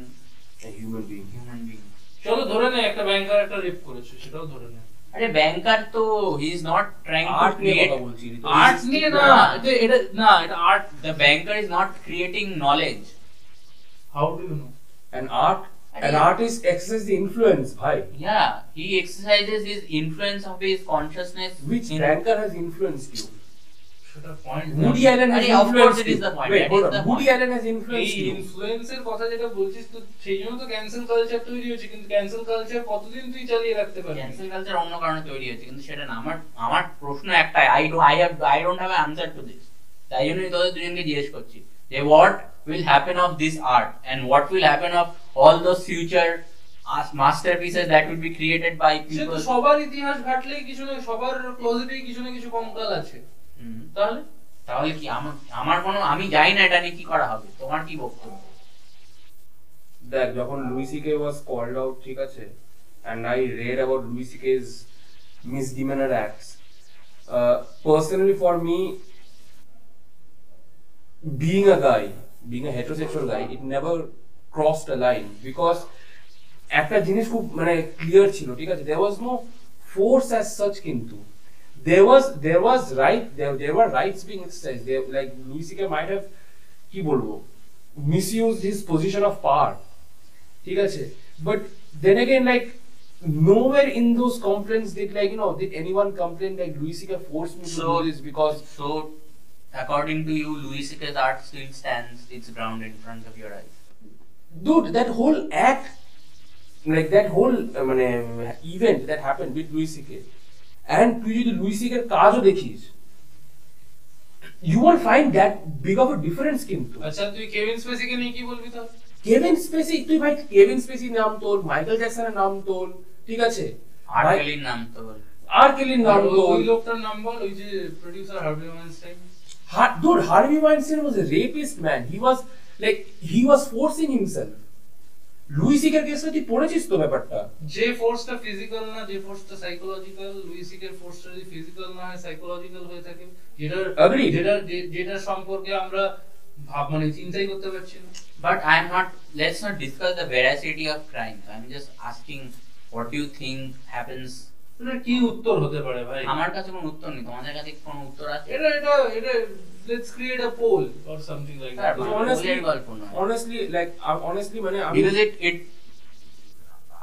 a human being. human beings চলো ধরে নে একটা ব্যাংকার একটা রেপ করেছে সেটাও ধরে নে আরে ব্যাংকার তো he is not trying to art নিয়ে ক্রিয়েট কথা বলছি ঋতু। আর্ট নিয়ে না না। এটা এটা না এটা art the banker is not creating knowledge how do you know an art an আরে- artist exercises the influence ভাই yeah he exercises his influence of his consciousness which in- banker has influenced you Of এই ইনফ্লুয়েন্সের কথা যেটা বলছিস তো সেই জন্য তো ক্যান্সেল কালচার তৈরি হয়েছে কিন্তু ক্যান্সেল কালচার কতদিন তুই চালিয়ে রাখতে পারবি? ক্যান্সেল কালচার অন্য কারণে তৈরি হয়েছে কিন্তু সেটা না আমার আমার প্রশ্ন একটাই I do I have I don't have answer to this তাই জন্যই তোদের দুজনকে জিজ্ঞেস করছি যে what created by say people তো সবার ইতিহাস ঘাটলেই কিছু না সবার ক্লোজেটেই কিছু না কিছু কঙ্কাল আছে। তাহলে? তাহলে কি আমার কোনো আমি যাই না এটা নিয়ে কি করা হবে। তোমার কি বক্তব্য? দেখ যখন লুইসি কে ওয়াজ কল্ড ঠিক আছে and I read about Louis C K is misdemeanour personally for me being a guy being a heterosexual guy it never crossed a because একটা জিনিস খুব মানে ক্লিয়ার ছিল ঠিক আছে? দেয়ার ওয়াজ নো ফোর্স কিন্তু। there was there was right there, there were rights being exercised there, like Louis C.K. might have কি বলবো misused his position of power ঠিক আছে but then again like nowhere in those complaints did like you know did anyone complain like Louis C.K. forced me to So- do this because So, according to you, Louis C.K.'s art still stands its ground in front of your eyes. dude that whole act like that whole uh, মানে event that happened with Louis C.K. and তুই যদি লুই সিকের কাজও দেখিস you won't find that big of a difference কিন্তু আচ্ছা তুই কেভিন স্পেসিকে নিয়ে কি বলবি তাহলে? কেভিন স্পেসি তুই ভাই কেভিন স্পেসি নাম তোর মাইকেল জ্যাকসনের নাম তোর ঠিক আছে? আর কেলির নাম তো বল। আর কেলির নাম তোর। ওই লোকটার নাম বল ওই যে producer Harvey Weinstein dude, Harvey Weinstein was a rapist, man. He was like he was forcing himself. Louis সিকের কেসটা তুই পড়েছিস তো ব্যাপারটা যে ফোর্সটা ফিজিক্যাল না যে ফোর্সটা সাইকোলজিক্যাল লুইসিকের ফোর্সটা যদি ফিজিক্যাল না হয় সাইকোলজিক্যাল হয়ে থাকে. যেটা সম্পর্কে আমরা ভাব মানে চিন্তাই করতে পারছি না But I'm not. Let's not discuss the veracity of crimes. I'm just asking, what do you think happens? এটা কি উত্তর হতে পারে ভাই আমার কাছে কোনো উত্তর নেই তোমাদের কাছে কি কোনো উত্তর আছে এটা এটা এটা Let's create a poll or something like হ্যাঁ, দ্যাট মানে honestly- ভুলের গল্প নয়। honestly like uh, honestly মানে আমি because it it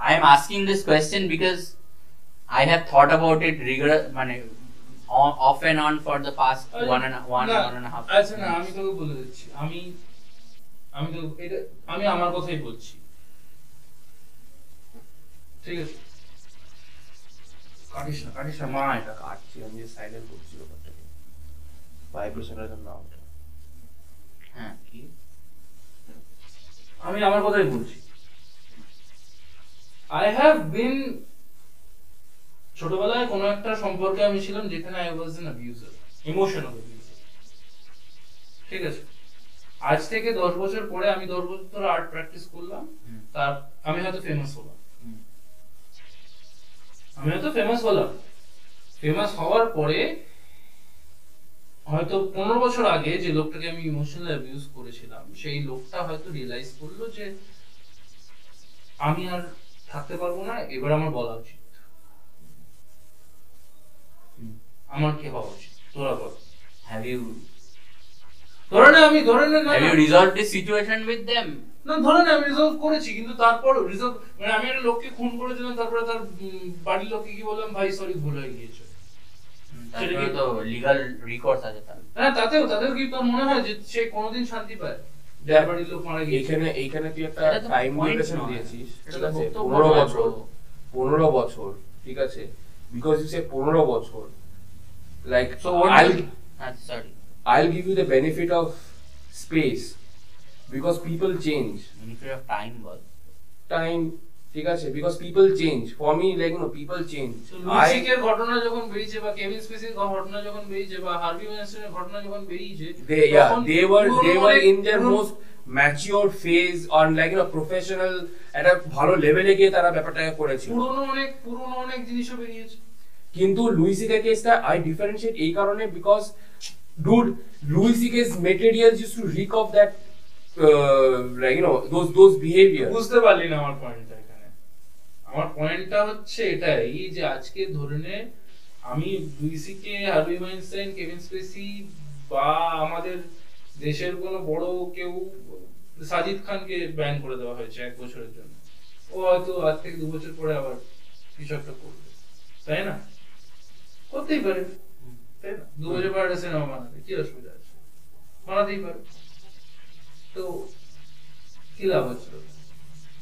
I am asking this question because I have thought about it rigor মানে o- off and on for the past one and a- one না, one and a half আচ্ছা না months. আমি তোকে বলে দিচ্ছি আমি আমি তো এটা আমি আমার কথাই বলছি ঠিক আছে কাটিস না কাটিস না মা এটা কাটছি আমি সাইলেন্ট করছি ব্যাপারটাকে ভাইব্রেশনের জন্য ওটা হ্যাঁ কি? আমি আমার কথাই বলছি। আই হ্যাভ বিন ছোটবেলায় কোনো একটা সম্পর্কে আমি ছিলাম যেখানে I was an abuser emotional ঠিক আছে? আজ থেকে দশ বছর পরে আমি দশ বছর ধরে আর্ট প্র্যাকটিস করলাম তার আমি হয়তো ফেমাস হলাম। আমি হয়তো ফেমাস হলাম। ফেমাস হওয়ার পরে হয়তো পনেরো বছর আগে যে লোকটাকে আমি ইমোশনাল অ্যাবিউজ করেছিলাম সেই লোকটা হয়তো রিয়েলাইজ করল যে আমি আর থাকতে পারব না এবার আমার বলা উচিত। আমার কি হওয়া উচিত? তোরা বল। Have you ধরে নে আমি ধরে না you resolved this situation with them? না ধরে নে আমি রিজলভ করেছি কিন্তু তারপর রিজলভ মানে আমি একটা লোককে খুন করেছিলাম তারপরে তার বাড়ির লোককে কি বললাম ভাই সরি ভুল হয়ে গিয়েছে। কি- তো লিগাল রিকোর্স আছে তার হ্যাঁ তাতেও তাতেও কি তোর মনে হয় যে সে কোনোদিন শান্তি পায়? যার লোক মারা গিয়েছে। এইখানে এইখানে তুই একটা টাইম ডিউরেশন দিয়েছিস। ঠিক আছে? বছর। bro। পনেরো বছর। ঠিক আছে? বিকজ ইউ সে পনেরো বছর। Like So what I sorry I'll give you the benefit of space. Because people change. benefit of time বল। Time, ঠিক আছে? Because people change For me, like you know, people change. লুইসিকের ঘটনা যখন বেরিয়েছে বা কেভিন স্পেসির ঘটনা যখন বেরিয়েছে বা হার্ভি ওয়াইনস্টাইনের ঘটনা যখন বেরিয়েছে they yeah, তখন they were they পুরনো were অনেক- in their পুরনো- most mature phase on like you know professional একটা ভালো লেভেলে গিয়ে তারা ব্যাপারটাকে করেছিল। পুরনো অনেক পুরনো অনেক জিনিসও বেরিয়েছে। কিন্তু লুই সিকের কেসটা আই ডিফারেন্সিয়েট এই কারণে because dude Louis C K's materials use to reek of that like you know those those behaviour বুঝতে পারলি না আমার পয়েন্টটা এখানে আমার পয়েন্টটা হচ্ছে এটাই যে আজকে ধরে নে, আমি লুইসিকে হার্ভি ওয়াইনস্টাইন কেভিন স্পেসি বা আমাদের দেশের কোনো বড় কেউ সাজিদ খানকে ব্যান করে দেওয়া হয়েছে এক বছরের জন্য। ও হয়তো আজ থেকে দু বছর পরে আবার কিছু একটা করবে। তাই না? করতেই পারে। তাই না? দু বছর পরে সিনেমা বানাবে, কি অসুবিধা আছে? বানাতেই পারে। তো কি লাভ হচ্ছে?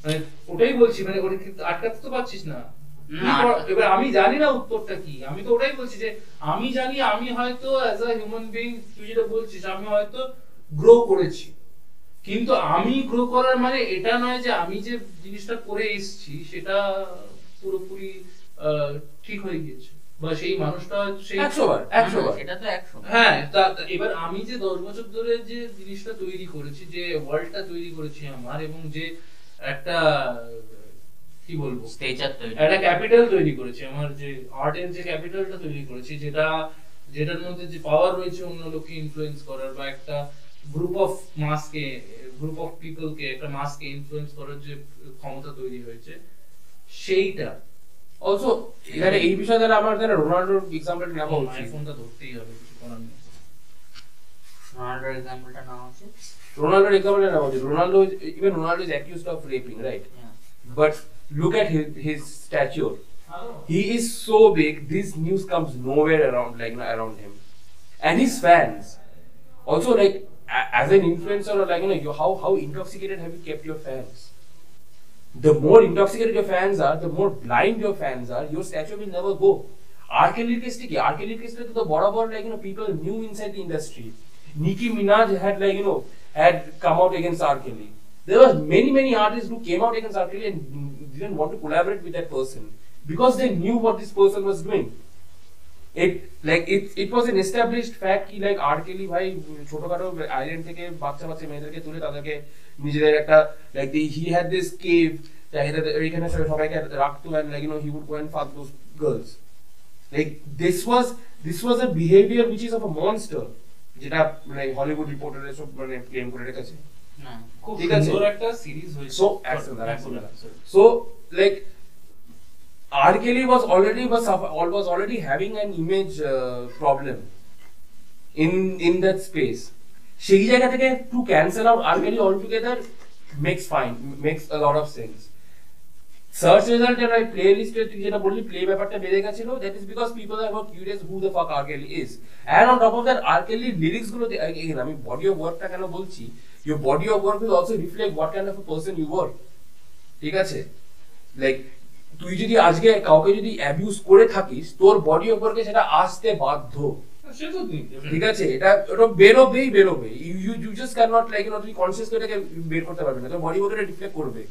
মানে ওটাই বলছি মানে ওটা কিন্তু আটকাতে তো পারছিস না। এবার আমি জানি না উত্তরটা কি আমি তো ওটাই বলছি যে আমি জানি আমি হয়তো অ্যাজ আ হিউম্যান বিং তুই যেটা বলছিস আমি হয়তো গ্রো করেছি। কিন্তু আমি গ্রো করার মানে এটা নয় যে আমি যে জিনিসটা করে এসেছি সেটা পুরোপুরি আহ, ঠিক হয়ে গিয়েছে। বা সেই মানুষটা সেই একশো তো একশো হ্যাঁ এবার আমি যে দশ বছর ধরে যে জিনিসটা তৈরি করেছি যে ওয়ার্ল্ডটা তৈরি করেছি আমার এবং যে একটা কি বলব? তৈরি। একটা ক্যাপিটাল তৈরি করেছি। আমার যে আর্টের যে ক্যাপিটালটা তৈরি করেছি যেটা যেটার মধ্যে যে পাওয়ার রয়েছে অন্য লোককে ইনফ্লুয়েন্স করার বা একটা গ্রুপ অফ মাসকে গ্রুপ অফ পিপলকে একটা মাসকে ইনফ্লুয়েন্স করার যে ক্ষমতা তৈরি হয়েছে সেইটা। অলসো এখানে এই বিষয়ে তাহলে আমার তাহলে রোনাল্ডোর এক্সাম্পলটা নেওয়া উচিত। আইফোনটা ধরতেই হবে কিছু করার নেই। রোনাল্ডোর এক্সাম্পলটা নাও আছে Ronaldo recovered about it. Ronaldo, even Ronaldo is accused of raping, right? Yeah. But look at his, his stature. He is so big. This news comes nowhere around like around him, and his fans. Also, like a- as an influencer, or like you know, you, how how intoxicated have you kept your fans? The more intoxicated your fans are, the more blind your fans are. Your stature will never go. R. Kelly's case, R. Kelly's case, the border, like you know, people knew inside the industry. Nicki Minaj had like you know had come out against R. Kelly. There was many many artists who came out against R. Kelly and didn't want to collaborate with that person because they knew what this person was doing. It like it it was an established fact কি like R. Kelly ভাই ছোটখাটো আইল্যান্ড থেকে বাচ্চা বাচ্চা মেয়েদেরকে তুলে তাদেরকে নিজেদের একটা like the, he had this cave এখানে সবাইকে রাখতো and like you know he would go and fuck those girls. Like this was this was a behavior which is of a monster যেটা মানে হলিউড রিপোর্টার সব মানে ক্লেম করে রেখেছে ঠিক আছে। একটা সিরিজ হয়েছে হ্যাঁ. So, like, R. Kelly was already was was already having an image uh, problem in in that space. সেই জায়গা থেকে to cancel out R. Kelly altogether makes fine makes a lot of sense. Search রেজাল্টের ওই প্লে লিস্টে তুই যেটা বললি প্লে ব্যাপারটা বেড়ে গেছিল that is because people are were curious who the fuck R Kelly is and on top of that R Kelly লিরিক্সগুলো again, আমি বডি অফ ওয়ার্কটা কেন বলছি? Your body of work will also reflect what kind of a person you were ঠিক আছে? লাইক তুই যদি আজকে কাউকে যদি অ্যাবিউজ করে থাকিস তোর বডি অফ ওয়ার্কে সেটা আসতে বাধ্য। সে ঠিক, আছে? এটা ওটা বেরোবেই বেরোবে you you just can not like you তুই কনসিয়াস করে এটাকে বের করতে পারবি না। তোর বডি ওটা রিফ্লেক্ট করবে।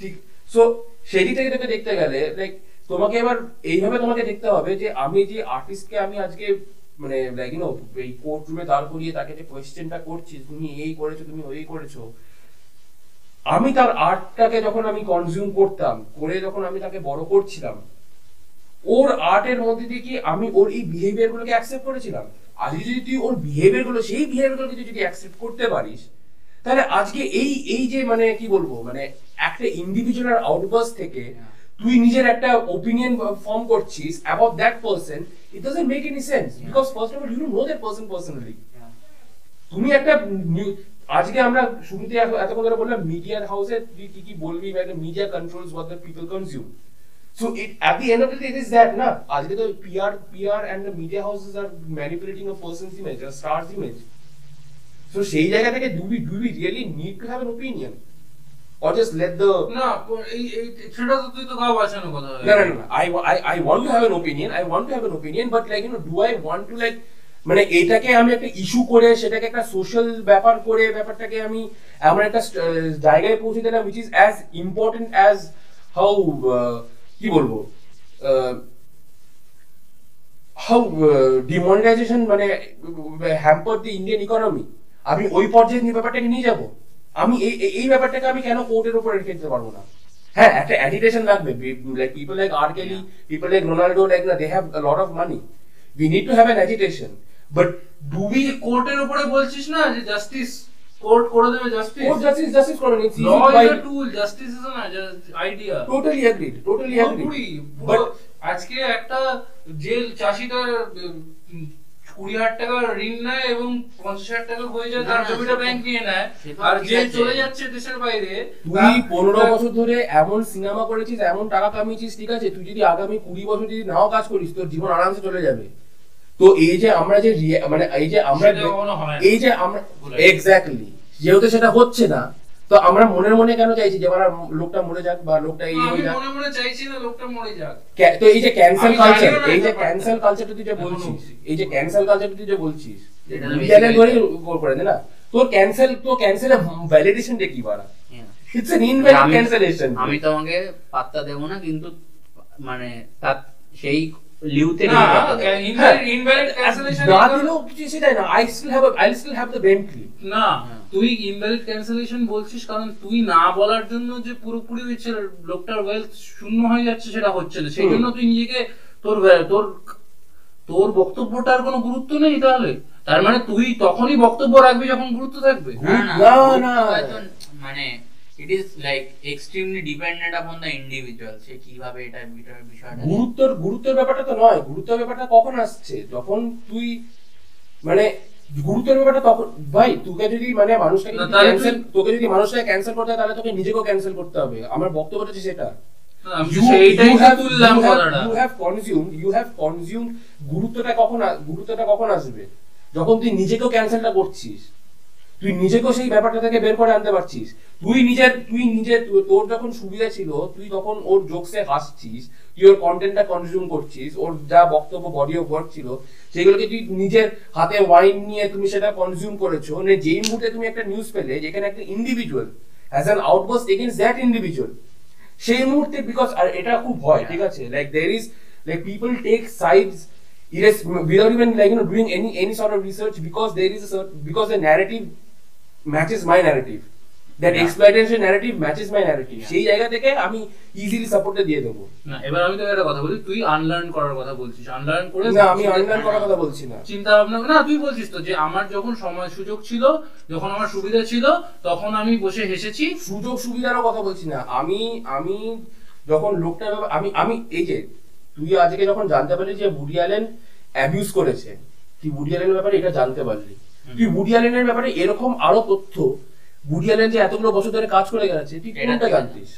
ঠিক সো সেই দিক থেকে দেখতে গেলে লাইক তোমাকে এবার এইভাবে তোমাকে দেখতে হবে যে আমি যে আর্টিস্টকে আমি আজকে মানে লাইক ইউ নো এই কোর্ট রুমে দাঁড় করিয়ে তাকে যে কোয়েশ্চেনটা করছি, তুমি এই করেছ, তুমি ওই করেছ, আমি তার আর্টটাকে যখন আমি কনজিউম করতাম, করে যখন আমি তাকে বড় করছিলাম, ওর আর্টের মধ্যে দিয়ে কি আমি ওর এই বিহেভিয়ার গুলোকে অ্যাকসেপ্ট করেছিলাম? আজকে যদি তুই ওর বিহেভিয়ারগুলো, সেই বিহেভিয়ার তুই যদি অ্যাকসেপ্ট করতে পারিস তাহলে আজকে এই এই যে মানে কি বলব মানে একটা ইন্ডিভিজুয়াল আউটবার্স থেকে তুই নিজের একটা ওপিনিয়ন ফর্ম করছিস about that person it doesn't make any sense because first of all you don't know that person personally তুমি একটা আজকে আমরা শুরুতে এত- এতক্ষণ ধরে বললাম মিডিয়ার হাউসে তুই কি কি বলবি বা media controls what the people consume so it at the end of the day it is that না? আজকে তো PR PR and the media houses are manipulating a person's image a star's image so সেই জায়গা থেকে do we do we really need to have an opinion just let না এই এই- সেটা তো তুই তো গা বাঁচানোর কথা No, no, no, no. I, I, I want to have an opinion. I want to have an opinion, but like, you know, do I want to like, মানে এটাকে আমি একটা ইস্যু করে সেটাকে একটা সোশ্যাল ব্যাপার করে ব্যাপারটাকে আমি এমন একটা জায়গায় পৌঁছে দিলাম which is as important as how কি বলব হাউ ডিমনিটাইজেশন মানে হ্যাম্পার দি ইন্ডিয়ান ইকোনমি আমি ওই পর্যায়ে নিয়ে ব্যাপারটাকে নিয়ে যাব। আমি এই এই- ব্যাপারটাকে আমি কেন কোর্টের উপর রেখে দিতে পারব না? হ্যাঁ একটা অ্যাজিটেশন লাগবে। Like people like R Kelly people like Ronaldo like না they have lot of money we need to have an agitation but do we কোর্টের উপরে বলছিস না যে জাস্টিস কোর্ট করে দেবে জাস্টিস কোর্ট জাস্টিস জাস্টিস করবেন it's law is a tool justice is না idea totally agreed totally agreed পুরো আজকে একটা জেল চাষিটা উম, কুড়ি হাজার টাকা ঋণ নেয় এবং পঞ্চাশ হাজার টাকা হয়ে যায় তার জমিটা ব্যাংক নিয়ে। নেয় আর যে চলে যাচ্ছে দেশের বাইরে তুই পনেরো বছর ধরে এমন সিনেমা করেছিস এমন টাকা কামিয়েছিস ঠিক আছে? তুই যদি আগামী কুড়ি বছর যদি নাও কাজ করিস তোর জীবন আরামসে চলে যাবে। তো এই যে আমরা যে মানে এই যে আমরা এই যে আমরা। এক্স্যাক্টলি যেহেতু সেটা হচ্ছে না তো আমরা মনের মনে কেন চাইছি যে আমার লোকটা মরে যাক বা লোকটা এই আমি হয়ে যাক? মনে মনে চাইছি না লোকটা মরে যাক। তো এই যে ক্যান্সেল কালচার এই যে ক্যান্সেল কালচারটা তুই যে বলছিস এই যে ক্যান্সেল কালচারটা তুই যে বলছিস এটা তো ধরে গোল করে দে না? তোর ক্যান্সেল তো ক্যান্সেল ভ্যালিডেশন ডে কি বাড়া. ইটস এন ইনভ্যালিড ক্যান্সেলেশন আমি তোমাকে পাত্তা দেবো না কিন্তু মানে তার সেই লিউতে না হ্যাঁ। ইনভ্যালিড ক্যান্সেলেশন না দিলেও কিছু সেটাই না। I still have I still have the Bentley না। হ্যাঁ। তুই ইনভ্যালিড ক্যান্সেলেশন বলছিস কারণ তুই না বলার জন্য যে পুরোপুরি ওই লোকটার ওয়েলথ শূন্য হয়ে যাচ্ছে সেটা হচ্ছে না। সেই জন্য তুই নিজেকে তোর তোর তোর বক্তব্যটার কোনো গুরুত্ব নেই তাহলে? তার মানে তুই তখনই বক্তব্য রাখবি যখন গুরুত্ব থাকবে? না না মানে it is like extremely dependent upon the individual সে কীভাবে এটা বিষয়- বিষয়টা গুরুত্বর গুরুত্বের ব্যাপারটা তো নয়। গুরুত্বের ব্যাপারটা কখন আসছে? যখন তুই মানে গুরুত্বের ব্যাপারটা তখন ভাই তোকে যদি মানে cancel- তুই- তোকে যদি মানুষটাকে ক্যান্সেল করতে হয় তাহলে তোকে নিজেকেও ক্যান্সেল করতে হবে। আমার বক্তব্যটা হচ্ছে সেটা। গুরুত্বটা কখন গুরুত্বটা কখন আসবে? যখন তুই নিজেকেও ক্যান্সেলটা করছিস। তুই নিজেকেও সেই ব্যাপারটা থেকে বের করে আনতে পারছিস। তুই নিজের তুই নিজের তোর যখন সুবিধা ছিল তুই তখন ওর জোকসে হাসছিস। তুই ওর কন্টেন্টটা কনজিউম করছিস, ওর যা বক্তব্য বডি অফ ওয়ার্ক ছিল, সেগুলোকে তুই নিজের হাতে ওয়াইন নিয়ে তুমি সেটা কনজিউম করেছ। মানে যেই মুহূর্তে তুমি একটা নিউজ পেলে, যেখানে একটা individual has an outburst against that individual সেই মুহূর্তে বিকজ আর এটা খুব হয় ঠিক আছে? Like there is like people take sides without even, like, you know, doing any any sort of research because there is a certain because the narrative matches exploitation narrative matches my narrative. Yeah. সেই জায়গা থেকে আমি ইজিলি সাপোর্টে দিয়ে দেবো। না এবার আমি তোকে একটা কথা বলি তুই আনলার্ন করার কথা বলছিস। আনলার্ন করে না আমি আনলার্ন করার কথা বলছি না। চিন্তা ভাবনা না তুই বলছিস তো যে আমার যখন সময় সুযোগ ছিল যখন আমার সুবিধা ছিল তখন আমি বসে হেসেছি। সুযোগ সুবিধারও কথা বলছি না। আমি আমি যখন লোকটার আমি আমি এই যে তুই আজকে যখন জানতে পারলি যে বুডি অ্যালেন অ্যাবিউজ করেছে তুই বুডি অ্যালেনের ব্যাপারে এটা জানতে পারলি। তুই বুডি অ্যালেনের ব্যাপারে এরকম আরও তথ্য বুডি যে এতগুলো বছর ধরে কাজ করে গেছে তুই কোনটা জানতিস?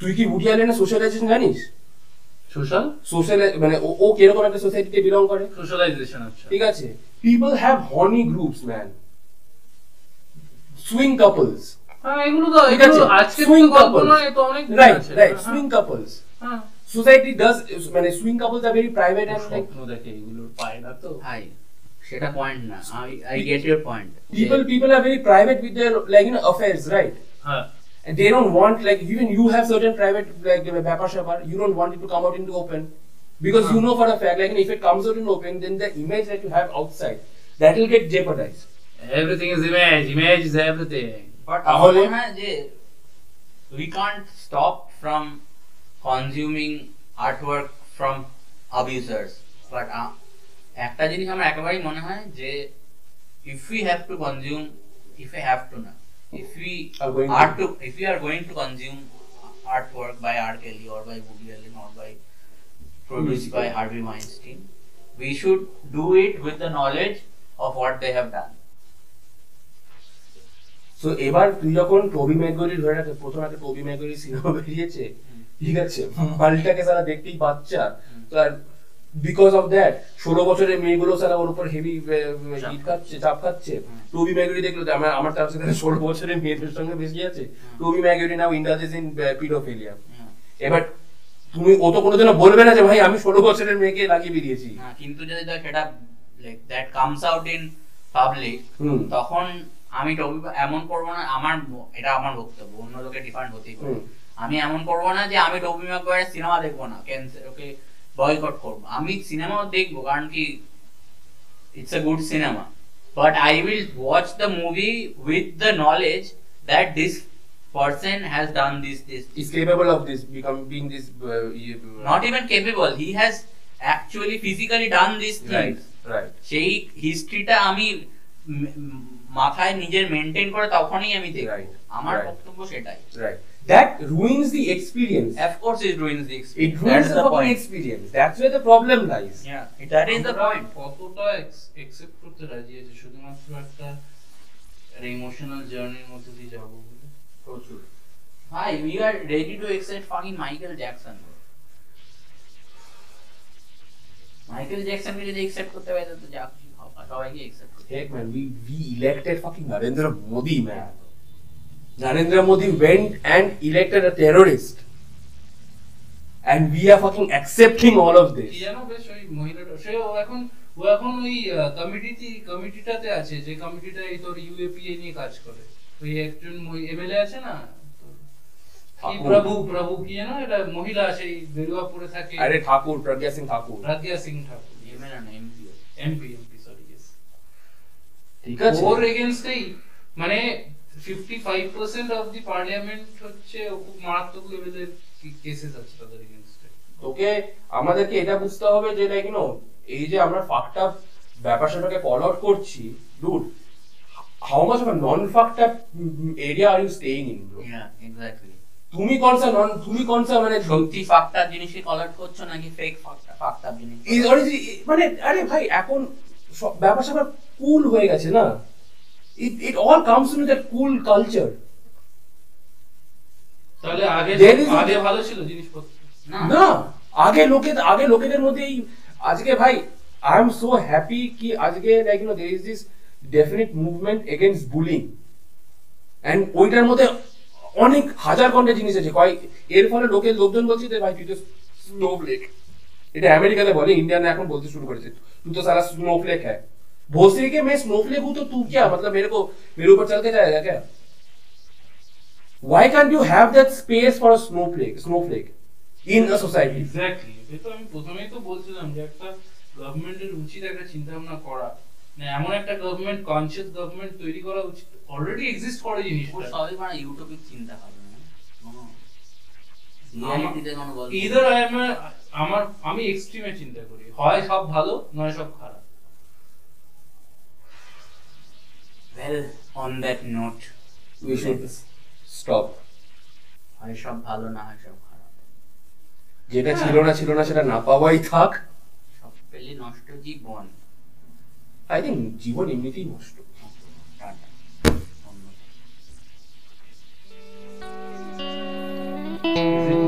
তুই কি বুডি সোশ্যালাইজেশন জানিস? সোশ্যাল সোশ্যাল মানে ও ও কীরকম একটা সোসাইটিতে বিলং করে? সোশ্যালাইজেশন আচ্ছা। ঠিক আছে। People have horny groups man swing couples এগুলো তো ঠিক এগুলো আছে? আজকে সুইং তো গল্প তো অনেক right right swing couples. Society does মানে swing couples are very private and like স্বপ্ন দেখে এগুলোর পায় না তো। I সেটা পয়েন্ট না I I get your point people people are very private with their like you know affairs right হ্যাঁ and they don't want like even you have certain private like ব্যাপার স্যাপার you don't want it to come out into open because you Huh. know for a fact like if it comes out in open then the image that you have outside that will get jeopardized everything is image image is everything but আমার তাহলে- মনে হয় যে we can't stop from consuming artwork from abusers but একটা জিনিস আমার একেবারেই মনে হয় যে if you have to consume if you have to না if you are going are to if you are going to consume art work by R Kelly or by Woody Allen or by produce by Harvey Weinstein we should do it with the knowledge of what they have done so এবার তুই যখন টবি মেগরি ধরে রাখে প্রথম একটা টবি ম্যাকগুরি সিনেমা বেরিয়েছে ঠিক আছে পাল্টাকে সারা দেখতেই বাচ্চা তো আর বিকজ অফ দ্যাট ষোলো বছরের মেয়েগুলো সারা ওর উপর হেভি চাপ খাচ্ছে চাপ খাচ্ছে। টবি ম্যাগরি দেখল আমার আমার তার সাথে <laughs> ষোলো বছরের মেয়েদের সঙ্গে বেশি আছে। Tobey Maguire now industries in paedophilia এবার তুমি ও তো কোনোদিনও বলবে না যে ভাই আমি ষোলো বছরের মেয়েকে লাগিয়ে বেরিয়েছি কিন্তু যদি দেখ এটা like that comes out in public. তখন আমি টবি এমন করব না আমার এটা আমার বক্তব্য অন্য লোকে ডিফারেন্ট হতেই পারে। আমি এমন করব না যে আমি টবি ম্যাকগুয়ারের সিনেমা দেখব না। ক্যান্সেল ওকে বয়কট করব। আমি সিনেমাও দেখব কারণ কি it's a good cinema but I will watch the movie with the knowledge that this person has done this this is capable of this become being this uh, you- not even capable he has actually physically done these right things. right. সেই হিস্ট্রিটা আমি মাথায় নিজের মেনটেন করে তখনই আমি দেখব। আমার right. বক্তব্য সেটাই। Right. That ruins the experience of course it ruins the experience. it ruins that's the, the point experience that's where the problem lies yeah that is the point কতটা একসেপ্ট করতে রাজি আছে শুধুমাত্র একটা ইমোশনাল জার্নির মধ্যে দিয়ে যাব বলে প্রচুর ভাই we are ready to accept fucking Michael Jackson bro. Michael জ্যাকসনকে যদি accept করতে পারে তো যা খুশি সবাইকে accept করতে heck man we we elected fucking Narendra Modi man Narendra Modi went and elected a terrorist. And we are fucking accepting all of কি this জানো বেশ ওই মহিলাটা সে ও এখন ও এখন ওই কমিটিতে কমিটিটাতে আছে যে কমিটিটা এই তোর ইউএপিএ নিয়ে কাজ করে। ওই একজন এমএলএ আছে না? কি প্রভু প্রভু কি জানো? এটা মহিলা আছে এই বেরুয়া পরে থাকে। আরে ঠাকুর প্রজ্ঞা সিং ঠাকুর। রাধিয়া সিং ঠাকুর। এমএলএ না এমপি এমপি এমপি সরি ঠিক আছে। ওর এগেনস্টেই মানে 55% অফ দি পার্লামেন্ট হচ্ছে খুব মারাত্মক লেভেলের কেসেস আছে তাদের এগেনস্টে তোকে আমাদেরকে এটা বুঝতে হবে যে লাইক নো এই যে আমরা ফাকটা ব্যাপার স্যাপারকে কল আউট করছি dude how much of a non ফাকটা area are you staying in bro yeah exactly. তুমি কোনসা নন তুমি কোনসা মানে সত্যি ফাক্তার জিনিসকে কলার করছ নাকি ফেক ফাক্তা ফাক্তার জিনিস? মানে আরে ভাই এখন সব ব্যাপার স্যাপার কুল হয়ে গেছে না? it it all comes to that cool culture তাহলে আগে There is a- আগে ভালো ছিল জিনিসপত্র না না আগে লোকে আগে লোকেদের মধ্যে এই আজকে ভাই আই এম সো হ্যাপি কি আজকে like you know there is this definite movement against bullying and ওইটার মধ্যে অনেক হাজার ঘন্টা জিনিস আছে কয়েক এর ফলে লোকে লোকজন বলছে যে ভাই তুই তো স্নোফ্লেক এটা আমেরিকাতে বলে ইন্ডিয়ানে এখন বলতে শুরু করেছে তুই তো সারা स्नोफ्लेक है भोसड़ी के मैं स्नोफ्लेक हूं तो तू क्या मतलब मेरे को मेरे ऊपर चल के जाएगा क्या why can't you have that space for a snowflake snowflake in a society exactly সে তো আমি প্রথমেই তো বলছিলাম যে একটা গভর্নমেন্টের উচিত একটা চিন্তা ভাবনা করা মানে এমন একটা গভর্নমেন্ট কনসিয়াস গভর্নমেন্ট তৈরি করা উচিত অলরেডি এক্সিস্ট করে ও জিনিসটা সবই মানে ইউটোপিক চিন্তা হবে না কোনো আমার- রিয়ালিটিতে কোনো গল্প ইদার আই এম আমার আমি এক্সট্রিমে চিন্তা করি হয় সব ভালো নয় সব খারাপ Well, on that note, we should stop. হয় সব ভালো না হয় সব খারাপ। যেটা ছিল না ছিল না সেটা না পাওয়াই থাক। সব পেলে নষ্ট জীবন। আই থিঙ্ক জীবন এমনিতেই নষ্ট। টাটা। Is